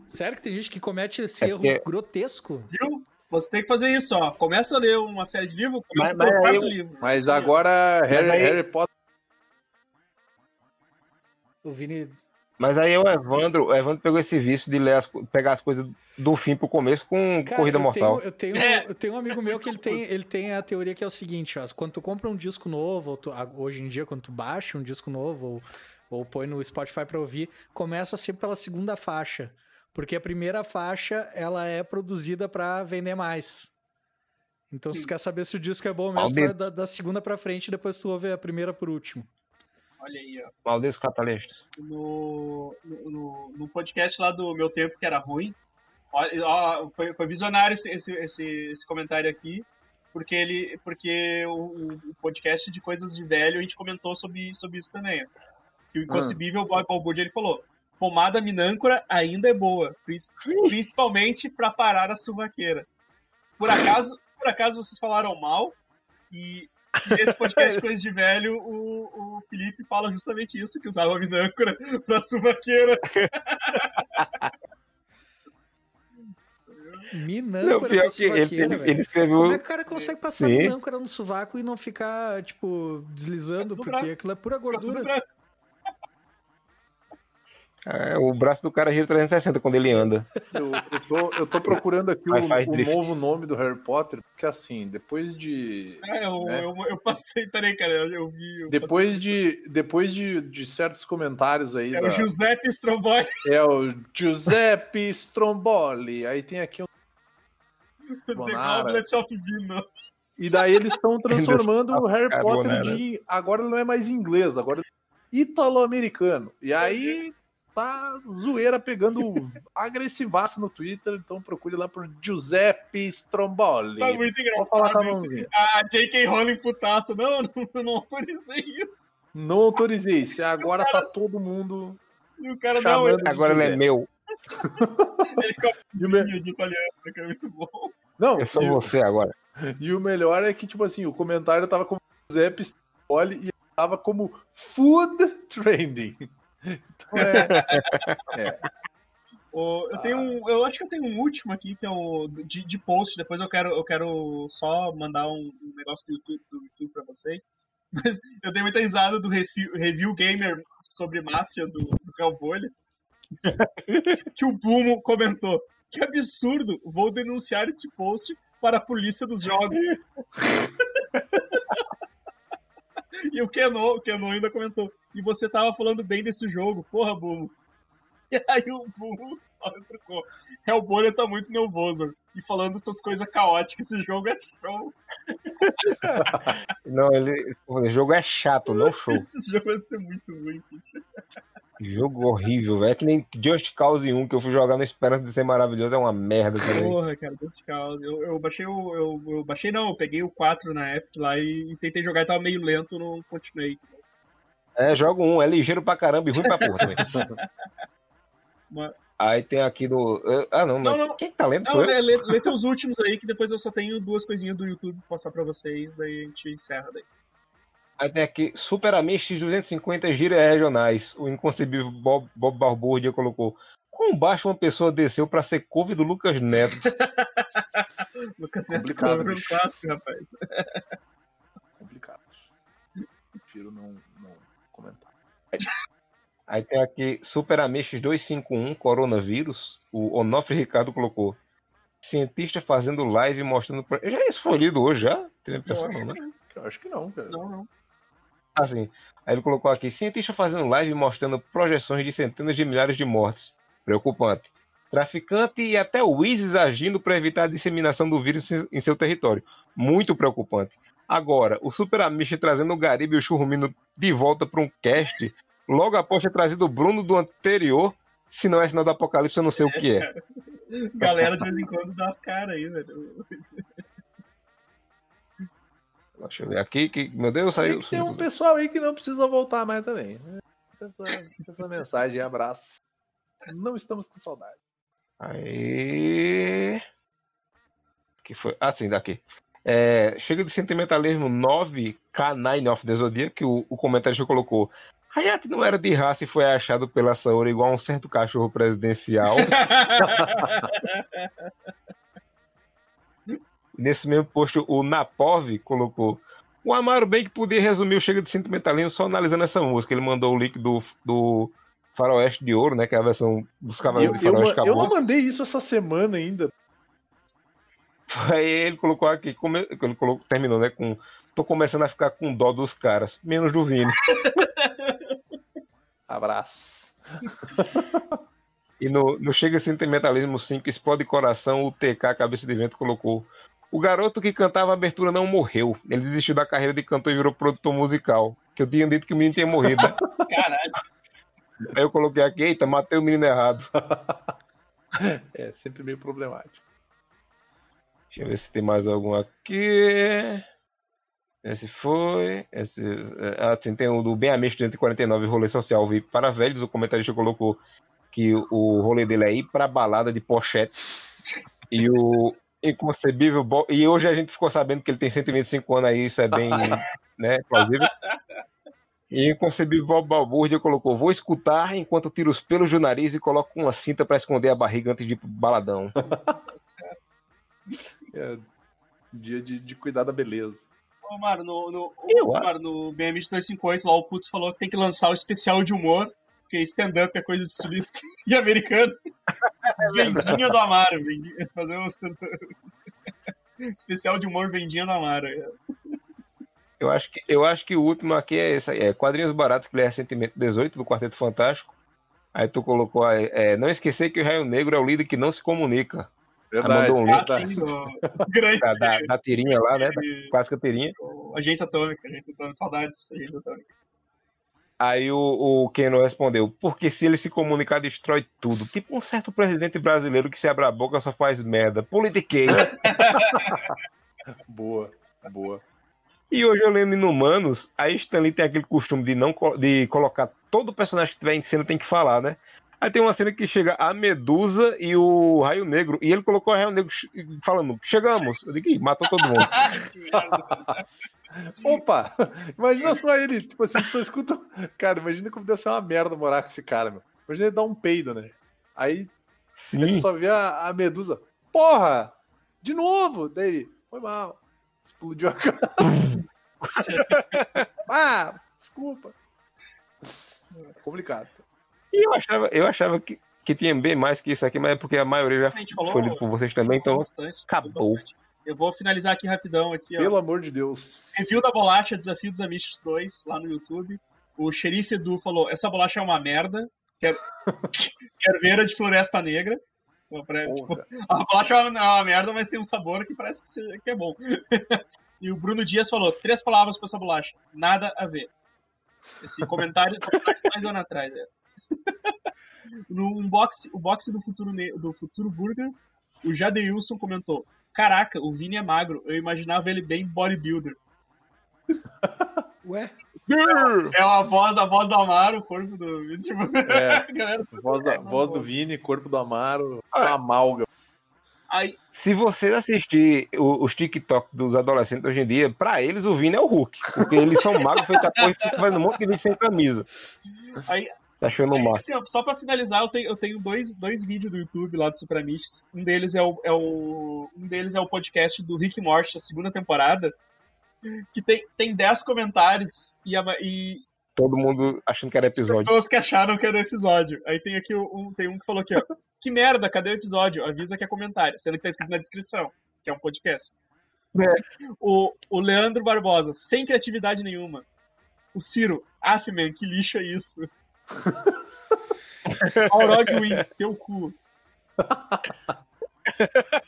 Sério que tem gente que comete esse É erro porque- grotesco? Viu? Você tem que fazer isso, ó. Começa a ler uma série de livros, começa Mas- pelo mas quarto eu- livro. Mas agora, Harry, aí- Harry Potter. O Vini. Mas aí o Evandro, o Evandro pegou esse vício de ler as pegar as coisas do fim pro começo com Cara, Corrida eu Mortal. Tenho, eu, tenho, É. eu tenho um amigo meu que ele tem, ele tem a teoria que é o seguinte, ó. Quando tu compra um disco novo, ou tu- hoje em dia, quando tu baixa um disco novo, ou, ou põe no Spotify pra ouvir, começa sempre pela segunda faixa. Porque a primeira faixa, ela é produzida pra vender mais. Então, se tu quer saber se o disco é bom mesmo, tu vai Maldito. da, da segunda pra frente e depois tu ouve a primeira por último. Olha aí, ó. Malditos catalistas. no, no, no- podcast lá do meu tempo que era ruim. Olha, ó, foi, foi visionário esse, esse, esse, esse comentário aqui, porque ele porque o, o podcast de coisas de velho a gente comentou sobre, sobre isso também. ó. Que o inconcebível Bob Balbúrdia ele falou: pomada minâncora ainda é boa, prin- principalmente para parar a suvaqueira. Por acaso, por acaso vocês falaram mal e nesse podcast de Coisas de Velho, o, o Felipe fala justamente isso, que usava minâncora pra suvaqueira. Não, Minâncora pior pra que ele, suvaqueira, ele, velho. ele escreveu. Como é que o cara consegue passar Sim. minâncora no sovaco e não ficar, tipo, deslizando? É porque branco. aquilo é pura tudo gordura. branco. É, o braço do cara gira 360 quando ele anda. Eu, eu tô, eu tô procurando aqui o, o novo nome do Harry Potter, porque assim, depois de. É, eu, né? eu, eu passei, peraí, cara, eu, eu vi. eu Depois de, depois de, de certos comentários aí. É da- o Giuseppe Stromboli é o Giuseppe Stromboli. Aí tem aqui um. The. Goblet of Vino. E daí eles estão transformando o Harry. Potter de. Agora ele não é mais inglês, agora é italo-americano. E aí tá zoeira pegando agressivaça no Twitter, então procure lá por Giuseppe Stromboli. Tá muito engraçado isso. A J.K. Rowling putaça. Não, não, não autorizei isso. Não autorizei. Se agora tá todo mundo. E o cara, não, Chamando ele, de Agora ele é meu. ele a de italiano, que é muito bom. Não, Eu sou e, você agora. e o melhor é que, tipo assim, o comentário tava como Giuseppe Stromboli e tava como Food Trending. Então é. O- eu tenho um, eu acho que eu tenho um último aqui que é o de, de post. Depois eu quero, eu quero só mandar um, um negócio do YouTube, do YouTube para vocês. Mas eu dei muita risada do review, review gamer sobre máfia do, do Hellbolha. que o Bumo comentou. Que absurdo! Vou denunciar este post para a polícia dos jogos. e o Keno, o Keno ainda comentou. E você tava falando bem desse jogo, porra, Bumo. E aí o Bull só trocou. Hellbolha tá muito nervoso. E falando essas coisas caóticas. Esse jogo é show. Não, ele. O jogo é chato, não show. Esse jogo vai ser muito ruim. Jogo horrível, velho. É que nem Just Cause 1 que eu fui jogar na esperança de ser maravilhoso, é uma merda também. Porra, cara, Just Cause. Eu, eu baixei o. Eu, eu, baixei não, eu peguei o 4 na Epic lá e, e tentei jogar e tava meio lento, não continuei. É, jogo 1, é ligeiro pra caramba e ruim pra porra também. Aí tem aqui do. Ah, não, Não, não. quem tá lendo? não, eu? lê, lê, teus últimos aí, que depois eu só tenho duas coisinhas do YouTube pra passar pra vocês, daí a gente encerra daí. Aí tem aqui Super Amish 250 gírias regionais. O inconcebível Bob, Bob Balbúrdia colocou. Quão baixo uma pessoa desceu pra ser couve do Lucas Neto? Lucas Neto Complicado, cover um clássico, rapaz. Complicado. Prefiro não. Aí tem aqui Super Amish 251 Coronavírus. O Onofre Ricardo colocou. Cientista fazendo live mostrando. Pra... Já isso foi lido hoje já? Tem impressão, acho não, né? que acho que não, cara. Não, não. Assim, aí ele colocou aqui, cientista fazendo live mostrando projeções de centenas de milhares de mortes. Preocupante. Traficante e até o ISIS agindo para evitar a disseminação do vírus em- em seu território. Muito preocupante. Agora, o Super Amish trazendo o Garibe e o Churrumino de volta para um cast, logo após ter trazido o Bruno do anterior, se não é sinal do apocalipse, eu não sei o que é. Galera de vez em quando dá as caras aí, velho. Deixa eu ver aqui, que, meu Deus, saiu. Tem, um pessoal aí que não precisa voltar mais também. Essa, essa mensagem, abraço. Não estamos com saudade. Aí. Que foi? Ah, sim, daqui. É, chega de sentimentalismo 9 K9 of the Zodiac, que o, o comentarista colocou. Hayate não era de raça e foi achado pela Saori igual a um certo cachorro presidencial. Nesse mesmo post, o Napov colocou. O Amaro bem que podia resumir o Chega de Sentimentalismo só analisando essa música. Ele mandou o link do, do Faroeste de Ouro, né? Que é a versão dos Eu, Cavaleiros do eu, Faroeste eu não Caboclo. mandei isso essa semana ainda. Aí ele colocou aqui, come- ele colocou, terminou, né? Com. Tô começando a ficar com dó dos caras, menos do Vini. Abraço. E no, no Chega Sentimentalismo 5, Explode Coração, o TK Cabeça de Vento colocou. O garoto que cantava a abertura não morreu. Ele desistiu da carreira de cantor e virou produtor musical. Que eu tinha dito que o menino tinha morrido, né? Caralho. Aí eu coloquei aqui, eita, matei o menino errado. É sempre meio problemático. Deixa eu ver se tem mais algum aqui. Esse foi. Esse, ah, tem, o do Bem Amigo 249, rolê social VIP para velhos. O comentarista colocou que o rolê dele é ir pra balada de pochete. E o inconcebível. Bo- E hoje a gente ficou sabendo que ele tem 125 anos aí, isso é bem né, plausível. E o inconcebível Bob Balbúrdia colocou: Vou escutar enquanto tiro os pelos do nariz e coloco uma cinta pra esconder a barriga antes de ir pro baladão. É dia de, de cuidar da beleza. Ô, Maro, no, no, Eu ô, acho. Maro, no BMX 258, lá o Puto falou que tem que lançar o especial de humor, porque stand-up é coisa de sulista e americano. Vendinha do Amaro, vendinha, fazer um stand-up. especial de humor Vendinha do Amaro. Eu acho, que, eu acho que o último aqui é esse aí, é Quadrinhos Baratos, que lê recentemente 18, do Quarteto Fantástico. Aí tu colocou aí, é, não esquecer que o Raio Negro é o líder que não se comunica. Verdade. mandou um link. Grande. Da, da, da tirinha lá, né? Da clássica tirinha. Agência Atômica, Agência Atômica, saudades, Agência Atômica. Aí o, o Keno respondeu, porque se ele se comunicar, destrói tudo. Tipo um certo presidente brasileiro que se abre a boca só faz merda. Politiquei. Boa, boa. E hoje eu lendo Inumanos, a Stanley tem aquele costume de não de colocar todo personagem que tiver em cena tem que falar, né? Aí tem uma cena que chega a Medusa e o Raio Negro, e ele colocou o Raio Negro falando, chegamos. Eu digo, "Ih, matou todo mundo. Opa! Imagina só ele, tipo assim, só escuta. Cara, imagina como deve ser uma merda morar com esse cara, meu. Imagina ele dar um peido, né? Aí Sim. tu só vê a, a medusa. Porra! De novo! Daí, foi mal. Explodiu a cara. ah, desculpa. Complicado. E eu achava, eu achava que, que tinha bem mais que isso aqui, mas é porque a maioria já A gente falou, foi lido por vocês também, então bastante, acabou. bastante. Eu vou finalizar aqui rapidão aqui, ó. Pelo amor de Deus. Review da bolacha, Desafio dos Amish 2, lá no YouTube. O xerife Edu falou: essa bolacha é uma merda. Quero, quero ver a de Floresta Negra. Pra- tipo, a bolacha é uma, é uma merda, mas tem um sabor que parece que, seja- que é bom. E o Bruno Dias falou, três palavras pra essa bolacha. Nada a ver. Esse comentário comentário mais ano atrás. É. No unboxing, o boxe do futuro, do futuro Burger, o Jadeilson comentou: Caraca, o Vini é magro. Eu imaginava ele bem bodybuilder. Ué? É a voz, a voz do Amaro, o corpo do Vini. Tipo, É. a galera. Voz, da- voz do Vini, corpo do Amaro, uma amálgama. Aí, Se vocês assistirem o- os TikTok dos adolescentes hoje em dia, pra eles o Vini é o Hulk. Porque eles são magros, feito a porra e ficam fazendo um monte de vídeo sem camisa. aí, Tá achando o máximo. assim, ó, só pra finalizar, eu tenho, eu tenho dois, dois vídeos do YouTube lá do Super Amish. Um deles é o, é o um deles é o podcast do Rick Morty, da segunda temporada, que tem, tem 10 comentários e, a e, Todo mundo achando que era episódio. pessoas que acharam que era episódio. Aí tem aqui um, tem um que falou aqui, ó. Que merda, cadê o episódio? Avisa que é comentário, sendo que tá escrito na descrição, que é um podcast. É. O, o Leandro Barbosa, sem criatividade nenhuma. O Ciro, af, man, que lixo é isso? Aurog Win, teu cu.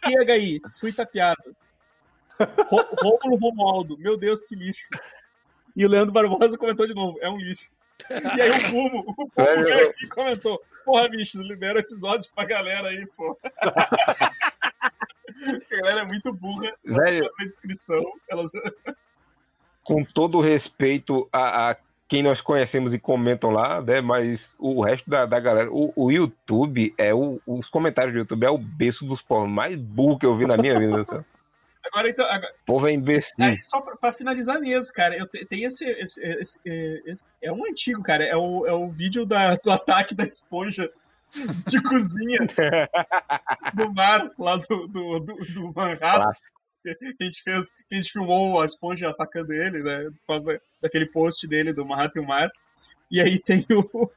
PHI, fui tapeado. Rô- Rômulo Romualdo, meu Deus, que lixo. E o Leandro Barbosa comentou de novo, é um lixo. E aí o Bumo, o Bumo É, veio eu- aqui e comentou, porra, bichos, libera episódio pra galera aí, pô. A galera é muito burra Velho, na descrição. Elas... com todo respeito a, a quem nós conhecemos e comentam lá, né? Mas o resto da, da galera, o, o YouTube é o, os comentários do YouTube é o berço dos povos mais burro que eu vi na minha vida. sabe? Agora, então, agora- povo é imbecil. aí, só pra, pra finalizar mesmo, cara, eu te- tem esse, esse, esse- esse- É um antigo, cara. É o, é o vídeo da, do ataque da esponja de cozinha no mar, lá do, do, do, do Manhattan. Clássico. Que a gente fez, que a gente filmou a esponja atacando ele, né? Por causa da- daquele post dele do Manhattan o Mar. E aí tem o.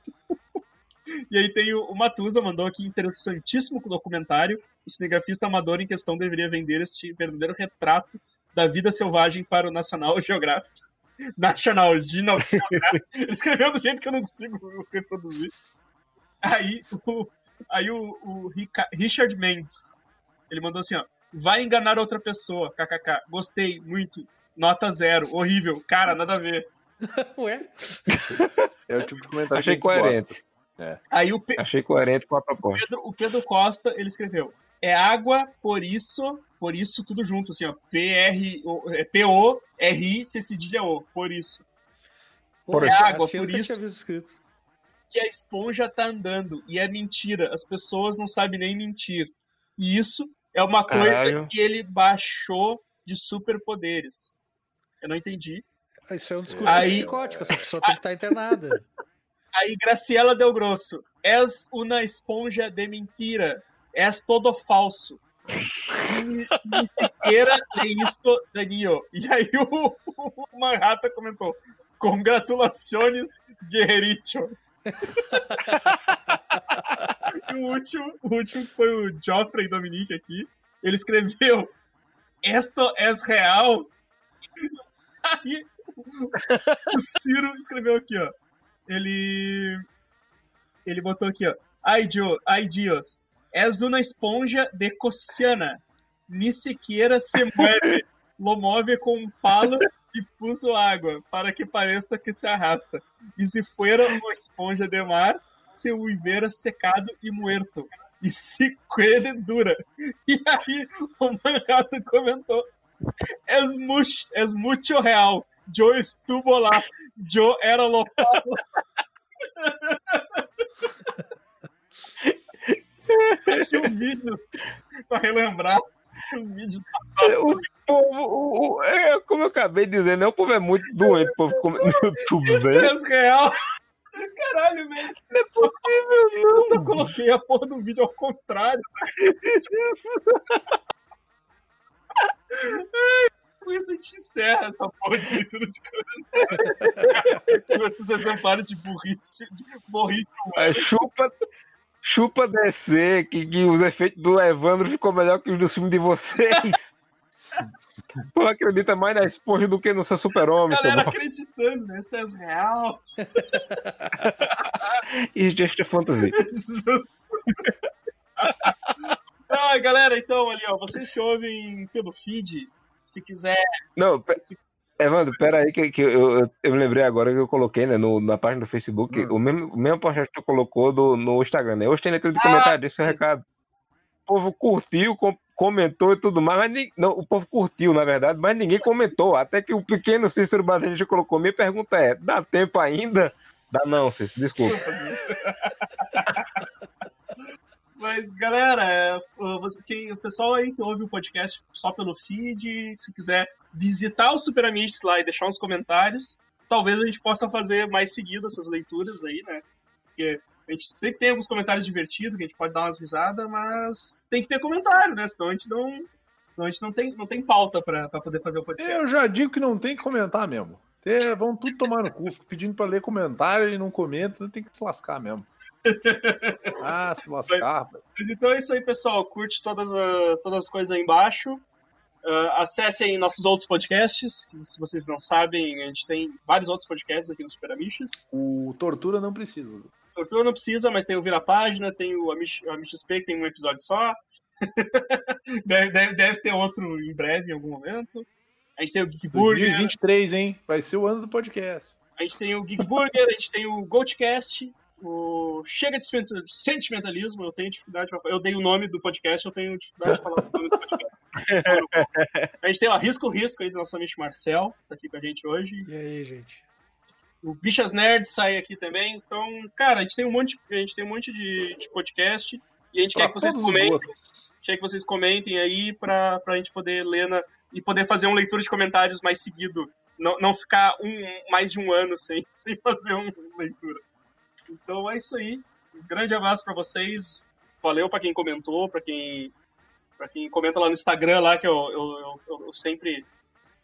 e aí tem o, o Matusa mandou aqui interessantíssimo documentário. O cinegrafista amador em questão deveria vender este verdadeiro retrato da vida selvagem para o National Geographic. National Geographic. Ele escreveu do jeito que eu não consigo reproduzir. Aí o, aí o, o Richard Mendes, ele mandou assim, ó. Vai enganar outra pessoa, kkk. Gostei, muito. Nota zero, horrível. Cara, nada a ver. Ué? É o tipo de comentário Achei que coerente. gosta. Aí o, Pe- Achei coerente com a proposta. Pedro, o Pedro Costa, ele escreveu. É água, por isso, por isso, tudo junto, assim, ó. P-R, o- é C cedilha O, por isso. Por É água, assim eu por isso. Que a esponja tá andando. E é mentira. As pessoas não sabem nem mentir. E isso é uma coisa Caralho. que ele baixou de superpoderes. Eu não entendi. Isso é um discurso Aí- psicótico, essa pessoa tem que estar internada. Aí, Graciela Del Grosso. És uma esponja de mentira. És todo falso. Ni, sequer é isso, Danilo. E aí o, o Manhattan comentou. Congratulações, guerrericho. e o último, o último foi o Geoffrey Dominique aqui. Ele escreveu Esto es real. Aí o Ciro escreveu aqui, ó. Ele. Ele botou aqui, ó. Ai, Dio, ai, Dios. És uma esponja de cociana. Ni siquiera se mueve. Lo move com um palo e puso água, para que pareça que se arrasta. E se fuera uma esponja de mar, se hubiera secado e muerto. E se quede dura. E aí o Manhattan comentou. És, much, és mucho real. Yo estuvo lá. Yo era local. Aqui o vídeo, pra relembrar, o vídeo O povo, o- é, como eu acabei dizer, né? O povo é muito doente, o povo come- no YouTube, velho. Estresse real. Caralho, velho. Não é possível, Eu só não. coloquei a porra do vídeo ao contrário. Com isso a gente encerra essa porra de leitura de. Com esses exemplares de burrice, de burrice É, chupa, chupa descer, que, que os efeitos do Evandro ficou melhor que os do filme de vocês. Pô, acredita mais na esponja do que no seu super-homem, galera acreditando, né? Estresse real. Isso just a fantasy. ah, galera, então ali, ó, vocês que ouvem pelo feed, Se quiser. Não, Se- Evandro, pera aí que, que eu, eu, me lembrei agora que eu coloquei, né, no, na página do Facebook, Hum. o mesmo, o mesmo postagem que tu colocou do, no Instagram, né? Hoje tem leitura de Ah, comentário, esse é o sim. recado. O povo curtiu, com- comentou e tudo mais, mas ni- não, o povo curtiu, na verdade, mas ninguém comentou. Até que o pequeno Cícero Batista colocou. Minha pergunta é: dá tempo ainda? Dá não, Cícero, desculpa. Mas, galera, é, você, quem, o pessoal aí que ouve o podcast só pelo feed, se quiser visitar o Super lá e deixar uns comentários, talvez a gente possa fazer mais seguido essas leituras aí, né? Porque a gente sempre tem alguns comentários divertidos, que a gente pode dar umas risadas, mas tem que ter comentário, né? Senão a gente não, senão a gente não, tem, não tem pauta pra, pra poder fazer o podcast. Eu já digo que não tem que comentar mesmo. É, vão tudo tomar no cu, fico pedindo pra ler comentário e não comenta, tem que se lascar mesmo. Ah, se lascar. Mas então é isso aí, pessoal. Curte todas, a- todas as coisas aí embaixo. Ah, acessem nossos outros podcasts. Se vocês não sabem, a gente tem vários outros podcasts aqui no Super Amiches. O Tortura não precisa. Tortura não precisa, mas tem o Vira Página, tem o Amish, o Amish XP, que tem um episódio só. deve, deve, deve ter outro em breve, em algum momento. A gente tem o Geek Burger, 2023, hein? Vai ser o ano do podcast. a gente tem o Geek Burger, a gente tem o Goldcast, o Chega de Sentimental- Sentimentalismo, eu tenho dificuldade pra Eu dei o nome do podcast, eu tenho dificuldade de falar o nome do podcast. A gente tem o Arrisca o Risco aí do nosso amigo Marcel, tá aqui com a gente hoje. E aí, gente? O Bichas Nerds sai aqui também. Então, cara, a gente tem um monte, a gente tem um monte de, de podcast e a gente quer que vocês comentem, quer que vocês comentem aí pra, pra gente poder ler na, e poder fazer uma leitura de comentários mais seguido. Não, não ficar um, mais de um ano sem, sem fazer uma leitura. Então é isso aí. Um grande abraço pra vocês. Valeu pra quem comentou, pra quem para quem comenta lá no Instagram lá que eu, eu, eu, eu sempre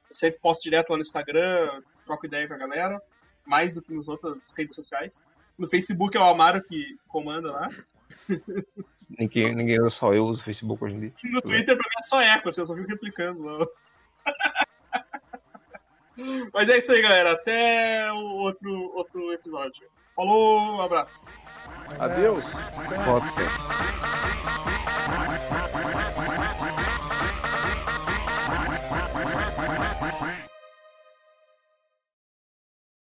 eu sempre posto direto lá no Instagram, troco ideia com a galera, mais do que nas outras redes sociais. No Facebook é o Amaro que comanda lá. Ninguém, ninguém usa, só eu uso o Facebook hoje em dia. E no Twitter pra mim é só eco, assim, eu só fico replicando lá. Mas é isso aí, galera. Até o outro, outro episódio. Falou, um abraço. Adeus. Pode ser.